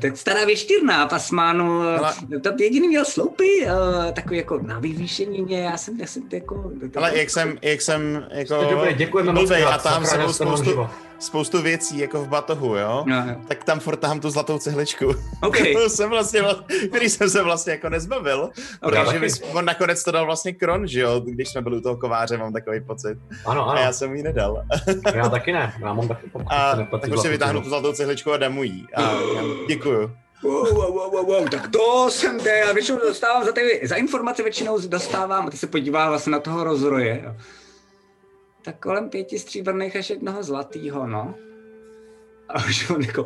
tak stará věštírna, pasmánu, Ale- uh, to jediný měl sloupy, uh, takový jako na vyvýšení, já jsem, já jsem jako... Ale jak jsem, jak jsem jako dobrý, děkujeme moc a tam nám spoustu, spoustu věcí jako v batohu, jo? No, jo. Tak tam furt tahám tu zlatou cihličku. OK. Kterou jsem vlastně, který jsem se vlastně jako nezbavil. Ok. Protože vys- on nakonec to dal vlastně Kron, že jo? Když jsme byli u toho kováře, mám takový pocit. Ano, A já ano. jsem mu ji nedal. Já taky ne. Já mám taky pokud A se neplatí tak už si zlatou vytáhnu tu zlatou cihličku a dám mu jí. A já děkuju. Wow, wow, wow, wow, wow, tak to jsem te, já většinou dostávám za, ty, za informace většinou dostávám, a ty se podívá vlastně na toho rozroje. jo. Tak kolem pěti stříbrných až jednoho zlatýho, no. A už on jako,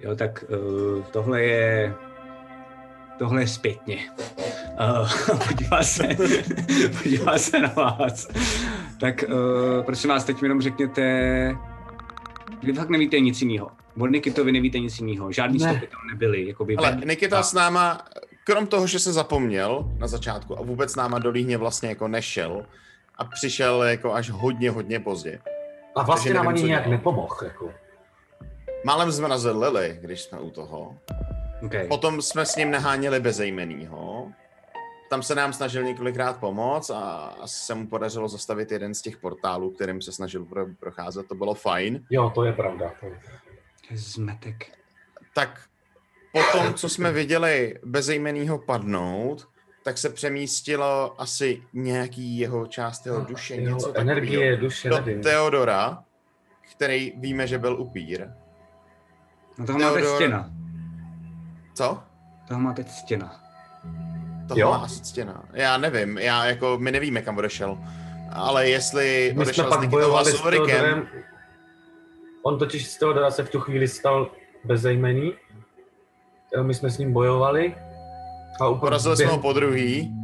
jo, tak uh, tohle je, tohle je zpětně. Uh, podívá se, podívá se na vás. Tak uh, prosím vás, teď mi jenom řekněte, vy fakt nevíte nic jiného. Od Nikitovi nevíte nic jiného. Žádný Ne. stopy tam nebyly. Jakoby Ale ven- Nikita a- s náma, krom toho, že se zapomněl na začátku a vůbec s náma do Líhně vlastně jako nešel a přišel jako až hodně, hodně pozdě. A vlastně Takže nám nevím, ani nějak nepomohl. Jako. Málem jsme nazvedli, když jsme u toho. Okay. Potom jsme s ním naháněli bezejmenýho. Tam se nám snažil několikrát pomoct a asi se mu podařilo zastavit jeden z těch portálů, kterým se snažil pro, procházet. To bylo fajn. Jo, to je pravda. To je... Zmetek. Tak potom, co jsme viděli bezejmenýho padnout, tak se přemístilo asi nějaký jeho část jeho duše, Jeho něco energie, takového, duše, do nevím. Teodora, který víme, že byl upír. No toho má teď Theodor- stěna. Co? Toho má teď stěna. Toho Jo? má asi stěna. Já nevím, já jako, my nevíme, kam odešel. Ale jestli My jsme odešel s pak Nikitou a bojovali s Ulrikem. On totiž z Teodora se v tu chvíli stal bezejmený. Jo, My jsme s ním bojovali. A úplně porazili jsme ho po druhý,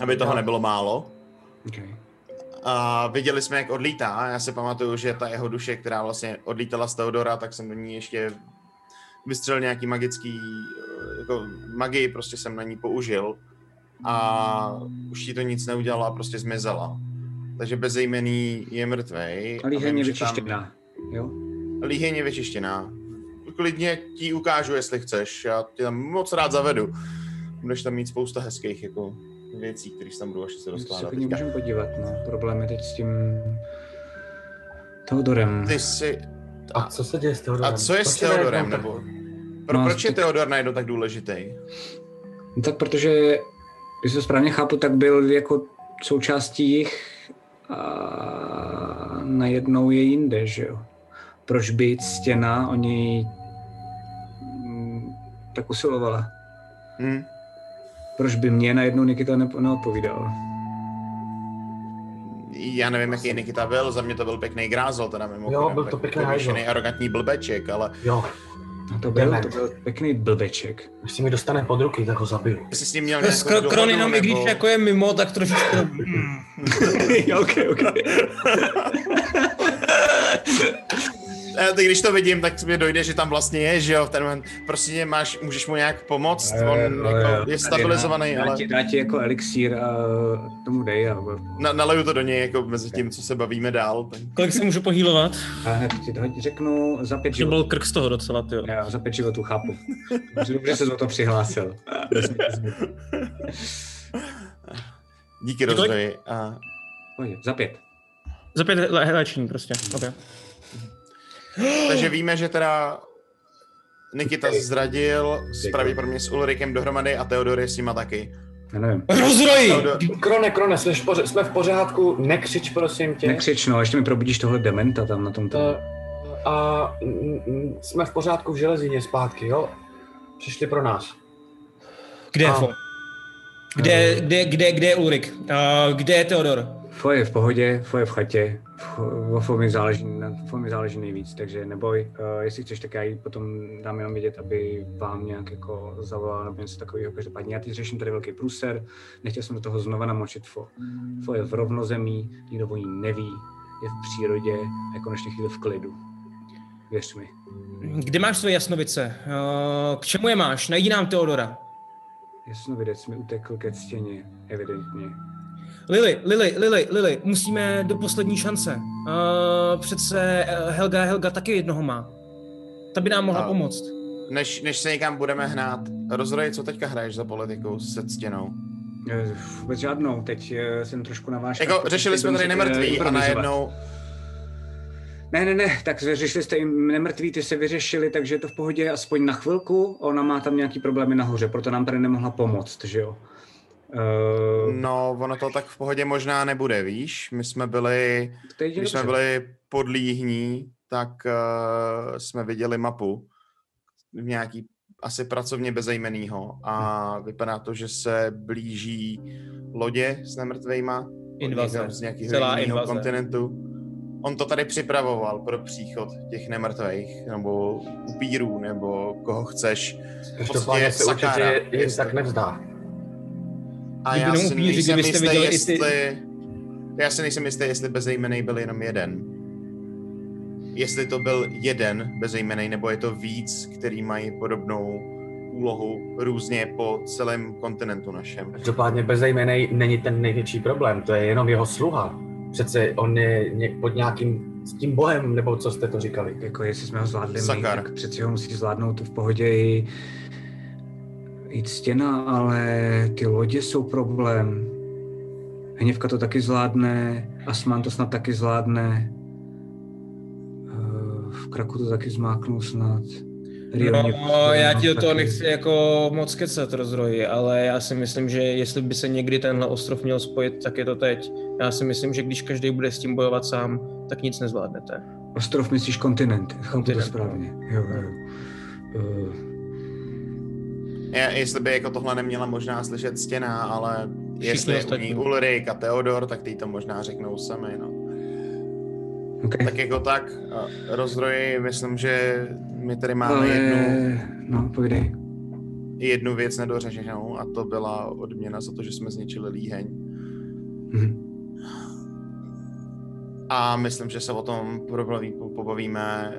aby toho nebylo málo. Okay. A viděli jsme, jak odlítá. Já si pamatuju, že ta jeho duše, která vlastně odlítala z Teodora, tak jsem do ní ještě vystřelil nějaký magický, jako magii prostě jsem na ní použil a už jí to nic neudělalo a prostě zmizela. Takže bezejmený je mrtvej. A líheň je tam- vyčištěná. Jo? Líheň je vyčištěná. Klidně ti ukážu, jestli chceš. Já tě tam moc rád zavedu. Budeš tam mít spousta hezkých jako věcí, které se tam budou ještě se To se můžeme podívat, no. Problém je teď s tím Teodorem. Ty jsi... A co se děje s Teodorem? A co je s Teodorem? tak- Nebo... Pro, No, proč je tak- Teodor najednou tak důležitý? No tak protože, když to správně chápu, tak byl jako součástí jich a najednou je jinde, že jo. Proč být stěna, oni mm, tak usilovala. Hm? Proč by mě najednou Nikita nepo- neodpovídal? Já nevím, jaký Nikita byl, za mě to byl pěkný grázel, teda mimochodem. Jo, byl to pěkný pověšený, arrogantní blbeček, ale Jo, No to byl, to byl pěkný blbeček. když si mi dostane pod ruky, tak ho zabiju. jsi s ním měl nějakou Skoro dohodu, Kron jenom, i když nebo- jako je mimo, tak trošičku... ok, ok. Eh, Ty, když to vidím, tak mi dojde, že tam vlastně je, že jo, v ten moment. Prostě tě máš, můžeš mu nějak pomoct, on jako je stabilizovaný, dá, ale ti, dá ti jako elixír a tomu dej a, na, naleju to do něj jako mezi tím, co se bavíme dál. Tak. Kolik se můžu pohýlovat? a ti to řeknu za pět Že byl životů. krk z toho docela, ty jo. Já za pět životů chápu. Dobře, se o to přihlásil. Díky rozvoji. A Pojď, za pět. Za pět lé- léčení prostě, okay. Takže víme, že teda Nikita zradil, spraví pro mě s Ulrikem dohromady a Theodor je s nima taky. Já nevím. Krone, Krone, jsme v, poře- jsme v pořádku, nekřič prosím tě. Nekřič, no, ještě mi probudíš tohle dementa tam na tom to. Eh, A mm, mm, jsme v pořádku v železině zpátky, jo? Přišli pro nás. Kde je A-? Kde, kde, kde, kde je Ulrik? Uh, kde je Theodor? Foje je v pohodě, Foje je v chatě, o Fo mi záleží, na Fo mi záleží nejvíc, takže neboj, uh, jestli chceš, tak já jí potom dám jenom vědět, aby vám nějak jako zavolal nebo něco takového. Každopádně já teď řeším tady velký průser, nechtěl jsem do toho znova namočit Fo. Fo je v rovnozemí, nikdo o ní neví, je v přírodě a je konečně chvíli v klidu. Věř mi. Kde máš své jasnovice? Uh, k čemu je máš? Najdi nám Theodora. Jasnovidec mi utekl ke stěně, evidentně. Lily, Lily, Lily, Lily, musíme do poslední šance. Uh, přece eh, Helga, Helga taky jednoho má. Ta by nám mohla A- pomoct. Než, než se někam budeme hnát, rozhodej, co teďka hraješ za politiku se ctěnou. Eh, Vůbec žádnou, teď eh, jsem trošku na váš. Jako, řešili jsme tady nemrtví a najednou... Ne, ne, ne, tak řešili jste jim nemrtví, ty se vyřešili, takže je to v pohodě aspoň na chvilku. Ona má tam nějaký problémy nahoře, proto nám tady nemohla pomoct, že jo? Uh, No, ono to tak v pohodě možná nebude, víš? My jsme byli, když jsme dobře. byli pod Líhní, tak uh, jsme viděli mapu nějaký asi pracovně bezejmenýho a vypadá to, že se blíží lodě s nemrtvejma Invaze. z nějakého Celá jiného invaze. kontinentu. On to tady připravoval pro příchod těch nemrtvých, nebo upírů, nebo koho chceš. Každopádně se určitě jen tak nevzdá. A já si upíři, nejsem jistý, viděli jestli... ty- Já si nejsem jistý, jestli bezejmenej byl jenom jeden. Jestli to byl jeden bezejmenej, nebo je to víc, který mají podobnou úlohu různě po celém kontinentu našem. Každopádně bezejmenej není ten největší problém, to je jenom jeho sluha. Přece on je pod nějakým s tím bohem, nebo co jste to říkali. Jako jestli jsme ho zvládli my, Sakar. tak přeci ho musí zvládnout v pohodě i, i stěna, ale ty lodě jsou problém. Hněvka to taky zvládne, Asman to snad taky zvládne. Eh, V Kraku to taky zmáknou snad. Rioni- No, já ti do toho taky. nechci jako moc kecat rozroji, ale já si myslím, že jestli by se někdy tenhle ostrov měl spojit, tak je to teď. Já si myslím, že když každý bude s tím bojovat sám, tak nic nezvládnete. Ostrov myslíš kontinent, chápu to správně. Jo, jo. Eh, Já, jestli by jako tohle neměla možná slyšet stěna, ale jestli je u ní Ulrik a Theodor, tak ty to možná řeknou sami, no. okay. Tak jako tak, a rozroji, myslím, že my tady máme Ale, jednu, no, povídej. jednu věc nedořešenou a to byla odměna za to, že jsme zničili líheň. Mhm. A myslím, že se o tom probavíme, pobavíme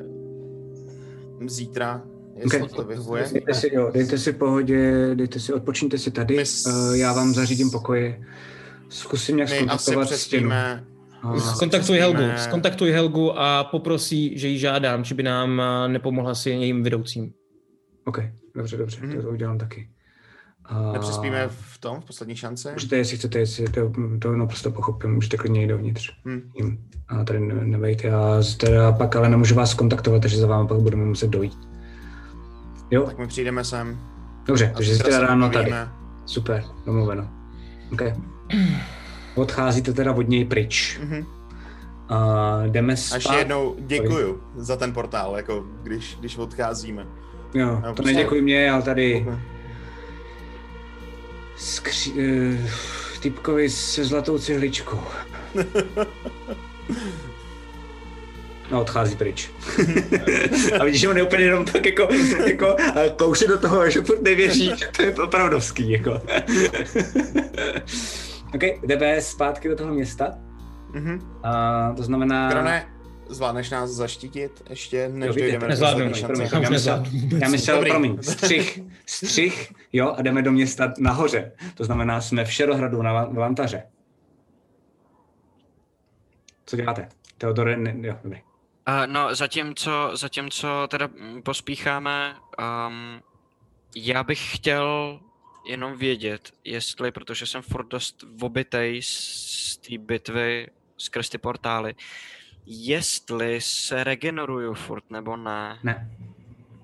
zítra, jestli Ok. to vyhovuje. Dejte si, jo, dejte si pohodě, dejte si, odpočíňte si tady, My uh, já vám zařídím pokoje. Zkusím nějak skontaktovat stěnu. A- Skontaktuj Helgu, skontaktuj Helgu a poprosí, že jí žádám, či by nám a, nepomohla s jejím vedoucím. OK, dobře, dobře, Mhm. to udělám taky. A... nepřespíme v tom, v poslední šanci. Můžete, jestli chcete, jestli to, to naprosto pochopím, můžete klidně jít dovnitř. Hm. Jim. A tady ne, nebejte, já teda pak ale nemůžu vás kontaktovat, takže za vámi pak budeme muset dojít. Jo, Tak my přijdeme sem. dobře, a takže zítra ráno tady. Super, domluveno. OK. Odcházíte teda od něj pryč. Mhm. A jdeme A spát. ještě jednou děkuju za ten portál, jako když, když odcházíme. Jo, No, to prostě- neděkuji mě, ale tady Ok. skři... Uh, typkovi se zlatou cihličkou. No, odchází pryč. a vidíš, že on je úplně jenom tak jako, jako kouše do toho, že furt nevěří, že to je opravdovský, jako. OK, jdeme zpátky do toho města. Mhm. A to znamená... Krone, zvládneš nás zaštítit ještě, než Jo, dojdeme do nezvládnu, promiň, Já myslel, já myslel, Dobrý. promiň, střih, střih, jo, a jdeme do města nahoře. To znamená, jsme v Šerohradu na La- v Lantaře. Co děláte? Teodore, ne, jo, dobrý. Uh, no, zatímco, zatímco teda mm, pospícháme, um, já bych chtěl jenom vědět, jestli, protože jsem furt dost obitej z, té bitvy skrz ty portály, jestli se regeneruju furt nebo ne. Ne.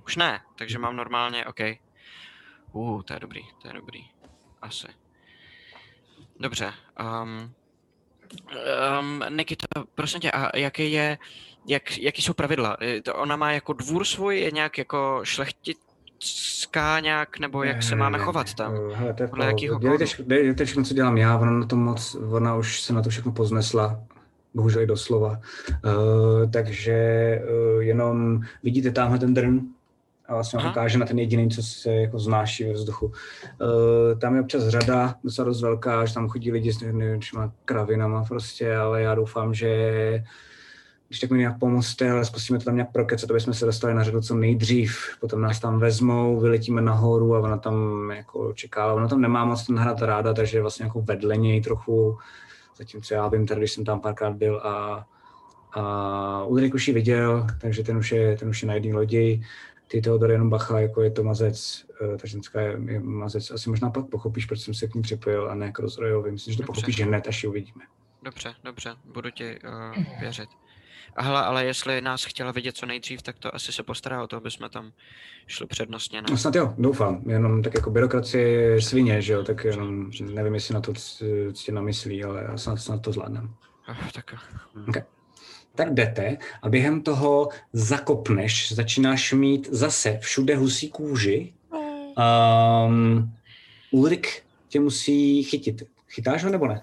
Už ne, takže mám normálně, OK. Uh, to je dobrý, to je dobrý. Asi. Dobře. Um, um, Nikita, prosím tě, a jaký je, jak, jaký jsou pravidla? Ona má jako dvůr svůj, je nějak jako šlechti, pomůcka nějak, nebo jak se máme chovat tam? Eh, Hele, to je Podle jakýho Dělejte, dělejte všechno, co dělám já, ona na to moc, ona už se na to všechno poznesla, bohužel i doslova. Uh, takže uh, jenom vidíte tamhle ten drn a vlastně. Aha. ukáže na ten jediný, co se jako znáší ve vzduchu. Uh, tam je občas řada, docela dost velká, že tam chodí lidi s nějakýma kravinama prostě, ale já doufám, že když tak mi nějak pomozte, ale zkusíme to tam nějak prokecat, aby jsme se dostali na řadu co nejdřív. Potom nás tam vezmou, vyletíme nahoru a ona tam jako čeká, ona tam nemá moc ten hrad ráda, takže je vlastně jako vedle něj trochu, zatímco já vím tady, když jsem tam párkrát byl a, a Ulrik už ji viděl, takže ten už je, ten už je na jedné lodi. Ty Teodor jenom bacha, jako je to mazec, eh, ta ženská je, je mazec. Asi možná pak pochopíš, proč jsem se k ní připojil a ne k rozrojovi. Myslím, že to Dobře. pochopíš hned, až ji uvidíme. Dobře, dobře, budu ti uh, věřit. A hele, ale jestli nás chtěla vidět co nejdřív, tak to asi se postará o to, aby jsme tam šli přednostně, ne? No snad jo, doufám. Jenom tak jako byrokracie svině, že jo, tak jenom nevím, jestli na to ctě namyslí, ale snad, snad to zvládnem. Oh, tak jo. Okay. Tak jdete a během toho zakopneš, začínáš mít zase všude husí kůži. Um, Ulrik tě musí chytit. Chytáš ho nebo ne?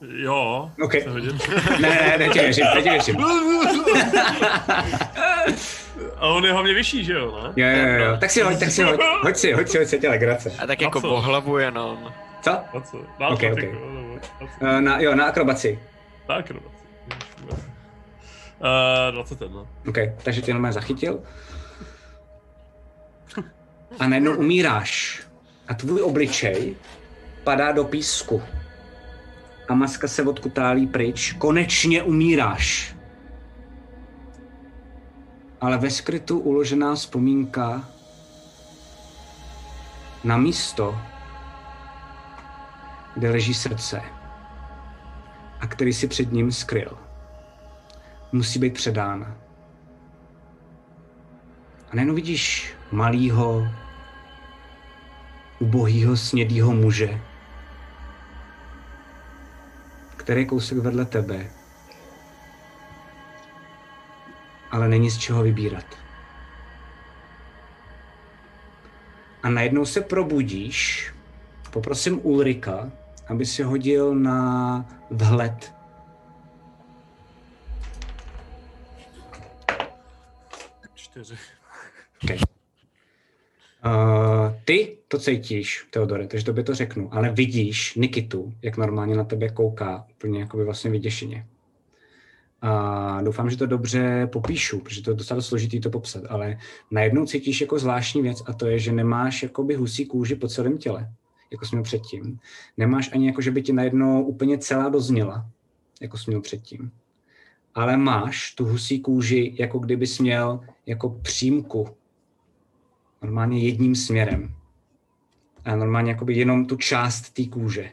Jo, OK. chci vidět. Ne, ne, ne, tě věřím, ne tě věřím. A on je hlavně vyšší, že jo, ne? Jo, jo, jo. Tak si hoď, tak si hoď. Hoď si, hoď si, hoď si, tě legrace. A tak jako co? po hlavu jenom. Co? Na co? Na Ok, atletiku, ok. nebo na co? Uh, na, jo, na akrobaci. Na akrobaci. Uh, 21. OK, takže tě jenom zachytil. A najednou umíráš. A tvůj obličej padá do písku. A maska se odkutálí pryč. Konečně umíráš. Ale ve skrytu uložená vzpomínka na místo, kde leží srdce a který si před ním skryl musí být předána. A najednou vidíš malýho, ubohýho, snědýho muže, který je kousek vedle tebe, ale není z čeho vybírat. A najednou se probudíš, poprosím Ulrika, aby si hodil na vhled Čtyři. Okay. Uh, ty to cítíš, Teodore, takže tobě to řeknu, ale vidíš Nikitu, jak normálně na tebe kouká, úplně jakoby vlastně vyděšeně. A doufám, že to dobře popíšu, protože to je docela složitý to popsat, ale najednou cítíš jako zvláštní věc a to je, že nemáš jakoby husí kůži po celém těle, jako jsme měl předtím. Nemáš ani jako, že by ti najednou úplně celá dozněla, jako jsi měl předtím. Ale máš tu husí kůži, jako kdybys měl jako přímku normálně jedním směrem. A normálně jakoby jenom tu část té kůže.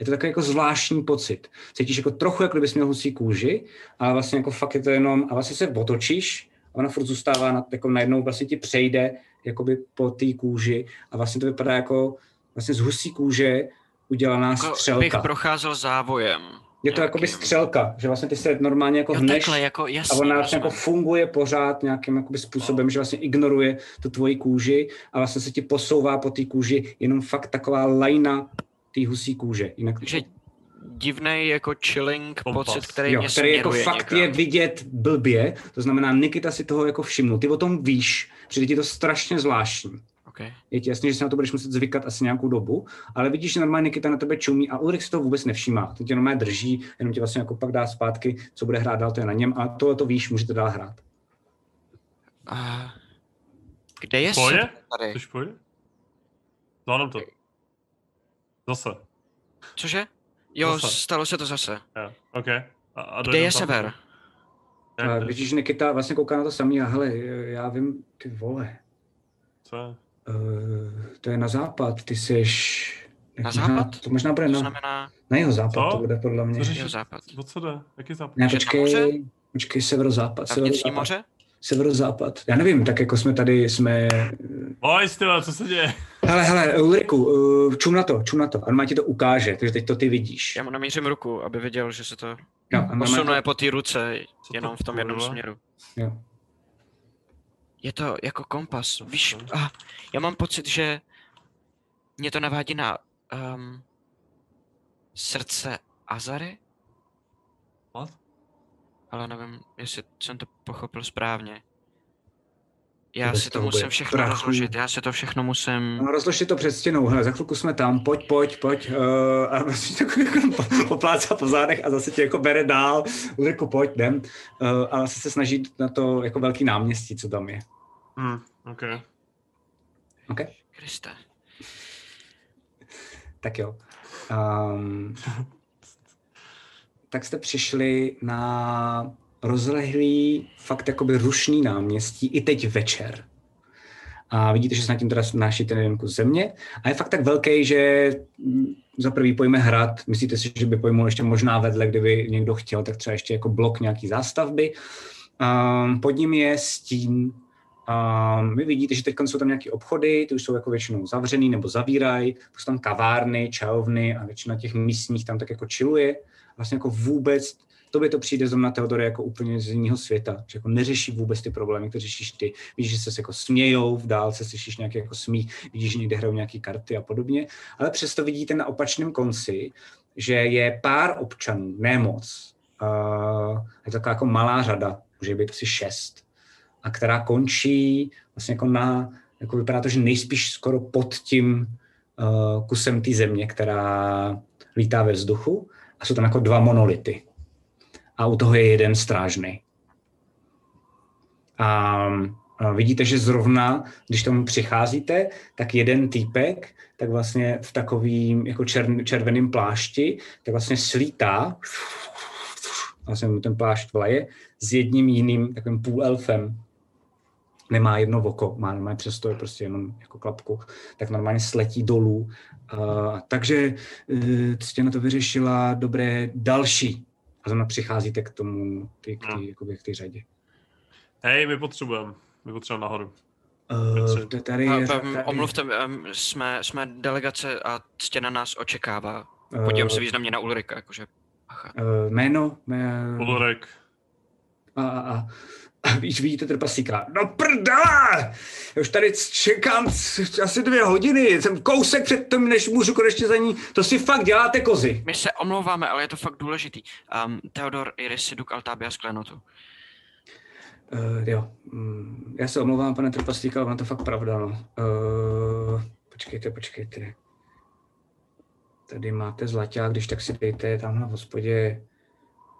Je to takový jako zvláštní pocit. Cítíš jako trochu, jako kdybys měl husí kůži, ale vlastně jako fakt je to jenom, a vlastně se otočíš, a ona furt zůstává, na, jako najednou vlastně ti přejde jakoby po té kůži a vlastně to vypadá jako vlastně z husí kůže udělaná Jako bych střelka. procházel závojem. Je to jakoby střelka, že vlastně ty se normálně jako Jo, hneš takhle, jako a jasně, ona vlastně jako funguje pořád nějakým jakoby způsobem, že vlastně ignoruje tu tvoji kůži a vlastně se ti posouvá po té kůži jenom fakt taková lajna té husí kůže. Jinak Že divný jako chilling Kompas. pocit, který jo, mě který jako fakt někam. je vidět blbě, to znamená Nikita si toho jako všimnul. Ty o tom víš, přijde ti to strašně zvláštní. Okay. Je ti jasný, že si na to budeš muset zvykat asi nějakou dobu, ale vidíš, že normálně Nikita na tebe čumí a Ulrich si to vůbec nevšímá. Ten tě normálně drží, jenom tě vlastně jako pak dá zpátky, co bude hrát dál, to je na něm a tohle to víš, můžete dál hrát. A kde je Poje? Seb tady? Jsi poje? Zvládám to. Zase. Cože? Jo, Zase. stalo se to zase. Jo, OK. A, a Kde je tam. sever? A vidíš, že Nikita vlastně kouká na to samý a hele, já vím, ty vole, Co je? Uh, to je na západ, ty seš... jak Na západ? To možná bude To na, znamená na jeho západ, to bude podle mě. Co západ. O co jde? Jaký západ? Ne, počkej, moře? počkej, severozápad, Na vnitřní severozápad, moře? severozápad. Já nevím, tak jako jsme tady, jsme... Oj, style, co se děje? Hele, hele, Ulriku, uh, čum na to, čum na to. A on ti to ukáže, takže teď to ty vidíš. Já mu namířím ruku, aby viděl, že se to normálně posunuje to- po té ruce Co to jenom v tom jednom směru. Jo. Je to jako kompas. Víš, ah, já mám pocit, že mě to navádí na um, srdce Azary, What? ale nevím, jestli jsem to pochopil správně. Já Bez si to musím všechno prachu. rozložit, já si to všechno musím... No, rozlož si to před stěnou, hele, za chvilku jsme tam, pojď, pojď, pojď. Uh, a vlastně takový jako po- poplácá po zádech a zase tě jako bere dál. Ulriku, pojď, jdem. Uh, a vlastně se snaží na to jako velký náměstí, co tam je. Hm, OK. OK? Kriste. Tak jo. Um, tak jste přišli na rozlehlý, fakt jakoby rušný náměstí, i teď večer. A vidíte, že se nad tím teda snáší ten jeden kus země. A je fakt tak velký, že mm, za prvý pojme hrad. Myslíte si, že by pojmul ještě možná vedle, kdyby někdo chtěl, tak třeba ještě jako blok nějaký zástavby. Um, pod ním je stín. Um, vy vidíte, že teď jsou tam nějaké obchody, ty už jsou jako většinou zavřený nebo zavírají, jsou tam kavárny, čajovny a většina těch místních tam tak jako chilluje. Vlastně jako vůbec, tobě to přijde zrovna Teodory jako úplně z jiného světa, že jako neřeší vůbec ty problémy, které řešíš ty. Vidíš, že se jako smějou, v dálce slyšíš nějaký jako smích, vidíš, že někde hrajou nějaké karty a podobně, ale přesto vidíte na opačném konci, že je pár občanů, ne moc, uh, je to taková jako malá řada, může být asi šest, a která končí vlastně jako na, jako vypadá to, že nejspíš skoro pod tím uh, kusem té země, která lítá ve vzduchu a jsou tam jako dva monolity. A u toho je jeden strážný. A, vidíte, že zrovna, když tomu přicházíte, tak jeden týpek, tak vlastně v takovým jako čer, červeném plášti, tak vlastně slítá, vlastně ten plášť vlaje, s jedním jiným takovým půlelfem, nemá jedno oko, má normálně přesto je prostě jenom jako klapku, tak normálně sletí dolů. Uh, takže uh, Ctěna to vyřešila, dobré, další. A zrovna přicházíte k tomu, ty, k, tý, jakoby, k té řadě. Hej, my potřebujeme. My potřebujeme nahoru. Uh, tady je... A, tady, um, omluvte, um, jsme, jsme delegace a stěna nás očekává. Podívám se Eh. významně na Ulrika, jakože... Bacha. Uh, jméno? Mé, Ulrik. a, a, a víš, vidíte trpaslíka. No prdele! Já už tady čekám asi dvě hodiny. Jsem kousek před tím, než můžu konečně za ní. To si fakt děláte kozy. My se omlouváme, ale je to fakt důležitý. Um, Theodor Iris Duk Altábia z Klenotu. Uh, jo, mm, já se omlouvám, pane trpaslík, ale to fakt pravda, no. Uh, počkejte, počkejte. Tady máte zlaťák, když tak si dejte tam na hospodě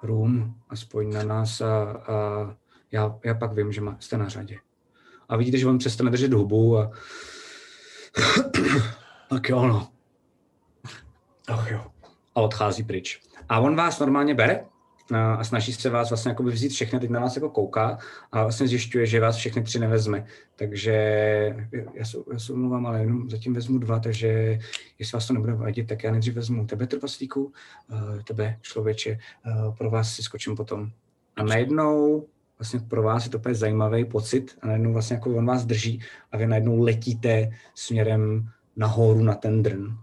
room, aspoň na nás a, a já, já pak vím, že má, jste na řadě. A vidíte, že on přestane držet hubu a tak jo, no. Ach jo. A odchází pryč. A on vás normálně bere a snaží se vás vlastně jako vzít všechny, teď na vás jako kouká a vlastně zjišťuje, že vás všechny tři nevezme. Takže já se, já se omlouvám, ale jenom zatím vezmu dva, takže jestli vás to nebude vadit, tak já nejdřív vezmu tebe, trpaslíku, tebe, člověče, pro vás si skočím potom. A najednou vlastně pro vás je to úplně zajímavý pocit a najednou vlastně jako on vás drží a vy najednou letíte směrem nahoru na ten drn.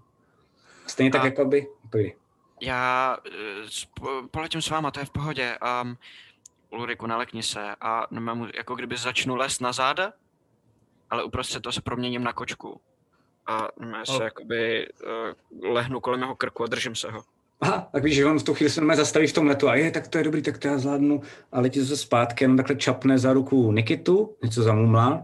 Stejně tak A- jako by, pojď. Já eh, poletím s váma, to je v pohodě. Um, Ulriku, nalekni se a mu- jako kdyby začnu lézt na záda, ale uprostřed toho se proměním na kočku. A se Ok. jakoby uh, lehnu kolem jeho krku a držím se ho. Aha, tak víš, že on v tu chvíli se normálně zastaví v tom letu a je, tak to je dobrý, tak to já zvládnu. A letí se zpátky, jenom takhle čapne za ruku Nikitu, něco zamumlá.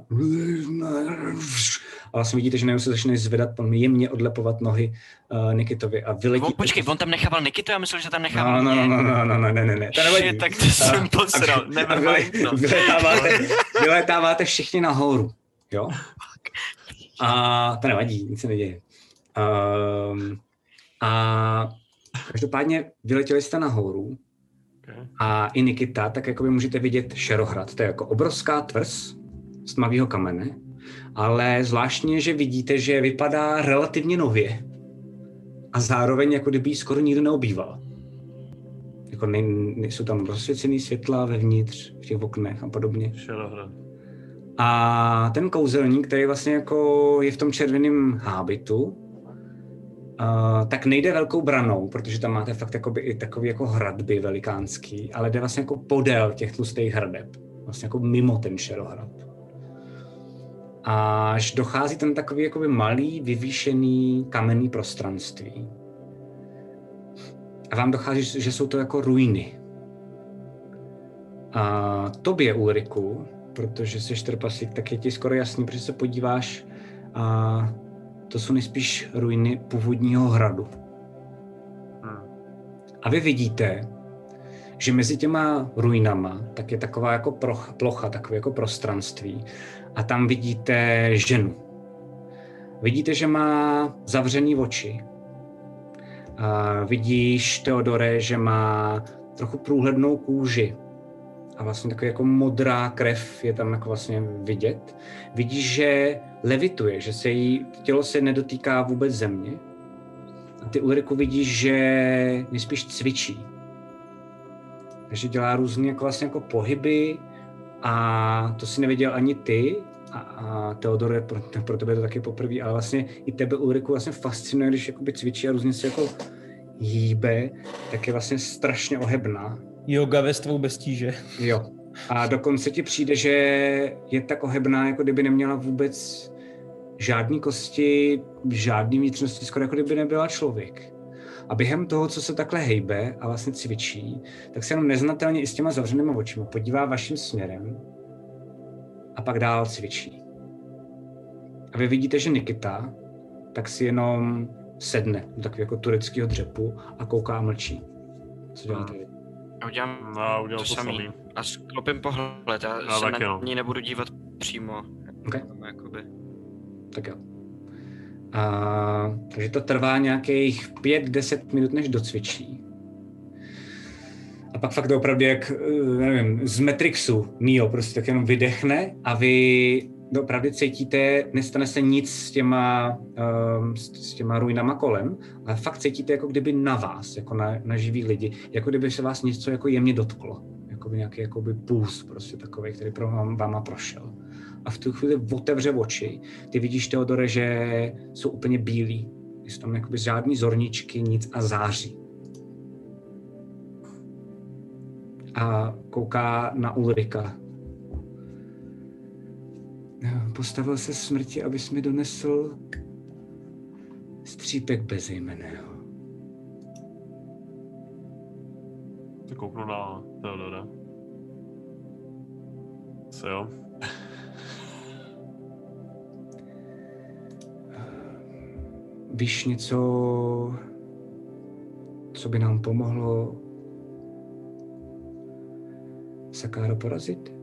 A vlastně vidíte, že najednou se začne zvedat, pan jemně odlepovat nohy uh, Nikitovi a vyletí. On, počkej, on tam nechával Nikitu, já myslel, že tam No, nechával no, mě. no, no, no, no, ne, ne, ne, to nevadí. Tak to jsem posral, no. Vyletáváte, vyletáváte všichni nahoru, jo? A to nevadí, nic se neděje. Um, a každopádně vyletěli jste nahoru Okay. a i Nikita, tak jako by můžete vidět Šerohrad. To je jako obrovská tvrz z tmavého kamene, ale zvláštně, že vidíte, že vypadá relativně nově a zároveň jako kdyby skoro nikdo neobýval. Jako ne, nejsou tam rozsvěcený světla vevnitř, v těch oknech a podobně. Šerohrad. A ten kouzelník, který vlastně jako je v tom červeném hábitu, Tak nejde velkou branou, protože tam máte fakt jakoby i takový jako hradby velikánský, ale jde vlastně jako podél těch tlustých hradeb. Vlastně jako mimo ten šerohrad. až dochází tam takový jakoby malý, vyvýšený kamenný prostranství. A vám dochází, že jsou to jako ruiny. A tobě, Ulriku, protože jsi trpaslík, tak je ti skoro jasný, protože se podíváš a to jsou nejspíš ruiny původního hradu. A vy vidíte, že mezi těma ruinama tak je taková jako proch, plocha, takové jako prostranství a tam vidíte ženu. Vidíte, že má zavřený oči. A vidíš, Teodore, že má trochu průhlednou kůži a vlastně taková jako modrá krev je tam jako vlastně vidět. Vidíš, že levituje, že se jí tělo se nedotýká vůbec země. A ty Ulriku vidíš, že nejspíš cvičí. Takže dělá různé jako vlastně jako pohyby a to si nevěděl ani ty, a, a Teodor je pro, pro tebe to taky poprvé, ale vlastně i tebe Ulriku vlastně fascinuje, když jakoby cvičí a různě se jako hýbe, tak je vlastně strašně ohebná. Yoga ve stvou bez tíže. Jo. A dokonce ti přijde, že je tak ohebná, jako kdyby neměla vůbec žádný kosti, žádný vnitřnosti, skoro jako kdyby nebyla člověk. A během toho, co se takhle hejbe a vlastně cvičí, tak se jenom neznatelně i s těma zavřenými očima podívá vaším směrem a pak dál cvičí. A vy vidíte, že Nikita tak si jenom sedne do takového jako tureckého dřepu a kouká a mlčí. Co děláte vy? Já udělám No, udělal to to samý. samý. A sklopím pohled, já Já se na no. ní nebudu dívat přímo. Okay. Jakoby. Tak jo. A, takže to trvá nějakých 5-10 minut, než docvičí. A pak fakt opravdu jak, eh, nevím, z Matrixu Neo prostě tak jenom vydechne a vy opravdu cítíte, nestane se nic s těma, um, s, těma ruinama kolem, ale fakt cítíte jako kdyby na vás, jako na, na živý lidi, jako kdyby se vás něco jako jemně dotklo. Jakoby nějaký jakoby puls prostě takový, který pro vám, váma prošel. A v tu chvíli otevře oči. Ty vidíš, Teodore, že jsou úplně bílí. Jsou tam jakoby žádný zorničky, nic a září. A kouká na Ulrika. Postavil se smrti, abys mi donesl střípek bezejmeného. Se kouknu na Teodora. Co jo? Víš něco, co by nám pomohlo Sakára porazit?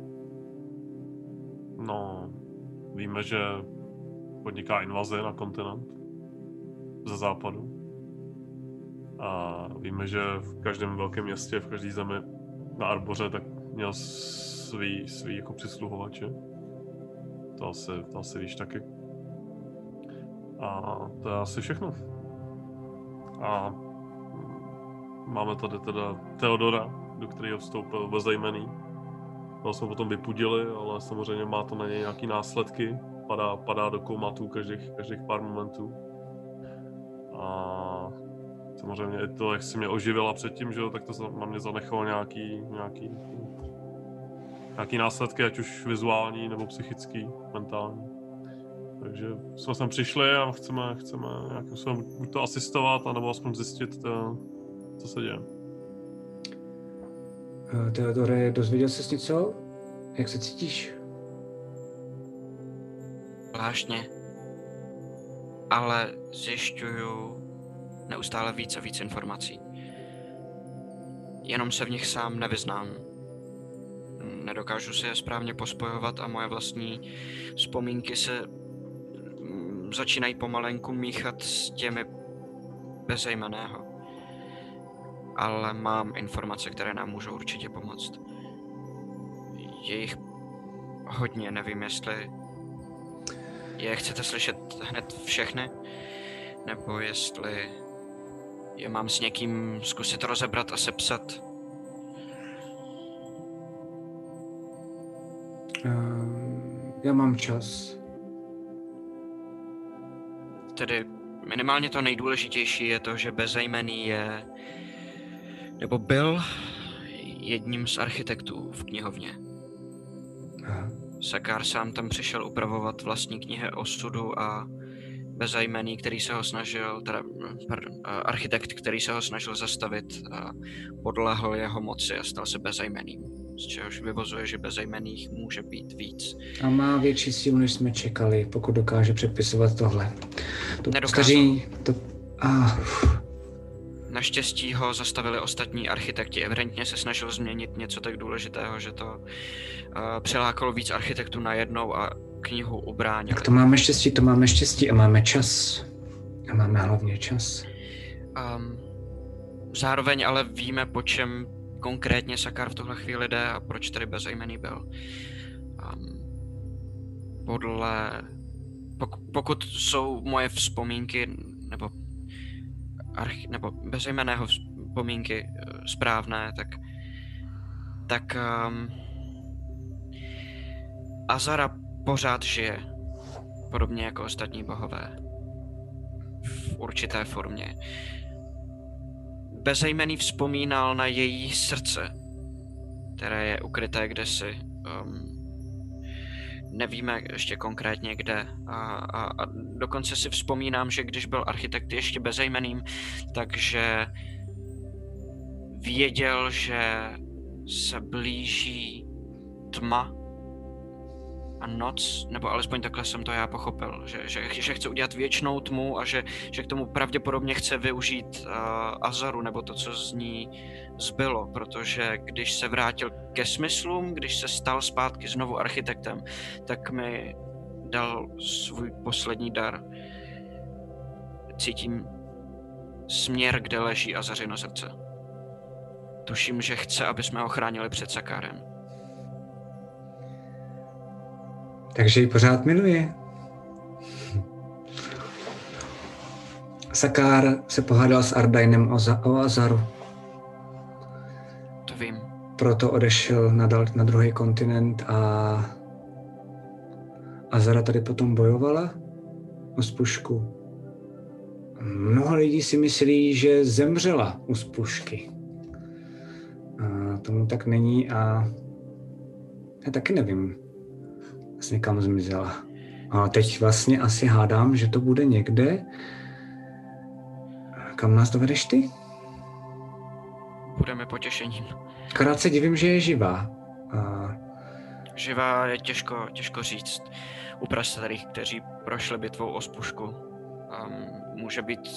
No, víme, že podniká invazi na kontinent ze západu. A víme, že v každém velkém městě, v každé zemi na Arboře, tak měl svý, svý jako přisluhovače. To asi, to asi víš taky. A to je asi všechno. A máme tady teda Teodora, do kterého vstoupil bezejmený. Toho jsme potom vypudili, ale samozřejmě má to na něj nějaký následky. Padá, padá do komatu každých, každých pár momentů. A samozřejmě i to, jak si mě oživila předtím, že jo, tak to na mě zanechalo nějaký, nějaký, nějaký následky, ať už vizuální nebo psychický, mentální. Takže jsme sem přišli a chceme, chceme nějakým způsobem to asistovat, anebo aspoň zjistit, to, co se děje. Eh, Teodore, dozvěděl jsi něco? Jak se cítíš? Zvláštně. Ale zjišťuju neustále víc a víc informací. Jenom se v nich sám nevyznám. Nedokážu si je správně pospojovat a moje vlastní vzpomínky se mm, začínají pomalenku míchat s těmi bezejmeného. Ale mám informace, které nám můžou určitě pomoct. Je jich hodně, nevím jestli je chcete slyšet hned všechny, nebo jestli je mám s někým zkusit rozebrat a sepsat. Uh, já mám čas. Tedy minimálně to nejdůležitější je to, že bezejmený je, nebo byl jedním z architektů v knihovně. Sakár sám tam přišel upravovat vlastní knihy osudu a bezajmený, který se ho snažil, teda, pardon, architekt, který se ho snažil zastavit, podlehl jeho moci a stal se bezajmeným. Z čehož vyvozuje, že bezajmených může být víc. A má větší sílu, než jsme čekali, pokud dokáže přepisovat tohle. To Nedokázal. staří, to... Ah, Naštěstí ho zastavili ostatní architekti. Evidentně se snažil změnit něco tak důležitého, že to uh, přilákalo víc architektů najednou a knihu ubránili. tak to máme štěstí, to máme štěstí a máme čas. A máme hlavně čas. Um, zároveň ale víme, po čem konkrétně Sakar v tuhle chvíli jde a proč tady bezejmený byl. Um, podle... Pok, pokud jsou moje vzpomínky, nebo, arch, nebo bezejmeného vzpomínky eh, správné, tak, tak um, Azara pořád žije, podobně jako ostatní bohové. V určité formě. Bezejmený vzpomínal na její srdce, které je ukryté kdesi. Um, nevíme ještě konkrétně kde. A, a, a dokonce si vzpomínám, že když byl architekt ještě bezejmeným, takže věděl, že se blíží tma a noc, nebo alespoň takhle jsem to já pochopil, že, že, že chce udělat věčnou tmu a že, že k tomu pravděpodobně chce využít uh, Azaru, nebo to, co z ní zbylo, protože když se vrátil ke smyslům, když se stal zpátky znovu architektem, tak mi dal svůj poslední dar. Cítím směr, kde leží Azařino srdce. Tuším, že chce, aby jsme ho chránili před Sakárem. Takže ji pořád miluje. Sakár se pohádal s Ardainem o, za, o Azaru. To vím. Proto odešel na, dal, na druhý kontinent a Azara tady potom bojovala o spušku. Mnoho lidí si myslí, že zemřela u spušky. A tomu tak není a já taky nevím, vlastně kam zmizela. A teď vlastně asi hádám, že to bude někde. Kam nás dovedeš ty? Budeme potěšením. Akorát se divím, že je živá. A Živá je těžko, těžko říct. U prastarych, kteří prošli bitvou o spušku, um, může být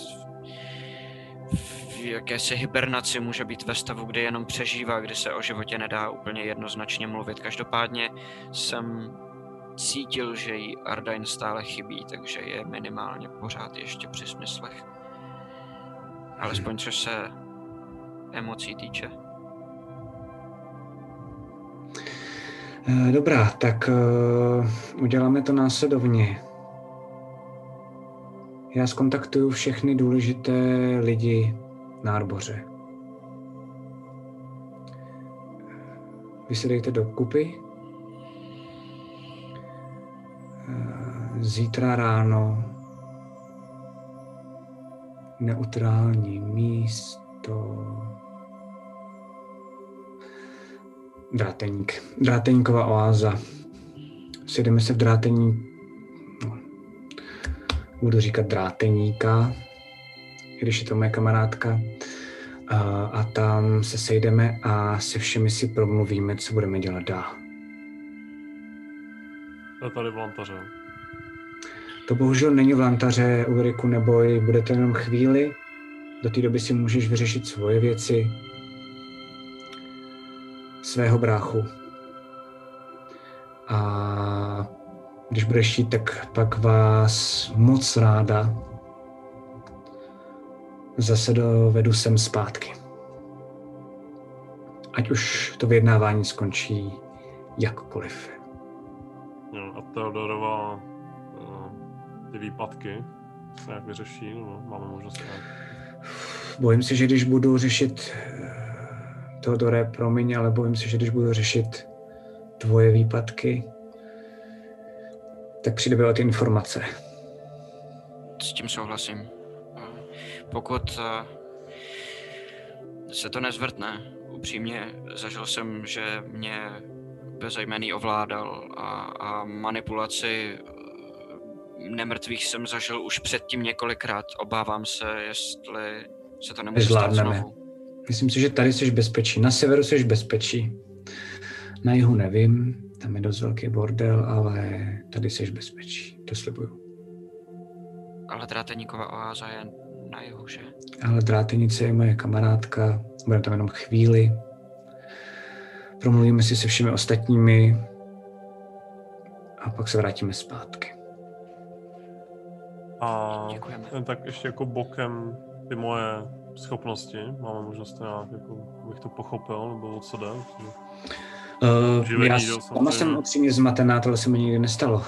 v jakési hibernaci, může být ve stavu, kdy jenom přežívá, kdy se o životě nedá úplně jednoznačně mluvit. Každopádně jsem cítil, že jí Ardain stále chybí, takže je minimálně pořád ještě při smyslech. Alespoň co se emocí týče. Eh, Dobrá, tak uh, uděláme to následovně. Já skontaktuju všechny důležité lidi na Arboře. Vy se dejte do kupy. Zítra ráno neutrální místo Dráteník. Dráteníková oáza. Sjedeme se v drátení... No, budu říkat dráteníka, když je to moje kamarádka. A, a tam se sejdeme a se všemi si promluvíme, co budeme dělat dál. Tady v Lantaře. To bohužel není v Lantaře, Ulriku, neboj, bude to jenom chvíli. Do té doby si můžeš vyřešit svoje věci, svého bráchu. A když budeš chtít, tak pak vás moc ráda zase dovedu sem zpátky. Ať už to vyjednávání skončí jakkoliv. A Teodorova eh, ty výpadky se jak vyřeší, no, máme možnost nějak. Bojím se, že když budu řešit eh, Teodore, promiň, ale bojím se, že když budu řešit tvoje výpadky, tak přijde o ty informace. S tím souhlasím. Pokud eh, se to nezvrtne, upřímně zažil jsem, že mě bezejmený ovládal a, a manipulaci eh, nemrtvých jsem zažil už předtím několikrát. Obávám se, jestli se to nemůže stát znovu. Myslím si, že tady jsi bezpečí. Na severu jsi bezpečí. Na jihu nevím, tam je dost velký bordel, ale tady jsi bezpečí. To slibuju. Ale Dráteníková oáza je na jihu, že? Ale drátenice je moje kamarádka, budeme tam jenom chvíli. Promluvíme si se všemi ostatními a pak se vrátíme zpátky. A jen tak ještě jako bokem ty moje schopnosti, máme možnost to nějak, jako, bych to pochopil, nebo o co jde. Uh, Živení, já sama jsem samozřejmě. upřímně zmatená, tohle se mi nikdy nestalo. Uh,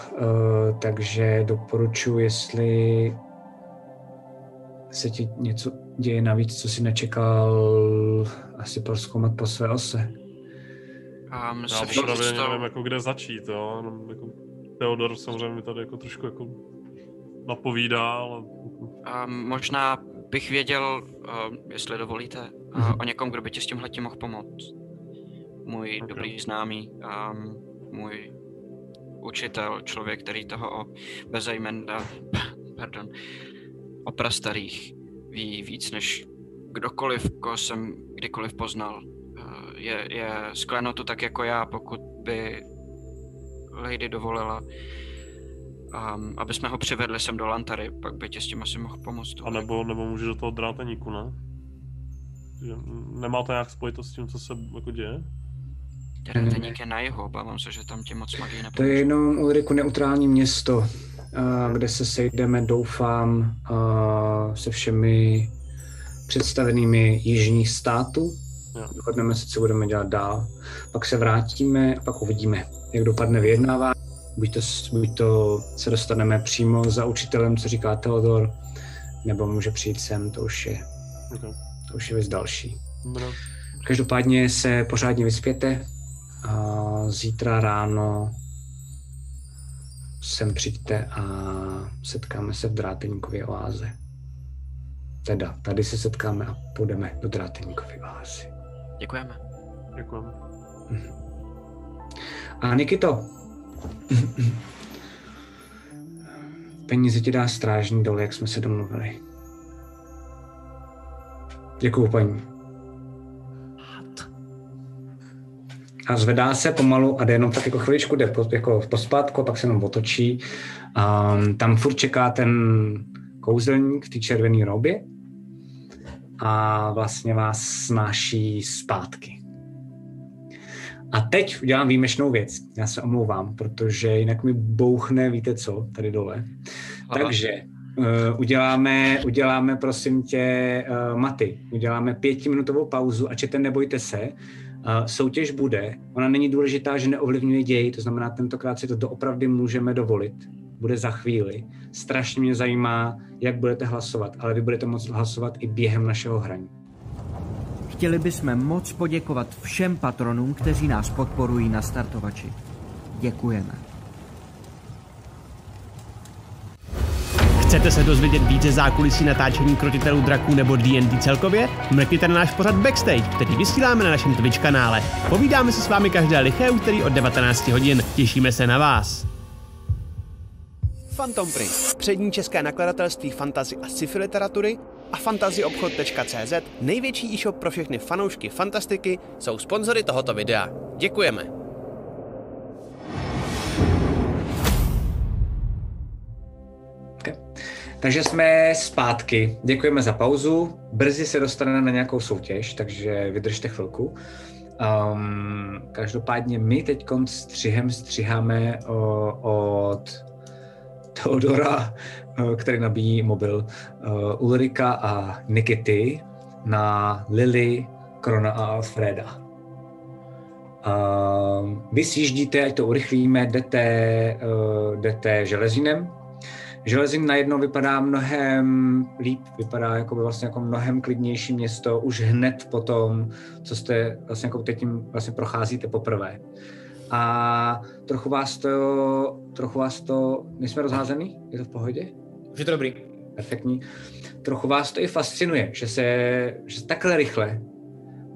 takže doporučuji, jestli se ti něco děje navíc, co si nečekal asi proskoumat po své ose. Um, Já se vší opravdu úctou- nevím, jako kde začít, jo. Jenom jako Theodor samozřejmě mi tady jako trošku jako napovídá, ale Um, možná bych věděl, um, jestli dovolíte, uh, o někom, kdo by ti s tímhle mohl pomoct. Můj okay. dobrý známý, um, můj učitel, člověk, který toho o bezejmen, uh, pardon, o prastarých ví víc než kdokoliv, koho jsem kdykoliv poznal. Je, je z klenotu tak jako já, pokud by Lady dovolila, um, aby jsme ho přivedli sem do Lantary, pak by tě s tím asi mohl pomoct. a nebo, nebo může do toho dráteníku, ne? Že nemá to nějak spojitost s tím, co se jako děje? Dráteník je na jihu, obávám se, že tam ti moc magii To nepomůže. je jenom Ulriku neutrální město, uh, kde se sejdeme, doufám, uh, se všemi představenými jižních států. Dohodneme se, co budeme dělat dál. Pak se vrátíme a pak uvidíme, jak dopadne vyjednávání. Buď to, buď to se dostaneme přímo za učitelem, co říká Theodor, nebo může přijít sem, to už je, Okay. to už je věc další. Dobrá. Každopádně se pořádně vyspěte a zítra ráno sem přijďte a setkáme se v Dráteníkově oáze. Teda, tady se setkáme a půjdeme do Dráteníkovy oázy. Děkujeme. Děkujeme. A Nikito, peníze ti dá strážní dole, jak jsme se domluvili. Děkuju, paní. A zvedá se pomalu a jde jenom tak jako chviličku, jde po, jako pospátku, pak se jenom otočí. Um, tam furt čeká ten kouzelník v té červené robě a vlastně vás snáší zpátky. A teď udělám výjimečnou věc. Já se omlouvám, protože jinak mi bouchne, víte co, tady dole. Aha. Takže uh, uděláme, uděláme, prosím tě, uh, Maty, uděláme pětiminutovou pauzu a čete, nebojte se, uh, soutěž bude, ona není důležitá, že neovlivňuje děj, to znamená, tentokrát si to doopravdy můžeme dovolit, bude za chvíli. Strašně mě zajímá, jak budete hlasovat, ale vy budete moct hlasovat i během našeho hraní. Chtěli bychom moc poděkovat všem patronům, kteří nás podporují na startovači. Děkujeme. Chcete se dozvědět více zákulisí natáčení krotitelů draků nebo D&D celkově? Mrkněte na náš pořad Backstage, který vysíláme na našem Twitch kanále. Povídáme se s vámi každé liché úterý od 19 hodin. Těšíme se na vás. Phantom Print, přední české nakladatelství fantazy a sci-fi literatury a fantazyobchod.cz, největší e-shop pro všechny fanoušky fantastiky, jsou sponzory tohoto videa. Děkujeme. Takže jsme zpátky. Děkujeme za pauzu. Brzy se dostaneme na nějakou soutěž, takže vydržte chvilku. Um, každopádně my teď střihem střiháme o, od Teodora, o, který nabíjí mobil, o, Ulrika a Nikity na Lily, Krona a Alfreda. Um, vy sjíždíte, ať to urychlíme, jdete, uh, jdete železinem, Železin najednou vypadá mnohem líp, vypadá jako by vlastně jako mnohem klidnější město už hned po tom, co jste vlastně jako teď tím vlastně procházíte poprvé. A trochu vás to, trochu vás to, nejsme rozházený? Je to v pohodě? Už je to dobrý. Perfektní. Trochu vás to i fascinuje, že se, že takhle rychle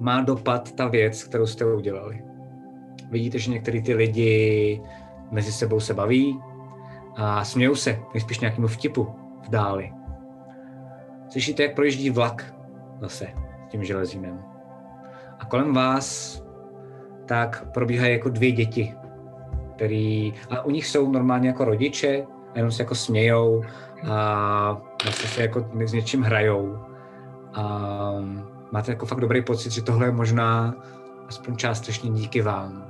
má dopad ta věc, kterou jste udělali. vidíte, že některý ty lidi mezi sebou se baví a smějou se, nejspíš nějakému vtipu v dáli. Slyšíte, jak projíždí vlak zase tím železínem. A kolem vás tak probíhají jako dvě děti, který, a u nich jsou normálně jako rodiče, a jenom se jako smějou a vlastně se jako s něčím hrajou. A máte jako fakt dobrý pocit, že tohle je možná aspoň částečně díky vám.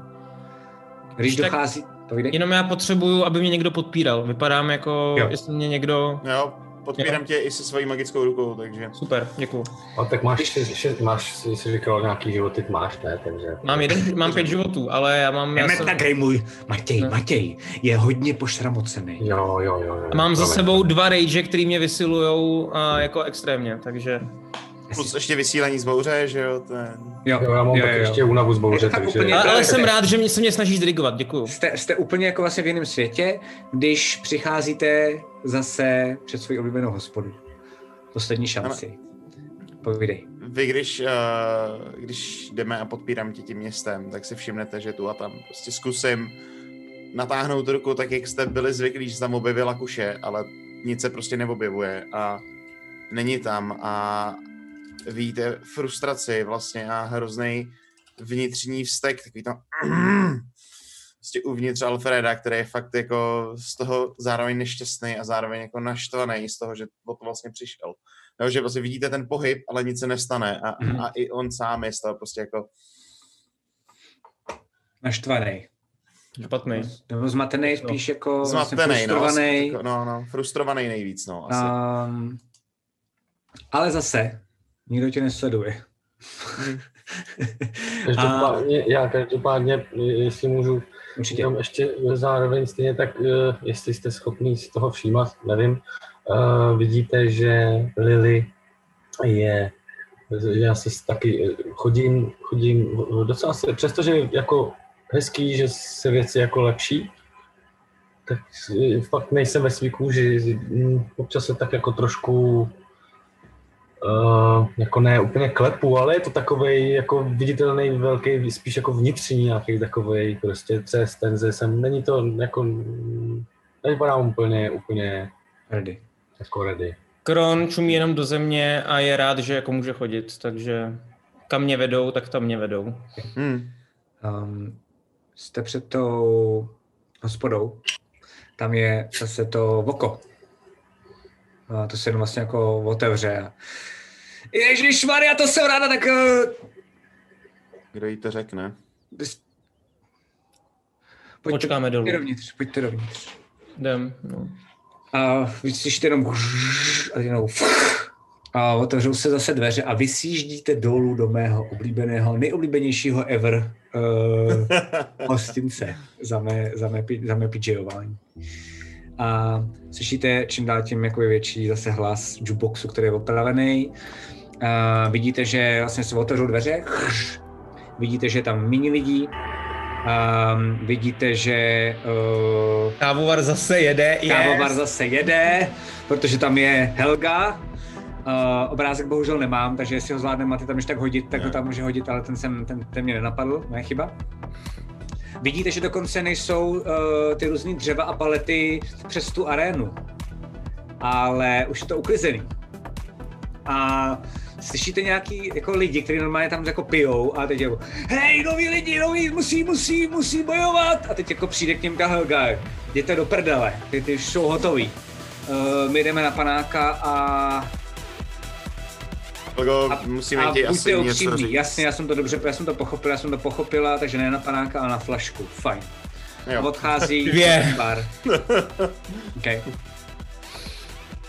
Když Tak- dochází... Povídej. Jenom já potřebuju, aby mě někdo podpíral. Vypadám jako, Jo. jestli mě někdo... Jo, podpírám tě i se svojí magickou rukou, takže... Super, děkuju. A tak máš, še, še, máš si, si říkal, nějaký životy máš, ne? Takže... Mám jeden, mám pět životů, ale já mám... Já jsem, na gameuj. Matěj, No. Matěj je hodně pošramocený. Jo, jo, jo. jo. a mám za sebou dva rage, který mě vysilujou a jako extrémně, takže... Plus ještě vysílání z bouře, že jo, ten... Jo, Jo, já mám tak ještě únavu z bouře, fakt takže... úplně- Ale, ale Ne, jsem ne. rád, že mě, se mě snažíš dirigovat, děkuju. Jste, jste úplně jako vlastně v jiném světě, když přicházíte zase před svou oblíbenou hospodu. Poslední šanci. Povídej. Vy, když, uh, když jdeme a podpírám tě tím městem, tak si všimnete, že tu a tam prostě zkusím natáhnout ruku tak, jak jste byli zvyklí, že tam objevila kuše, ale nic se prostě neobjevuje a není tam a vidíte frustraci vlastně a hrozný vnitřní vztek, takový tam prostě uvnitř Alfreda, který je fakt jako z toho zároveň nešťastný a zároveň jako naštvaný z toho, že o to vlastně přišel. Jo, že vlastně vidíte ten pohyb, ale nic se nestane a, Mhm. mm. a i on sám je z toho prostě jako Naštvaný. Špatný. Nebo zmatený, spíš jako vlastně zmatený, no, frustrovaný. jako, no, no, frustrovaný nejvíc, no, asi. Um, ale zase, nikdo tě nesleduje. Každopádně, já každopádně, jestli můžu, Určitě. jenom ještě zároveň stejně tak, eh, jestli jste schopný si toho všímat, nevím, uh, vidíte, že Lily je, já se taky eh, chodím, chodím docela se, přestože jako hezký, že se věci jako lepší, tak eh, fakt nejsem ve svý kůži, hm, občas se tak jako trošku Uh, jako ne úplně klepu, ale je to takový jako viditelný velký, spíš jako vnitřní nějaký takový prostě třes, tenze jsem, není to jako, nevypadám úplně, úplně Ready. jako ready. Kron čumí jenom do země a je rád, že jako může chodit, takže kam mě vedou, tak tam mě vedou. Hmm. Um, jste před tou hospodou. Tam je zase to voko. A to se jenom vlastně jako otevře. Ježíš Maria, to jsem ráda, tak... Uh, Kdo jí to řekne? pojďte, Počkáme dolů. Pojďte dovnitř, pojďte dovnitř. Jdem, no. A vy slyšíte jenom a jenom a otevřou se zase dveře a vysjíždíte dolů do mého oblíbeného, nejoblíbenějšího ever uh, hostince za mé, za mé, za mé PJování. A slyšíte čím dál tím jako je větší zase hlas jukeboxu, který je opravený. A vidíte, že vlastně se otevřou dveře, vidíte, že je tam méně lidí, Um, vidíte, že uh, Kávovar zase jede, kávovar yes. zase jede, protože tam je Helga. Uh, obrázek bohužel nemám, takže jestli ho zvládne Maty tam ještě tak hodit, tak ho tam může hodit, ale ten, jsem, ten, ten mě nenapadl, moje chyba. Vidíte, že dokonce nejsou uh, ty různé dřeva a palety přes tu arénu, ale už je to uklizený. A slyšíte nějaký jako lidi, kteří normálně tam jako pijou a teď jako hej, noví lidi, noví, musí, musí, musí bojovat. A teď jako přijde k něm ta Helga, jděte do prdele, ty, ty už jsou hotový. Uh, my jdeme na panáka a Helgo, a, musíme a ti buďte asi něco upřímní, říct. jasně, já jsem to dobře, já jsem to pochopil, já jsem to pochopila, takže ne na panáka, ale na flašku, fajn. Jo. A odchází Dvě. bar. Okay.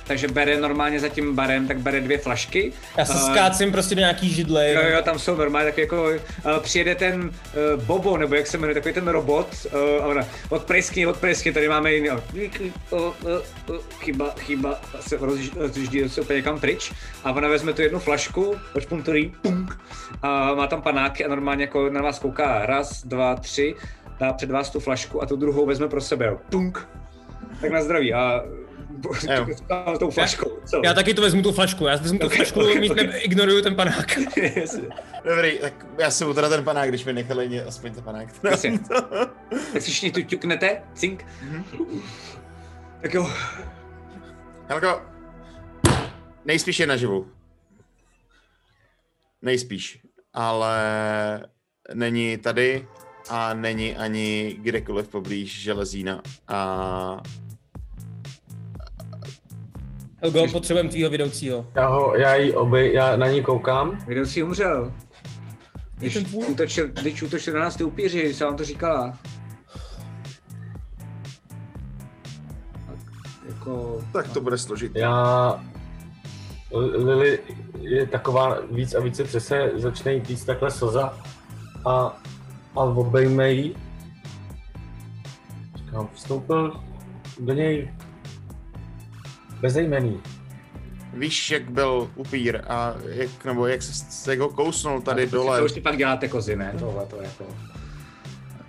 Takže bere normálně za tím barem, tak bere dvě flašky. Já se Eh, skácím prostě do nějaký židle. Jo, jo, tam jsou normálně tak jako, uh, přijede ten uh, Bobo, nebo jak se jmenuje, takový ten robot, uh, a ona, odpreskni, odpreskni, tady máme jiný, uh, uh, uh, uh, chyba, chyba, se rozjíždí se úplně někam pryč, a ona vezme tu jednu flašku, odšpunturí, punk, a má tam panáky a normálně jako na vás kouká, raz, dva, tři, dá před vás tu flašku a tu druhou vezme pro sebe, punk, tak na zdraví a tou flaškou. Co? Já taky to vezmu tu flašku, já vezmu tu flašku, okay, mít okay. ne, ignoruju ten panák. Dobrý, tak já si teda ten panák, když mi nechali ně- aspoň ten panák. Jasně. Tak si všichni tu ťuknete, cink. Tak jo. Helko, nejspíš je naživu. Nejspíš, ale není tady a není ani kdekoliv poblíž železína a Helgo, potřebujeme tvýho vedoucího. Já, ho, já, jí oby, já na ní koukám. Vedoucí umřel. Když útočil, když útočil na nás ty upíři, se vám to říkala. Tak, Jako, tak to bude složitý. Já... Lily je taková víc a více přese, začne jít víc takhle slza a, a obejme jí. Říkám, vstoupil do něj bezejmený. Víš, jak byl upír a jak, nebo jak, se, jak ho kousnul tady to dole. To už si pak děláte kozy, ne? Tohle to jako.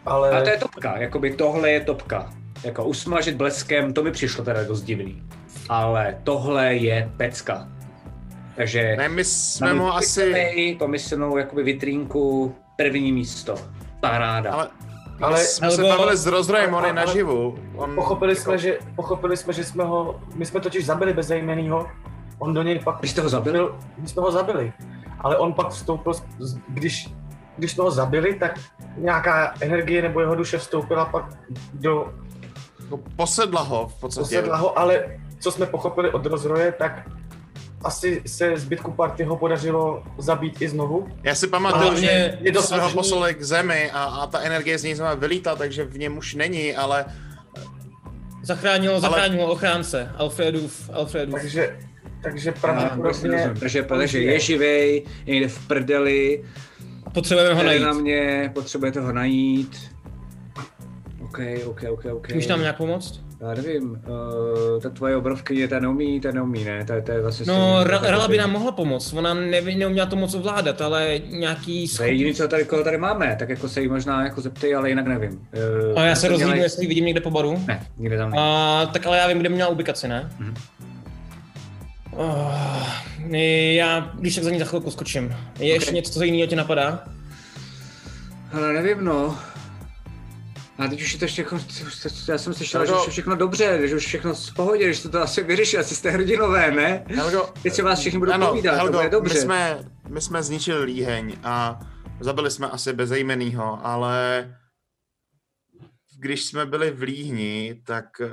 Ale... A to je topka, jakoby tohle je topka. Jako usmažit bleskem, to mi přišlo teda dost divný. Ale tohle je pecka. Takže... Ne, my jsme mu asi... Pomyslnou jakoby vitrínku, první místo. Paráda. Ale, Ale- jsme se bavili s Rozrojem, on je naživu. On, Pochopili jako- jsme, že, pochopili jsme, že jsme ho, my jsme totiž zabili bezejmenýho, on do něj pak... Vy jste ho zabili? My jsme ho zabili, ale on pak vstoupil, když, když jsme ho zabili, tak nějaká energie nebo jeho duše vstoupila pak do... Posedla ho v podstatě. Posedla ho, ale co jsme pochopili od rozroje, tak asi se zbytku party ho podařilo zabít i znovu. Já si pamatuju, Ale že je jsme ho dostatečný- poslali k zemi a, a ta energie z něj znamená vylítla, takže v něm už není, ale Zachránilo, zachránilo ochránce, Alfredův, Alfredův. Takže, takže pravděpodobně... Takže, protože je živej, je někde v prdeli. Potřebujeme ho najít. na mě, potřebujete ho najít. OK, OK, OK, OK. Můžeš nám nějak pomoct? Já nevím, uh, ta tvoje obrovkyně, ta neumí, ta neumí, ne? Ta, ta je vlastně No, stejně- Ra- Rala by nám mohla pomoct, ona neví, neuměla to moc ovládat, ale nějaký To je jediný, co tady, koho tady máme, tak jako se jí možná jako zeptej, ale jinak nevím. Uh, A já se rozhlídnu, jestli ji vidím někde po baru. Ne, nikde tam. A, tak ale já vím, kde měla ubikaci, ne? Mhm. Oh, já, když tak za ní za chvilku skočím. Je ještě Ok. něco, co jiného tě napadá? Ale nevím, no. A teď už je to všechno, já jsem slyšel, že už je všechno dobře, že už všechno v pohodě, že jste to asi vyřešili, asi jste hrdinové, ne? Helgo, Teď se vás všichni budou ano, povídat, Helgo, to bude dobře. My jsme, my jsme zničili líheň a zabili jsme asi bezejmenýho, ale když jsme byli v líhni, tak eh,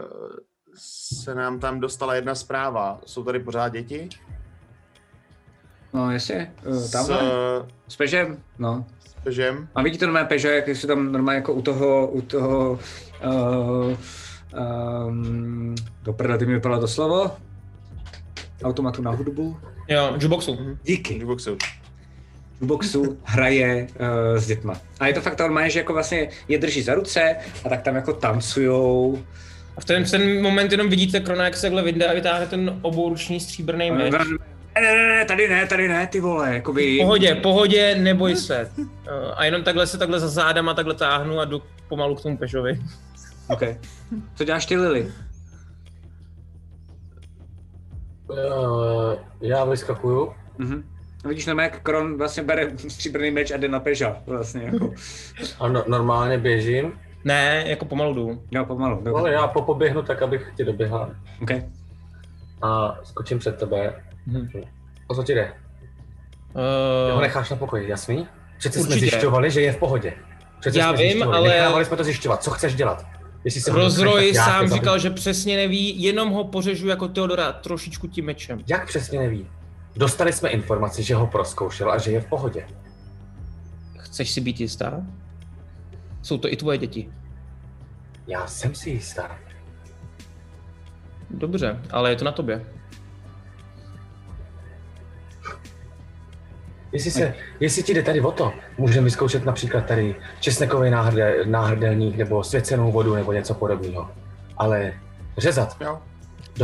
se nám tam dostala jedna zpráva. Jsou tady pořád děti? No jasně, S, tamhle. S Pežem, no. Pežem. A vidíte normálně Peža, jak si tam normálně jako u toho, u toho, uh, um, do ty mi vypadalo to slovo. Automatu na hudbu. Jo, jukeboxu. Díky. Jukeboxu. Jukeboxu hraje uh, s dětma. A je to fakt normálně, že jako vlastně je drží za ruce a tak tam jako tancujou. A v ten, v ten moment jenom vidíte Krona, jak se takhle vyjde a vytáhne ten obouruční stříbrný meč. Ne, ne, ne, tady ne, tady ne, ty vole, jakoby... Pohodě, pohodě, neboj se. Uh, A jenom takhle se takhle za zádama takhle táhnu a jdu pomalu k tomu Pešovi. OK. Co děláš ty, Lily? Uh, já vyskakuju. Mhm. A vidíš normálně, jak Kron vlastně bere stříbrný meč a jde na Peža, vlastně jako. A no, normálně běžím. Ne, jako pomalu jdu. Jo, pomalu, dobře. Ale já popoběhnu tak, abych ti doběhal. OK. A skočím před tebe. Mhm. O co ti jde? Uh, Ho necháš na pokoji, jasný? Přece jsme zjišťovali, že je v pohodě. Přece Já jsme vím, zjišťovali. ale- Nechávali jsme to zjišťovat. Co chceš dělat? Jestli se Rozroj nechat, sám zabiju. říkal, že přesně neví, jenom ho pořežu jako Teodora trošičku tím mečem. Jak přesně neví? Dostali jsme informaci, že ho proskoušel a že je v pohodě. Chceš si být jistá? Jsou to i tvoje děti. Já jsem si jistá. Dobře, ale je to na tobě. Jestli, se, jestli ti jde tady o to, můžeme vyzkoušet například tady česnekový náhrde, náhrdelník nebo svěcenou vodu nebo něco podobného. Ale řezat, Jo.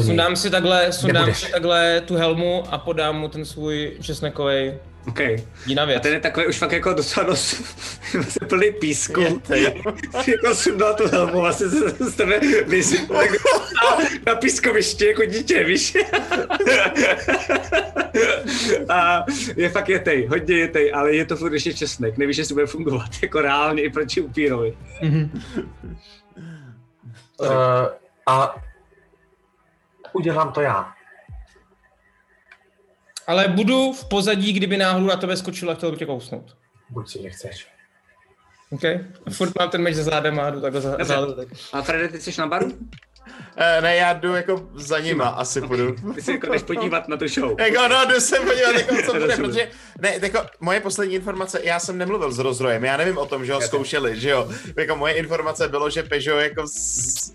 Sundám si takhle, sundám Nebudeš. si takhle tu helmu a podám mu ten svůj česnekový Okay. jiná věc. A ten je takový už fakt jako docela dost vlastně plný písku. Jako sundal tu helmu, vlastně se z tebe vysypal tak na pískovišti jako dítě, víš? A je fakt jetej, hodně jetej, ale je to furt ještě česnek, nevíš, jestli bude fungovat jako reálně i proti upírovi. Uh, a udělám to já. Ale budu v pozadí, kdyby náhodou na tebe skočil a chtěl by tě kousnout. Buď si nechceš. OK? A furt mám ten meč za zádem a jdu takhle za, za tak. A Frede, ty jsi na baru? Eh, ne, já jdu jako za nima, asi půjdu. Ty se jako jdeš podívat na tu show. Jako, no, jdu se podívat, jako, co bude, protože, ne, jako, moje poslední informace, já jsem nemluvil s rozrojem, já nevím o tom, že ho zkoušeli, že jo. Jako moje informace bylo, že Peugeot jako s,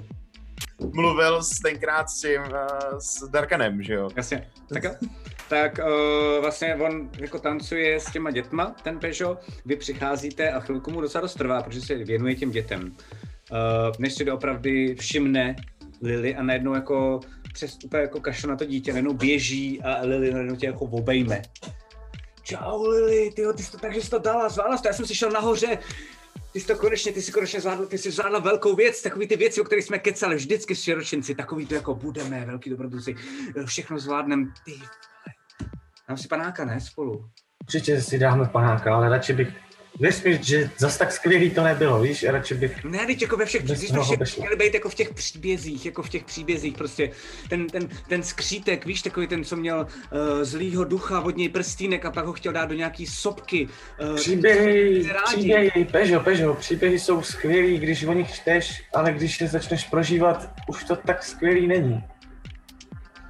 mluvil s tenkrát s tím, uh, s Darkanem, že jo. Jasně. Tak jo. Tak uh, vlastně on jako tancuje s těma dětma, ten Peugeot, vy přicházíte a chvilku mu docela dost trvá, protože se věnuje těm dětem. Uh, než si doopravdy všimne Lily a najednou jako přes úplně jako kašle na to dítě, najednou běží a Lily najednou tě jako obejme. Čau Lily, tyjo, ty jsi to takže jsi to dala, zvládla to, já jsem si šel nahoře, ty jsi to konečně, ty jsi konečně zvládla, ty jsi zvládla velkou věc, takový ty věci, o kterých jsme kecali vždycky s širočinci, takový to jako budeme, velký dobrodruzi, všechno zvládnem, ty. Dám si panáka, ne, spolu. Určitě si dáme panáka, ale radši bych... Věř mi, že zas tak skvělý to nebylo, víš, radši bych... Ne, teď jako ve všech, když jsme všech měli být jako v těch příbězích, jako v těch příbězích, prostě ten, ten, ten skřítek, víš, takový ten, co měl uh, zlýho ducha, od něj prstínek a pak ho chtěl dát do nějaký sopky. Uh, Příběhy, příběhy, Pežo, Pežo, příběhy jsou skvělý, když o nich čteš, ale když je začneš prožívat, už to tak skvělý není.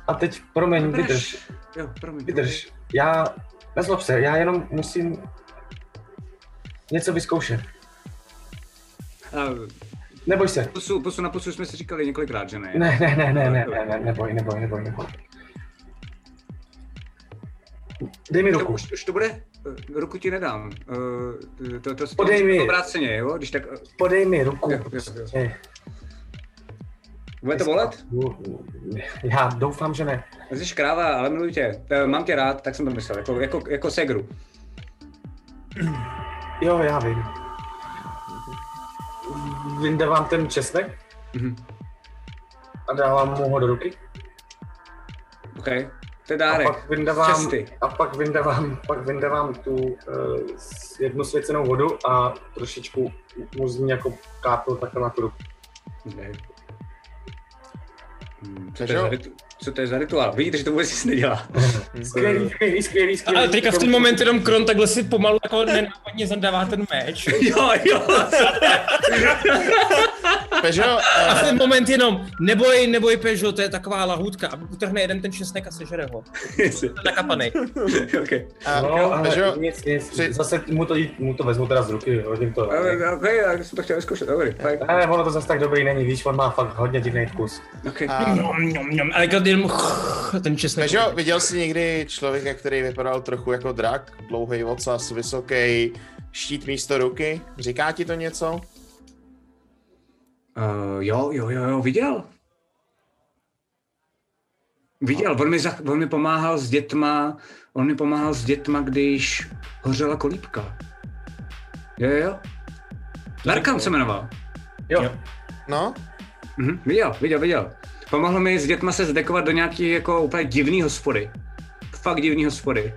A teď, promiň, vydrž, Jo, promiň. vydrž. Já, nezlob se, já jenom musím něco vyzkoušet. Uh, Neboj se. pusu, pusu na pusu jsme si říkali několikrát, že ne? Ne, ne, ne, ne, ne, ne, ne, neboj, neboj, neboj, neboj. Dej mi To, ruku. už, už to bude? Eh, Ruku ti nedám. Uh, to, to, to, Podej mi. Obráceně, jo? Když tak... eh, Podej mi ruku. Jo, jo, jo. Bude to bolet? Já doufám, že ne. Jsi kráva, ale miluji tě. Eh, Mám tě rád, tak jsem to myslel, jako, jako, jako segru. Jo, já vím. Vyndávám ten česnek Mhm. a dávám mu ho do ruky. OK, to je A dárek. pak vyndávám, Česty. a pak vyndávám, pak vyndávám tu uh, jednu svěcenou vodu a trošičku mu z ní jako kápnu takhle na tu ruku. Okay. Hmm, Co co to je za rituál? Vidíte, že to vůbec nic nedělá. Skvělý, skvělý, skvělý, skvělý. Ale teďka v ten moment jenom Kron takhle si pomalu jako nenápadně zadává ten meč. jo, jo. Peugeot, A v eh, ten moment jenom, neboj, neboj Peugeot, to je taková lahůdka. A utrhne jeden ten česnek a sežere ho. Nakapanej. okay. a, No, ale Peugeot, nic, nic. při- Zase mu to, mu to vezmu teda z ruky, hodím to. Ale, OK, já jsem to chtěl zkoušet, dobrý. fajn. Ne, ono to zase tak dobrý není, víš, on má fakt hodně divný vkus. Okay. a. Ale jenom ten česnek. Peugeot, viděl jsi někdy člověka, který vypadal trochu jako drak, dlouhý ocas, vysoký, štít místo ruky? Říká ti to něco? Uh, jo, jo, jo, jo, viděl. Viděl, on mi, za, on mi pomáhal s dětma, on mi pomáhal s dětma, když hořela kolíbka. Jo, jo, jo. Darkan se jmenoval. Jo. No? Mhm, viděl, viděl, viděl. Pomohl mi s dětma se zdekovat do nějaký jako úplně divný hospody. Fakt divný hospody.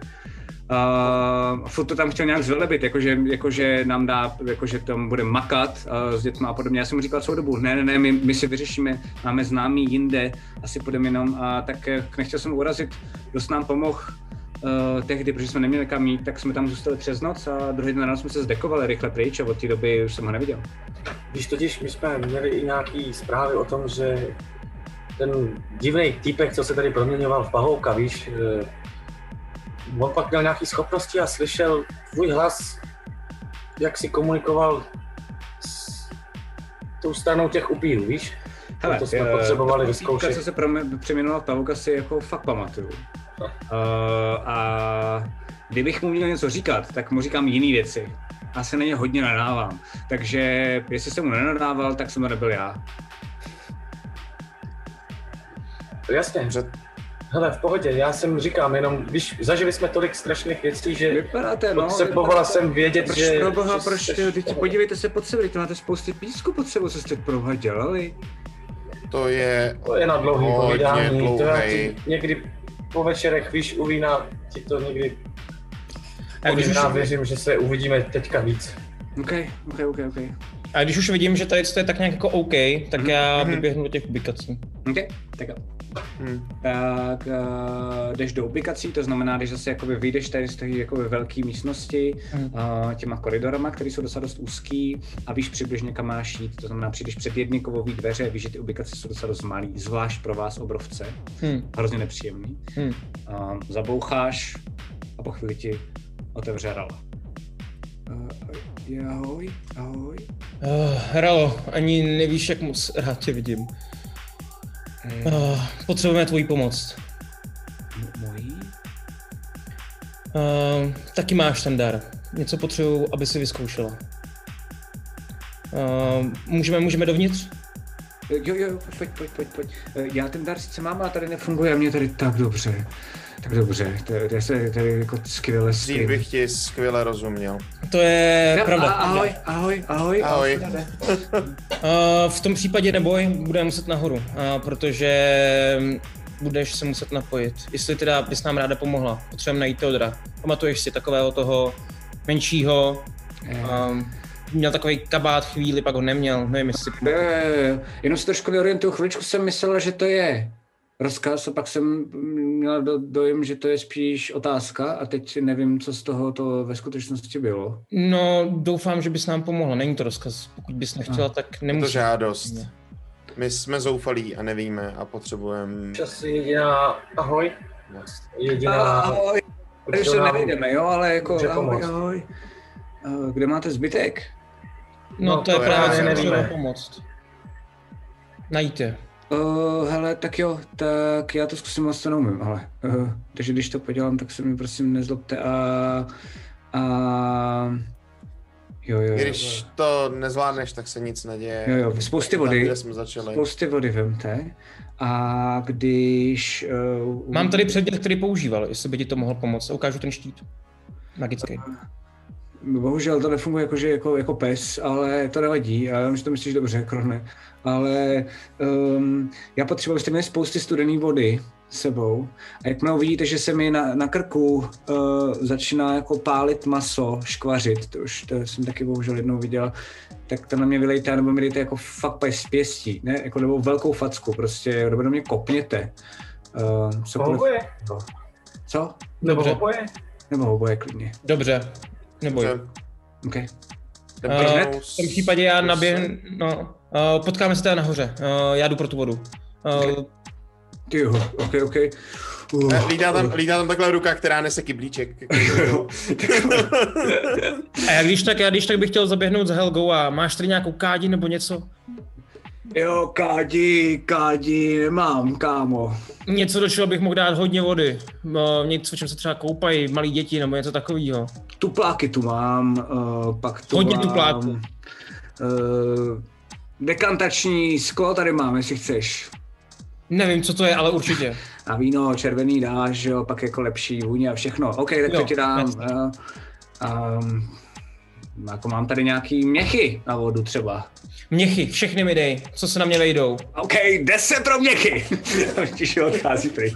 Uh, furt to tam chtěl nějak zvelebit, jakože, jakože nám dá, jakože tam bude makat uh, s dětma a podobně. Já jsem mu říkal celou dobu, ne, ne, ne, my, my si vyřešíme, máme známý jinde, asi půjdeme jenom. A tak eh, nechtěl jsem urazit, dost nám pomohl uh, tehdy, protože jsme neměli kam jít, tak jsme tam zůstali přes noc a druhý den ráno jsme se zdekovali rychle pryč a od té doby už jsem ho neviděl. Víš, totiž my jsme měli i nějaký zprávy o tom, že ten divný týpek, co se tady proměňoval v pahouka, víš, eh, on pak měl nějaké schopnosti a slyšel tvůj hlas, jak si komunikoval s tou stranou těch upírů, víš? to jsme eh, potřebovali vyzkoušet. týpka, co se přeměnoval v pavuka, si jako fakt pamatuju. Uh, a kdybych mu měl něco říkat, tak mu říkám jiné věci. A se na ně hodně nadávám. Takže jestli jsem mu nenadával, tak jsem to nebyl já. Jasně. Hele, v pohodě, já jsem říkám, jenom, když zažili jsme tolik strašných věcí, že Vypadáte, no. potřebovala jsem vědět, proč, že... Pro boha, že proč, ty, teď podívejte se pod sebe, teď máte spousty písku pod sebou, co jste pro boha dělali? To je To je na dlouhý hodně povídání, to já ti někdy po večerech, víš, u vína ti to někdy A když už- věřím, že se uvidíme teďka víc. OK, OK, OK, OK. A když už vidím, že tady to je tak nějak jako OK, tak já vyběhnu do těch ubikací. OK, tak jo. Tak uh, jdeš do ubikací, to znamená, když zase jakoby vyjdeš tady z té jakoby velké místnosti uh, těma koridorama, které jsou docela dost úzký a víš přibližně kam máš jít, to znamená, přijdeš před jedny kovový dveře, víš, že ty ubikace jsou docela dost malý, zvlášť pro vás obrovce, Hmm. hrozně nepříjemný. Hmm. Uh, zaboucháš a po chvíli ti otevře rala. Uh, ahoj, ahoj. Uh, Ralo, ani nevíš, jak moc rád tě vidím. Uh, potřebujeme tvoji pomoc. Mojí? Uh, taky máš ten dar. Něco potřebuju, aby si vyzkoušela. Uh, můžeme, můžeme dovnitř? Jo, jo, pojď, pojď, pojď, pojď. Já ten dar sice mám, ale tady nefunguje a mě tady tak dobře. Tak dobře, to, to je se tady jako skvěle Dřív skvěle. bych ti skvěle rozuměl. To je No, pravda. a- ahoj, ahoj, ahoj. Ahoj. Uh, v tom případě neboj, budeme muset nahoru, uh, protože budeš se muset napojit. Jestli teda bys nám ráda pomohla, potřebujeme najít Teodora. Pamatuješ si takového toho menšího, um, měl takový kabát chvíli, pak ho neměl, nevím jestli. Jenom se trošku neorientuju, chviličku jsem myslel, že to je rozkaz a pak jsem měl do, dojem, že to je spíš otázka a teď nevím, co z toho to ve skutečnosti bylo. No, doufám, že bys nám pomohla. Není to rozkaz. Pokud bys nechtěla, A. tak Je to žádost. My jsme zoufalí a nevíme a potřebujeme... Čas jediná, ahoj. Jediná... Ahoj. Tady se nevejdeme, jo, ale jako ahoj, ahoj. Eh, Kde máte zbytek? No, to je to právě, já co nevíme. pomoct. Najít je. Uh, hele, tak jo, tak já to zkusím moc to neumím, ale. Uh, takže když to podělám, tak se mi prosím nezlobte a... a jo, jo, jo. Když to nezvládneš, tak se nic neděje. Jo, jo, spousty Tam, vody. kde jsme začali. Spousty vody vemte. A když... Uh, Mám tady předmět, který používal, jestli by ti to mohl pomoct. Ukážu ten štít. Magický. Bohužel to nefunguje jako, že jako, jako pes, ale to nevadí. Já vím, že to myslíš dobře, Krone. Ale um, já potřebuji, abyste měli spousty studené vody s sebou. A jakmile uvidíte, že se mi na, na krku uh, začíná jako pálit maso, škvařit, to už to jsem taky bohužel jednou viděl, tak to na mě vylejte, nebo mi dejte jako fakt pes z pěstí, ne? Jako nebo velkou facku, prostě, nebo do mě kopněte. Uh, cokoliv. Oboje. Co? Nebo oboje. Nebo oboje klidně. Dobře. Neboj. Dobře. OK. Uh, v tom případě já naběhnu, no, uh, potkáme se teda nahoře. Uh, já jdu pro tu vodu. Uh, Ty jo, OK, OK. Uh, Lídá tam, lídá tam takhle ruka, která nese kyblíček. a já když tak, já když tak bych chtěl zaběhnout za Helgou a máš tady nějakou kádi nebo něco? Jo, kádi, kádi, nemám, kámo. Něco, do čeho bych mohl dát hodně vody. No, něco, v čem se třeba koupají malí děti nebo něco takového. Tupláky tu mám, uh, pak tu Hodně mám, tupláků. Uh, dekantační sklo tady mám, jestli chceš. Nevím, co to je, ale určitě. A víno červený dáš, jo, pak jako lepší vůně a všechno. OK, tak Jo, to ti dám. Uh, um, jako mám tady nějaký měchy na vodu třeba. Měchy, všechny mi dej, co se na mě vejdou. OK, 10 pro měchy. Že odchází pryč.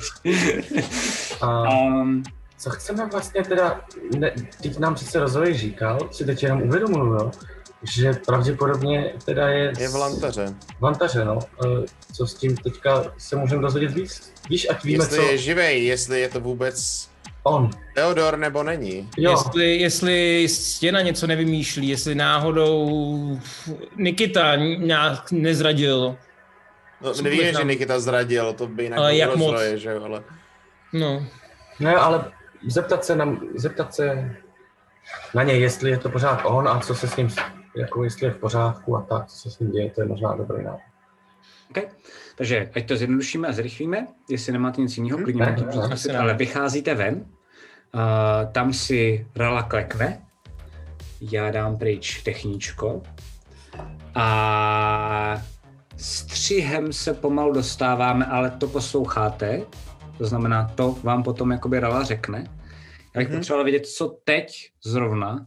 um, Co chceme vlastně teda, ne, teď nám přece rozvoj říkal, si teď jenom uvědomuju, jo, že pravděpodobně teda je... Je v lantaře. V lantaře, no. Eh, Co s tím teďka se můžeme dozvědět víc? Víš, ať víme, Jestli co... je živej, jestli je to vůbec on. Teodor nebo není. Jestli, jestli stěna něco nevymýšlí, jestli náhodou Nikita nějak nezradil. No, nevíme, že Nikita zradil, to by jinak Ale jak bylo moc? že jo, ale... No. Ne, ale zeptat se, na, zeptat se na něj, jestli je to pořád on a co se s ním, jako jestli je v pořádku a tak, co se s ním děje, to je možná dobrý nápad. Okay. Takže ať to zjednodušíme a zrychlíme, jestli nemáte nic jiného, Mhm. klidně to ne. ale vycházíte ven, uh, tam si Rala klekne, já dám pryč techníčko a střihem se pomalu dostáváme, ale to posloucháte. To znamená, to vám potom jakoby Rala řekne. Já bych Mhm. potřeboval vědět, co teď zrovna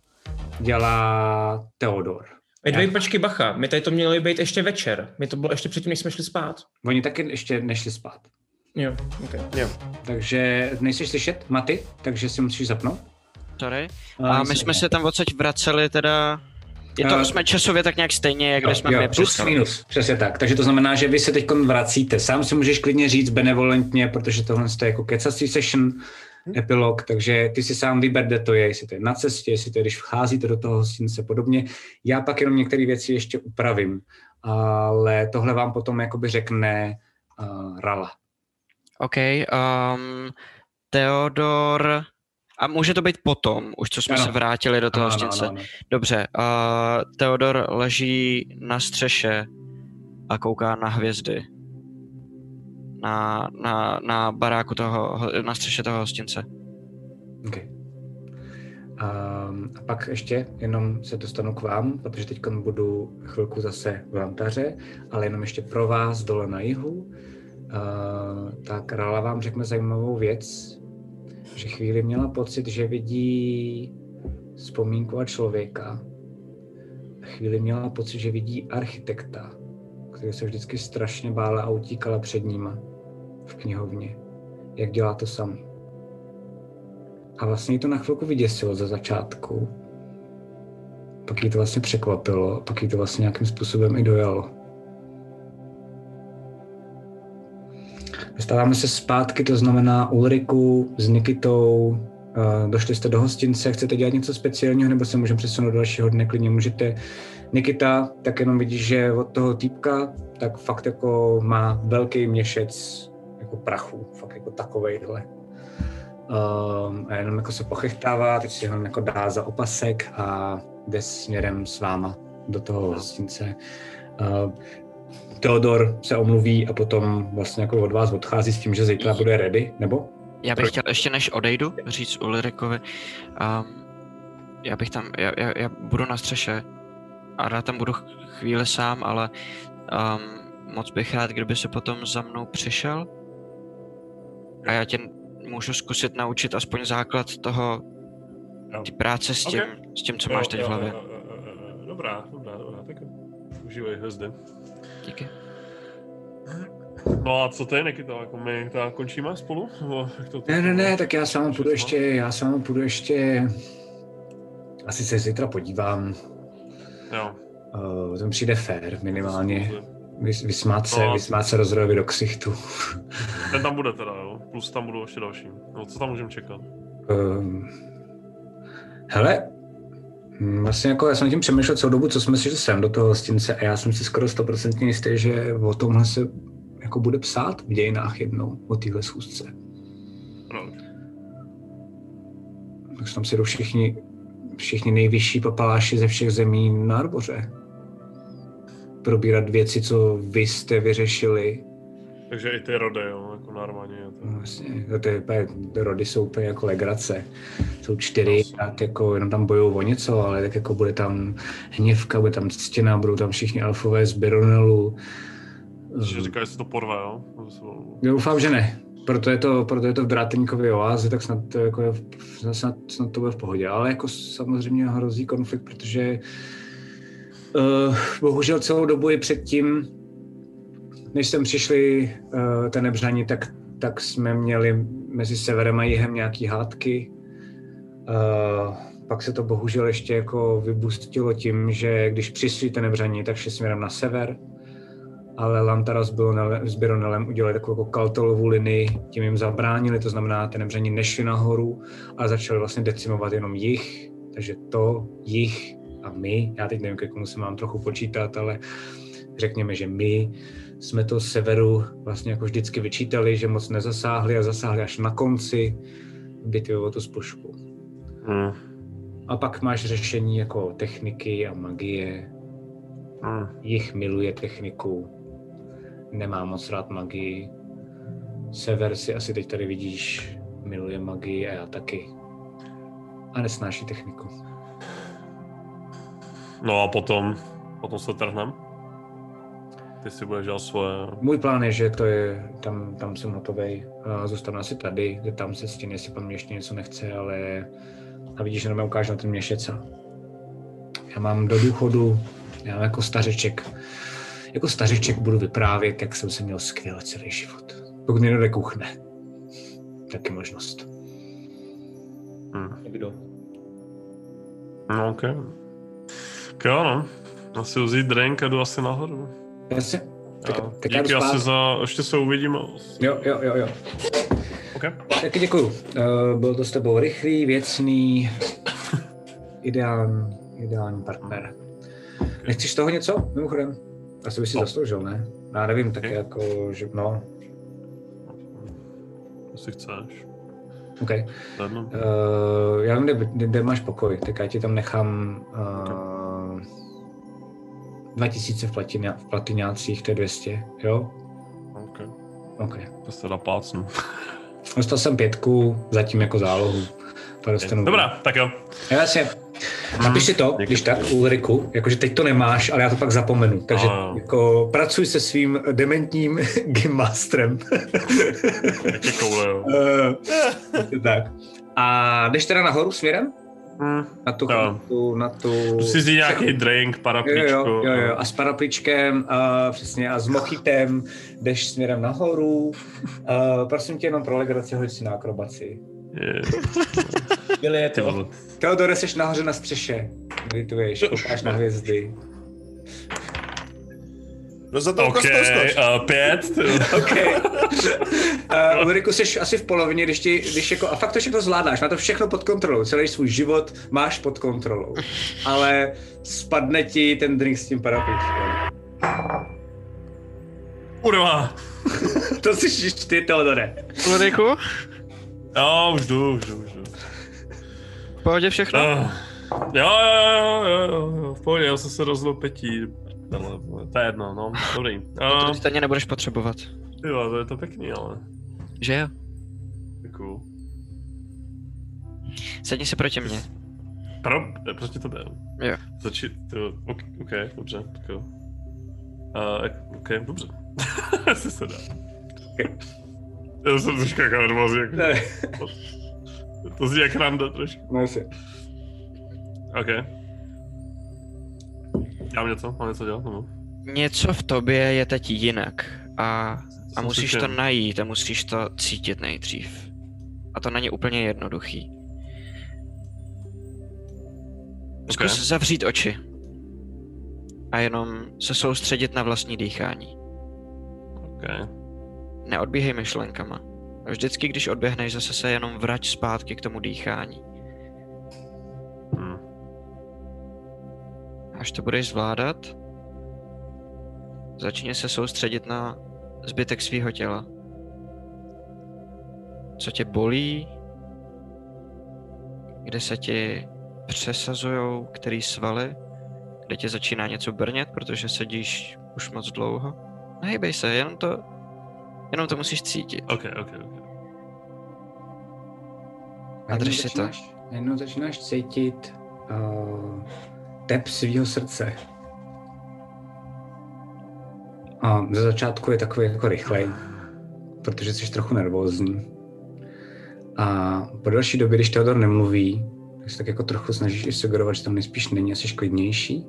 dělá Teodor. Medvej, počkej, bacha, my tady to mělo být ještě večer. My to bylo ještě předtím, než jsme šli spát. Oni taky ještě nešli spát. Jo, okay. Jo. Takže nejsi slyšet, Maty, takže si musíš zapnout. Sorry. A A my jsme ne. se tam odsaď vraceli teda... Je to, Eh, jsme časově tak nějak stejně, jak kde jsme jo, my plus přestali. minus, přesně tak. Takže to znamená, že vy se teď vracíte. Sám si můžeš klidně říct benevolentně, protože tohle je jako kecací session, epilog, takže ty si sám vyber, kde to je, jestli to je na cestě, jestli to je, když vcházíte do toho hostince podobně. Já pak jenom některé věci ještě upravím, ale tohle vám potom jakoby řekne uh, Rala. OK, um, Theodor... A může to být potom, už co jsme Ano. se vrátili do toho Ano, hostince. ano, ano. Dobře, uh, Theodor leží na střeše a kouká na hvězdy. Na, na, na baráku toho, ho- na střeše toho hostince. Okay. Um, a pak ještě jenom se dostanu k vám, protože teď budu chvilku zase v Lantaře, ale jenom ještě pro vás dole na jihu. Uh, tak Rala vám řekne zajímavou věc, že chvíli měla pocit, že vidí vzpomínku a člověka. Chvíli měla pocit, že vidí architekta, který se vždycky strašně bála a utíkala před nima v knihovně. Jak dělá to samý. A vlastně to na chvilku vyděsilo ze začátku. Pak jí to vlastně překvapilo, pak jí to vlastně nějakým způsobem i dojalo. Dostáváme se zpátky, to znamená Ulriku s Nikitou, došli jste do hostince, chcete dělat něco speciálního, nebo se můžeme přesunout do dalšího dne, klidně můžete. Nikita, tak jenom vidíš, že od toho týpka, tak fakt jako má velký měšec jako prachu, fakt jako takovejhle. Um, a jenom jako se pochechtává, teď si ho jako dá za opasek a jde směrem s váma do toho hostince. Uh, Teodor se omluví a potom vlastně jako od vás odchází s tím, že zítra bude ready, nebo? Já bych chtěl ještě než odejdu říct Ulrikovi, um, já bych tam, já, já, já budu na střeše a rád tam budu ch- chvíli sám, ale um, moc bych rád, kdyby se potom za mnou přišel a já tě můžu zkusit naučit aspoň základ toho, ty práce s tím, Ok. s tím co Jo, máš teď v jo, hlavě. jo, jo, jo, jo. Dobrá, dobrá, dobrá, tak užívej hvězdy. Díky. No a co ty, Nikita, jako my teda končíme spolu? Nebo jak to, Ne, ne, ne, tak já s vámi půjdu ještě, já s vámi půjdu ještě, asi se zítra podívám. Jo. Uh, ten přijde fér minimálně. Vys, vysmát se, No. vysmát se rozrojovi do ksichtu. Ten tam bude teda, jo. Plus tam budou ještě další. No, co tam můžeme čekat? Um, hele, hm, vlastně jako já jsem tím přemýšlel celou dobu, co jsme si sem do toho hostince a já jsem si skoro stoprocentně jistý, že o tomhle se jako bude psát v dějinách jednou, o téhle schůzce. No, Tak tam si jdou všichni, všichni nejvyšší papaláši ze všech zemí na Arboře. Probírat věci, co vy jste vyřešili. takže i ty rody, jo, jako normálně. No, Vlastně, to je úplně, rody jsou úplně jako legrace. Jsou čtyři a ty jako jenom tam bojují o něco, ale tak jako bude tam hněvka, bude tam ctěna, budou tam všichni elfové z Bironelu. Že říká, že se to porve, jo? To Já doufám, že ne. Proto je to, proto je to v Dráteníkově oáze, tak snad to, jako je, snad, snad to bude v pohodě. Ale jako samozřejmě hrozí konflikt, protože uh, bohužel celou dobu i předtím, než jsem přišli uh, ten nebřaní, tak, tak jsme měli mezi severem a jihem nějaký hádky. Uh, pak se to bohužel ještě jako vybustilo tím, že když přišli ten nebřaní, tak šli směrem na sever, ale Lantara s, Bilonele- s Bironelem udělali takovou jako kaltolovou linii, tím jim zabránili, to znamená, ty nebření nešli nahoru, ale začali vlastně decimovat jenom jich, takže to, jich a my, já teď nevím, k komu se mám trochu počítat, ale řekněme, že my jsme to severu vlastně jako vždycky vyčítali, že moc nezasáhli a zasáhli až na konci bitvy o tu spušku. Hmm. A pak máš řešení jako techniky a magie. Hmm. Jich miluje techniku, nemá moc rád magii. Sever si asi teď tady vidíš, miluje magii a já taky. A nesnáší techniku. No a potom, potom se trhneme. Ty si budeš dělat svoje. Můj plán je, že to je, tam, tam jsem hotový. Zůstanu asi tady, kde tam se stěny, jestli pan mě ještě něco nechce, ale a vidíš, že nám ukáže na ten měšec. Já mám do důchodu, já mám jako stařeček, jako stařeček budu vyprávět, jak jsem se měl skvěle celý život. Pokud mě někdo kuchne. Taky možnost. Hmm. No, OK. Jo, no. Asi vzít drink a jdu asi nahoru. Jasně. Tak, tak já jdu díky spát. asi za, ještě se uvidíme. Jo, jo, jo, jo. Okay. Taky děkuju. Uh, byl to s tebou rychlý, věcný, ideální, ideální partner. Nechceš toho něco, mimochodem? Asi by si zasloužil, ne? Já nevím, tak jako, že no, Jestli chceš. OK. Uh, já vím, kde, kde, kde máš pokoj, tak já ti tam nechám uh, 2000 v, platina, v platiňácích, to je 200, jo? OK. OK. To se dá plácnu. Dostal jsem pětku, zatím jako zálohu. To dostanu. Dobrá, tak jo. Jo, Jasně. Napiš si to, když tak, Ulriku, jakože teď to nemáš, ale já to pak zapomenu. Takže Ano. jako pracuj se svým dementním. Jaký koule, jo. Eh, tak. A jdeš teda nahoru směrem? Na tu, Jo. na tu, na tu... Si vzít nějaký drink, parapličku. Jo, jo, jo, jo. A s parapličkem, a přesně, a s mochitem jdeš směrem nahoru. Uh, prosím tě jenom pro legraci, hoď si na akrobaci. Byli je vole. Teodore, jsi nahoře na střeše. Medituješ, koukáš na hvězdy. No za to OK, kost, kost, kost. uh, pět. ty vole. OK. Uh, Ulriku, jsi asi v polovině, když, ti, když jako, a fakt to všechno zvládáš, má to všechno pod kontrolou, celý svůj život máš pod kontrolou, ale spadne ti ten drink s tím parapličkem. Kurva. to jsi ty, Teodore. Ulriku? Jo, už jdu, už jdu, už jdu. V pohodě všechno? Uh, jo, jo, jo, jo, jo, v pohodě, já jsem se rozhodl Tohle, to je jedno, no, dobrý. No to Uh, stejně nebudeš potřebovat. jo, to je to pěkný, ale. Že jo? Děkuju. Sedni se proti mně. Pro, proti tobě. Jo. Začít, jo, ok, ok, dobře, tak jo. Uh, ok, dobře. Asi se dá. Já jsem trošku jako nervózní, jako. Ne. To zní jak randa trošku. No jasně. Ok. Dělám něco? Mám něco dělat? Nebo? Něco v tobě je teď jinak a, a musíš to najít a musíš to cítit nejdřív. A to není úplně jednoduchý. Zkus zavřít oči. A jenom se soustředit na vlastní dýchání. Ok. Neodbíhej myšlenkama. Vždycky, když odběhneš, zase se jenom vrať zpátky k tomu dýchání. Hmm. Až to budeš zvládat, začni se soustředit na zbytek svého těla. Co tě bolí, kde se ti přesazují který svaly, kde tě začíná něco brnět, protože sedíš už moc dlouho. Nehybej se, jenom to, jenom to musíš cítit. Ok, ok, ok. A drž si to. začínáš, Najednou začínáš cítit uh, tep svého srdce. A ze začátku je takový jako rychlej, protože jsi trochu nervózní. A po další době, když Teodor nemluví, tak se tak jako trochu snažíš i sugerovat, že tam nejspíš není asi klidnější.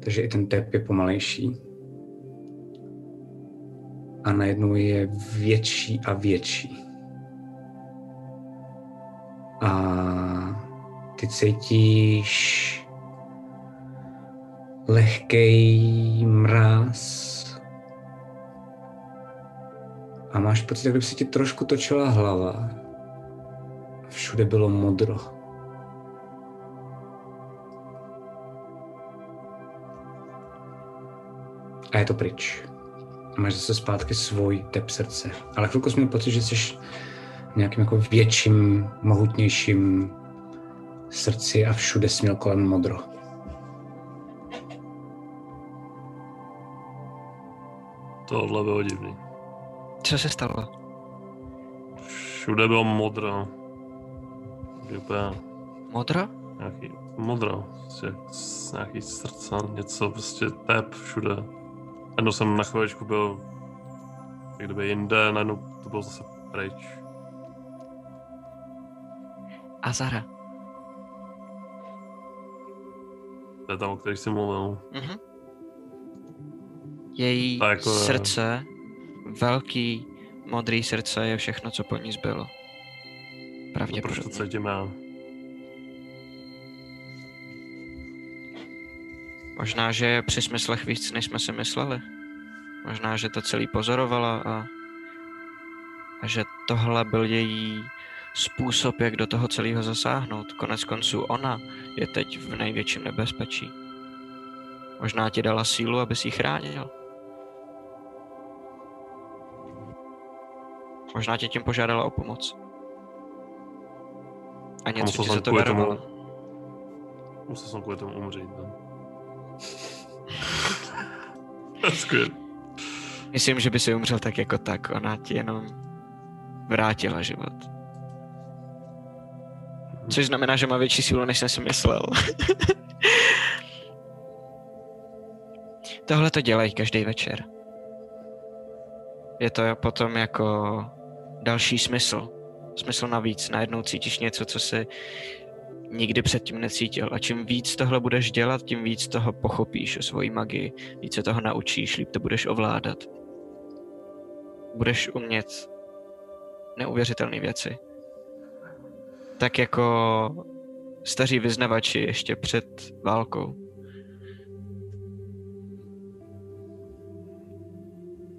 Takže i ten tep je pomalejší. A najednou je větší a větší. A ty cítíš lehký mráz a máš pocit, jak kdyby se ti trošku točila hlava. Všude bylo modro. A je to pryč. Máš zase zpátky svůj tep srdce. Ale chvilku jsi měl pocit, že jsi nějakým jako větším, mohutnějším srdci a všude jsi měl kolem modro. Tohle bylo divný. Co se stalo? Všude bylo modro. Úplně Modro? nějaký modro. Prostě s- nějaký srdce, něco prostě tep všude. Jednou jsem na chviličku byl jak kdyby jinde, najednou to bylo zase pryč. Azara. To je tam, o který jsi mluvil. Mhm. Její Tak jako- srdce, velký modrý srdce je všechno, co po ní zbylo. Proč to Pravděpodobně. cítím já? Možná, že je při smyslech víc, než jsme si mysleli. Možná, že to celý pozorovala a, a že tohle byl její způsob, jak do toho celého zasáhnout. Konec konců ona je teď v největším nebezpečí. Možná ti dala sílu, aby si ji chránil. Možná tě tím požádala o pomoc. A něco musel ti za to tomu- darovala. Musel jsem kvůli tomu umřít. To je skvělé. Myslím, že by si umřel tak jako tak. Ona ti jenom vrátila život. Což znamená, že má větší sílu, než jsem si myslel. Tohle to dělají každý večer. Je to potom jako další smysl. Smysl navíc. Najednou cítíš něco, co si nikdy předtím necítil. A čím víc tohle budeš dělat, tím víc toho pochopíš o svojí magii. Víc se toho naučíš, líp to budeš ovládat. Budeš umět neuvěřitelné věci. Tak jako staří vyznavači ještě před válkou.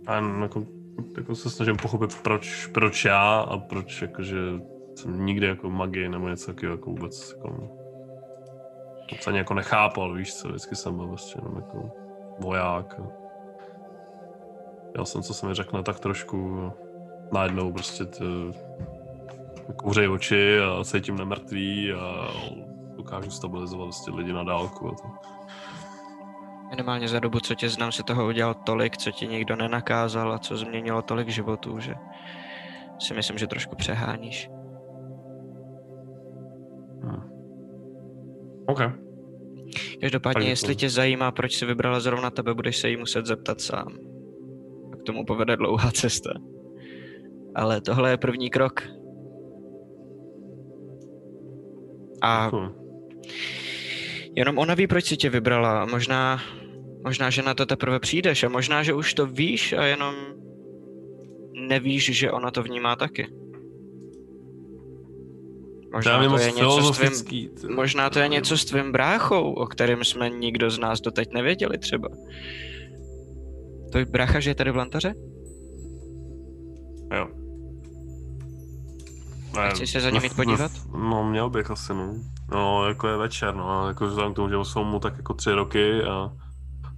A jako, jako se snažím pochopit, proč, proč já a proč jakože jsem nikdy jako magii nebo něco takového jako vůbec jako, ani jako nechápal, víš co, vždycky jsem byl vlastně jenom jako voják. Já jsem, co se mi řekne, tak trošku najednou prostě ty, kouřej oči a cítím nemrtvý a dokážu stabilizovat prostě lidi na dálku a to. Minimálně za dobu, co tě znám, si toho udělal tolik, co ti nikdo nenakázal a co změnilo tolik životů, že si myslím, že trošku přeháníš. OK. Každopádně, Tak jestli to- tě zajímá, proč si vybrala zrovna tebe, budeš se jí muset zeptat sám. A k tomu povede dlouhá cesta. Ale tohle je první krok. A jenom ona ví, proč si tě vybrala. A Možná, možná, že na to teprve přijdeš a možná, že už to víš a jenom nevíš, že ona to vnímá taky. Možná je to, je něco s tvým, možná to je něco s tvým bráchou, o kterém jsme nikdo z nás doteď nevěděli třeba. Tvoj brácha že je tady v Lantaře? Jo. Chci se za ním jít podívat? No, měl bych asi, no. No, jako je večer, no, jako vzhledem k tomu, že jsou mu tak jako tři roky a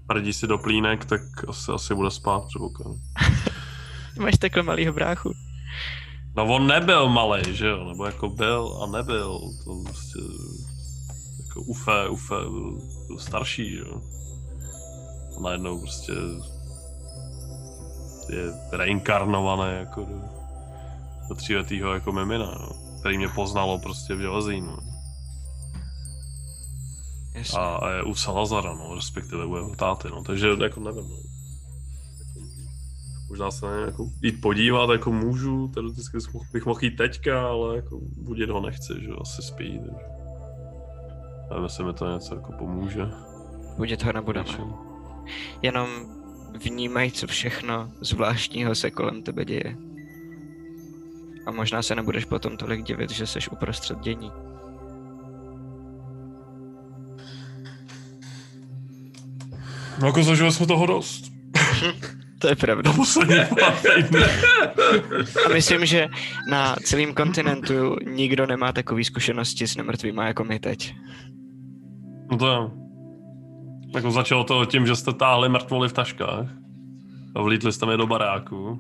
prdí si do plínek, tak asi, asi bude spát předpokládám. Máš takhle malýho bráchu. No on nebyl malý, že jo, nebo jako byl a nebyl, to prostě jako Ufe, Ufe byl, byl starší, že jo. A najednou prostě je reinkarnovaný jako do, do tříletýho jako mimina, no, který mě poznalo prostě v železínu. Jasně. A, a je u Salazara, no, respektive u jeho táty, no, takže jako nevím, no. Možná se na ně jako jít podívat, jako můžu, teoreticky bych mohl- jít teďka, ale jako budit ho nechci, že asi spí, takže... Nevím, jestli mi to něco jako pomůže. Budit ho nebudeme. Něčem. Jenom vnímej, co všechno zvláštního se kolem tebe děje. A možná se nebudeš potom tolik divit, že seš uprostřed dění. No jako zažili jsme toho dost. To je pravda. Poslední. A myslím, že na celém kontinentu nikdo nemá takové zkušenosti s nemrtvýma jako my teď. No to jo. Jako začalo to tím, že jste táhli mrtvoly v taškách a vlítli jste mi do baráku.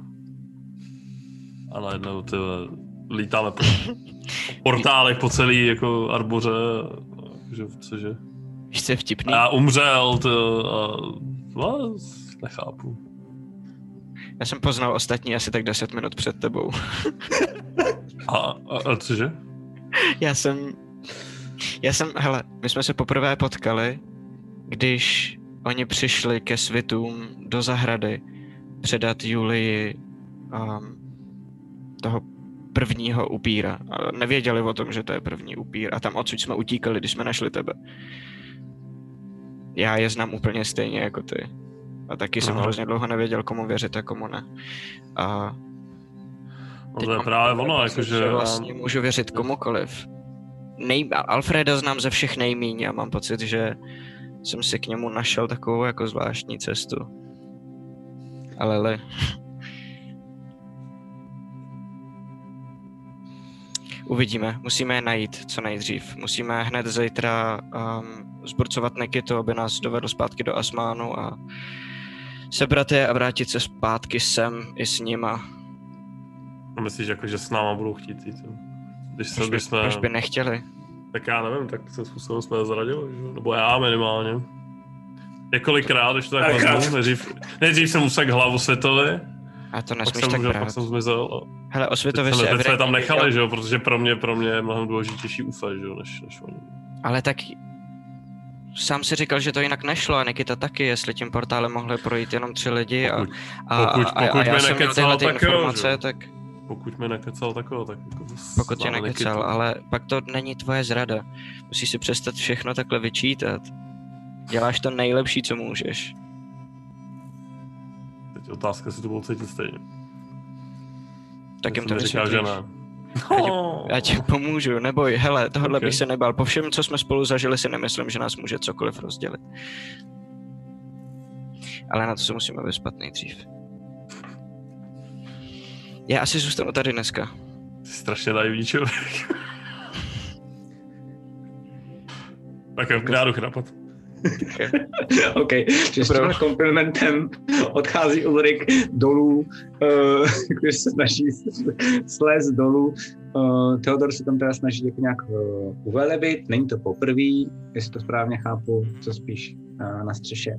A najednou ty lítáme po portálech po celý jako arboře. Takže, cože? Víš, co je vtipný? A já umřel, to a, no, nechápu. Já jsem poznal ostatní asi tak 10 minut před tebou. A, a, a cože? Já jsem... Já jsem, hele, my jsme se poprvé potkali, když oni přišli ke svitům do zahrady předat Julii um, toho prvního upíra. A nevěděli o tom, že to je první upír. A tam odsud jsme utíkali, když jsme našli tebe. Já je znám úplně stejně jako ty. A taky jsem Aha. hrozně dlouho nevěděl, komu věřit a komu ne. A No to je právě ono, jakože... vlastně můžu věřit komukoliv. Nej, Alfreda znám ze všech nejmíň a mám pocit, že jsem si k němu našel takovou jako zvláštní cestu. Ale le. Uvidíme, musíme je najít co nejdřív. Musíme hned zítra um, zburcovat Nikitu, aby nás dovedl zpátky do Asmánu a sebrat je a vrátit se zpátky sem i s nima. A myslíš, jako, že s náma budou chtít jít? Když, se, Proč by, jsme... proč by nechtěli? Tak já nevím, tak se způsobem jsme je zradili, že? nebo já minimálně. Několikrát, když to tak vezmu, nejdřív, nejdřív jsem usekl hlavu světovi, A to pak nesmíš jsem, tak brát. pak jsem zmizel. A Hele, o teď světově jsme, si teď jsme tam nechali, že jo, protože pro mě, pro mě je mnohem důležitější UFE, že jo, než, než oni. Ale tak sám si říkal, že to jinak nešlo a Nikita taky, jestli tím portálem mohli projít jenom tři lidi a, Pokud- a, pokud- a, pokud a já jsem měl nekecal, tyhle ty informace, jo. tak Pokud mi nekecal, tak jo, tak jako pokud tě nekecal, Nikitu. ale pak to není tvoje zrada. Musíš si přestat všechno takhle vyčítat. Děláš to nejlepší, co můžeš. Teď otázka, jestli to bylo cítit stejně. Tak jim to říká, že ne. Já ti, já ti pomůžu, neboj, hele, tohle Ok. bych se nebál. Po všem, co jsme spolu zažili, si nemyslím, že nás může cokoliv rozdělit. Ale na to se musíme vyspat nejdřív. Já asi zůstanu tady dneska. Jsi strašně naivní člověk. tak já jdu chrapat. OK, s tímhle komplimentem odchází Ulrik dolů, uh, když se snaží slézt dolů. Uh, Theodor se tam teda snaží jako nějak uh, uvelebit, není to poprvé, jestli to správně chápu, co spíš uh, na střeše.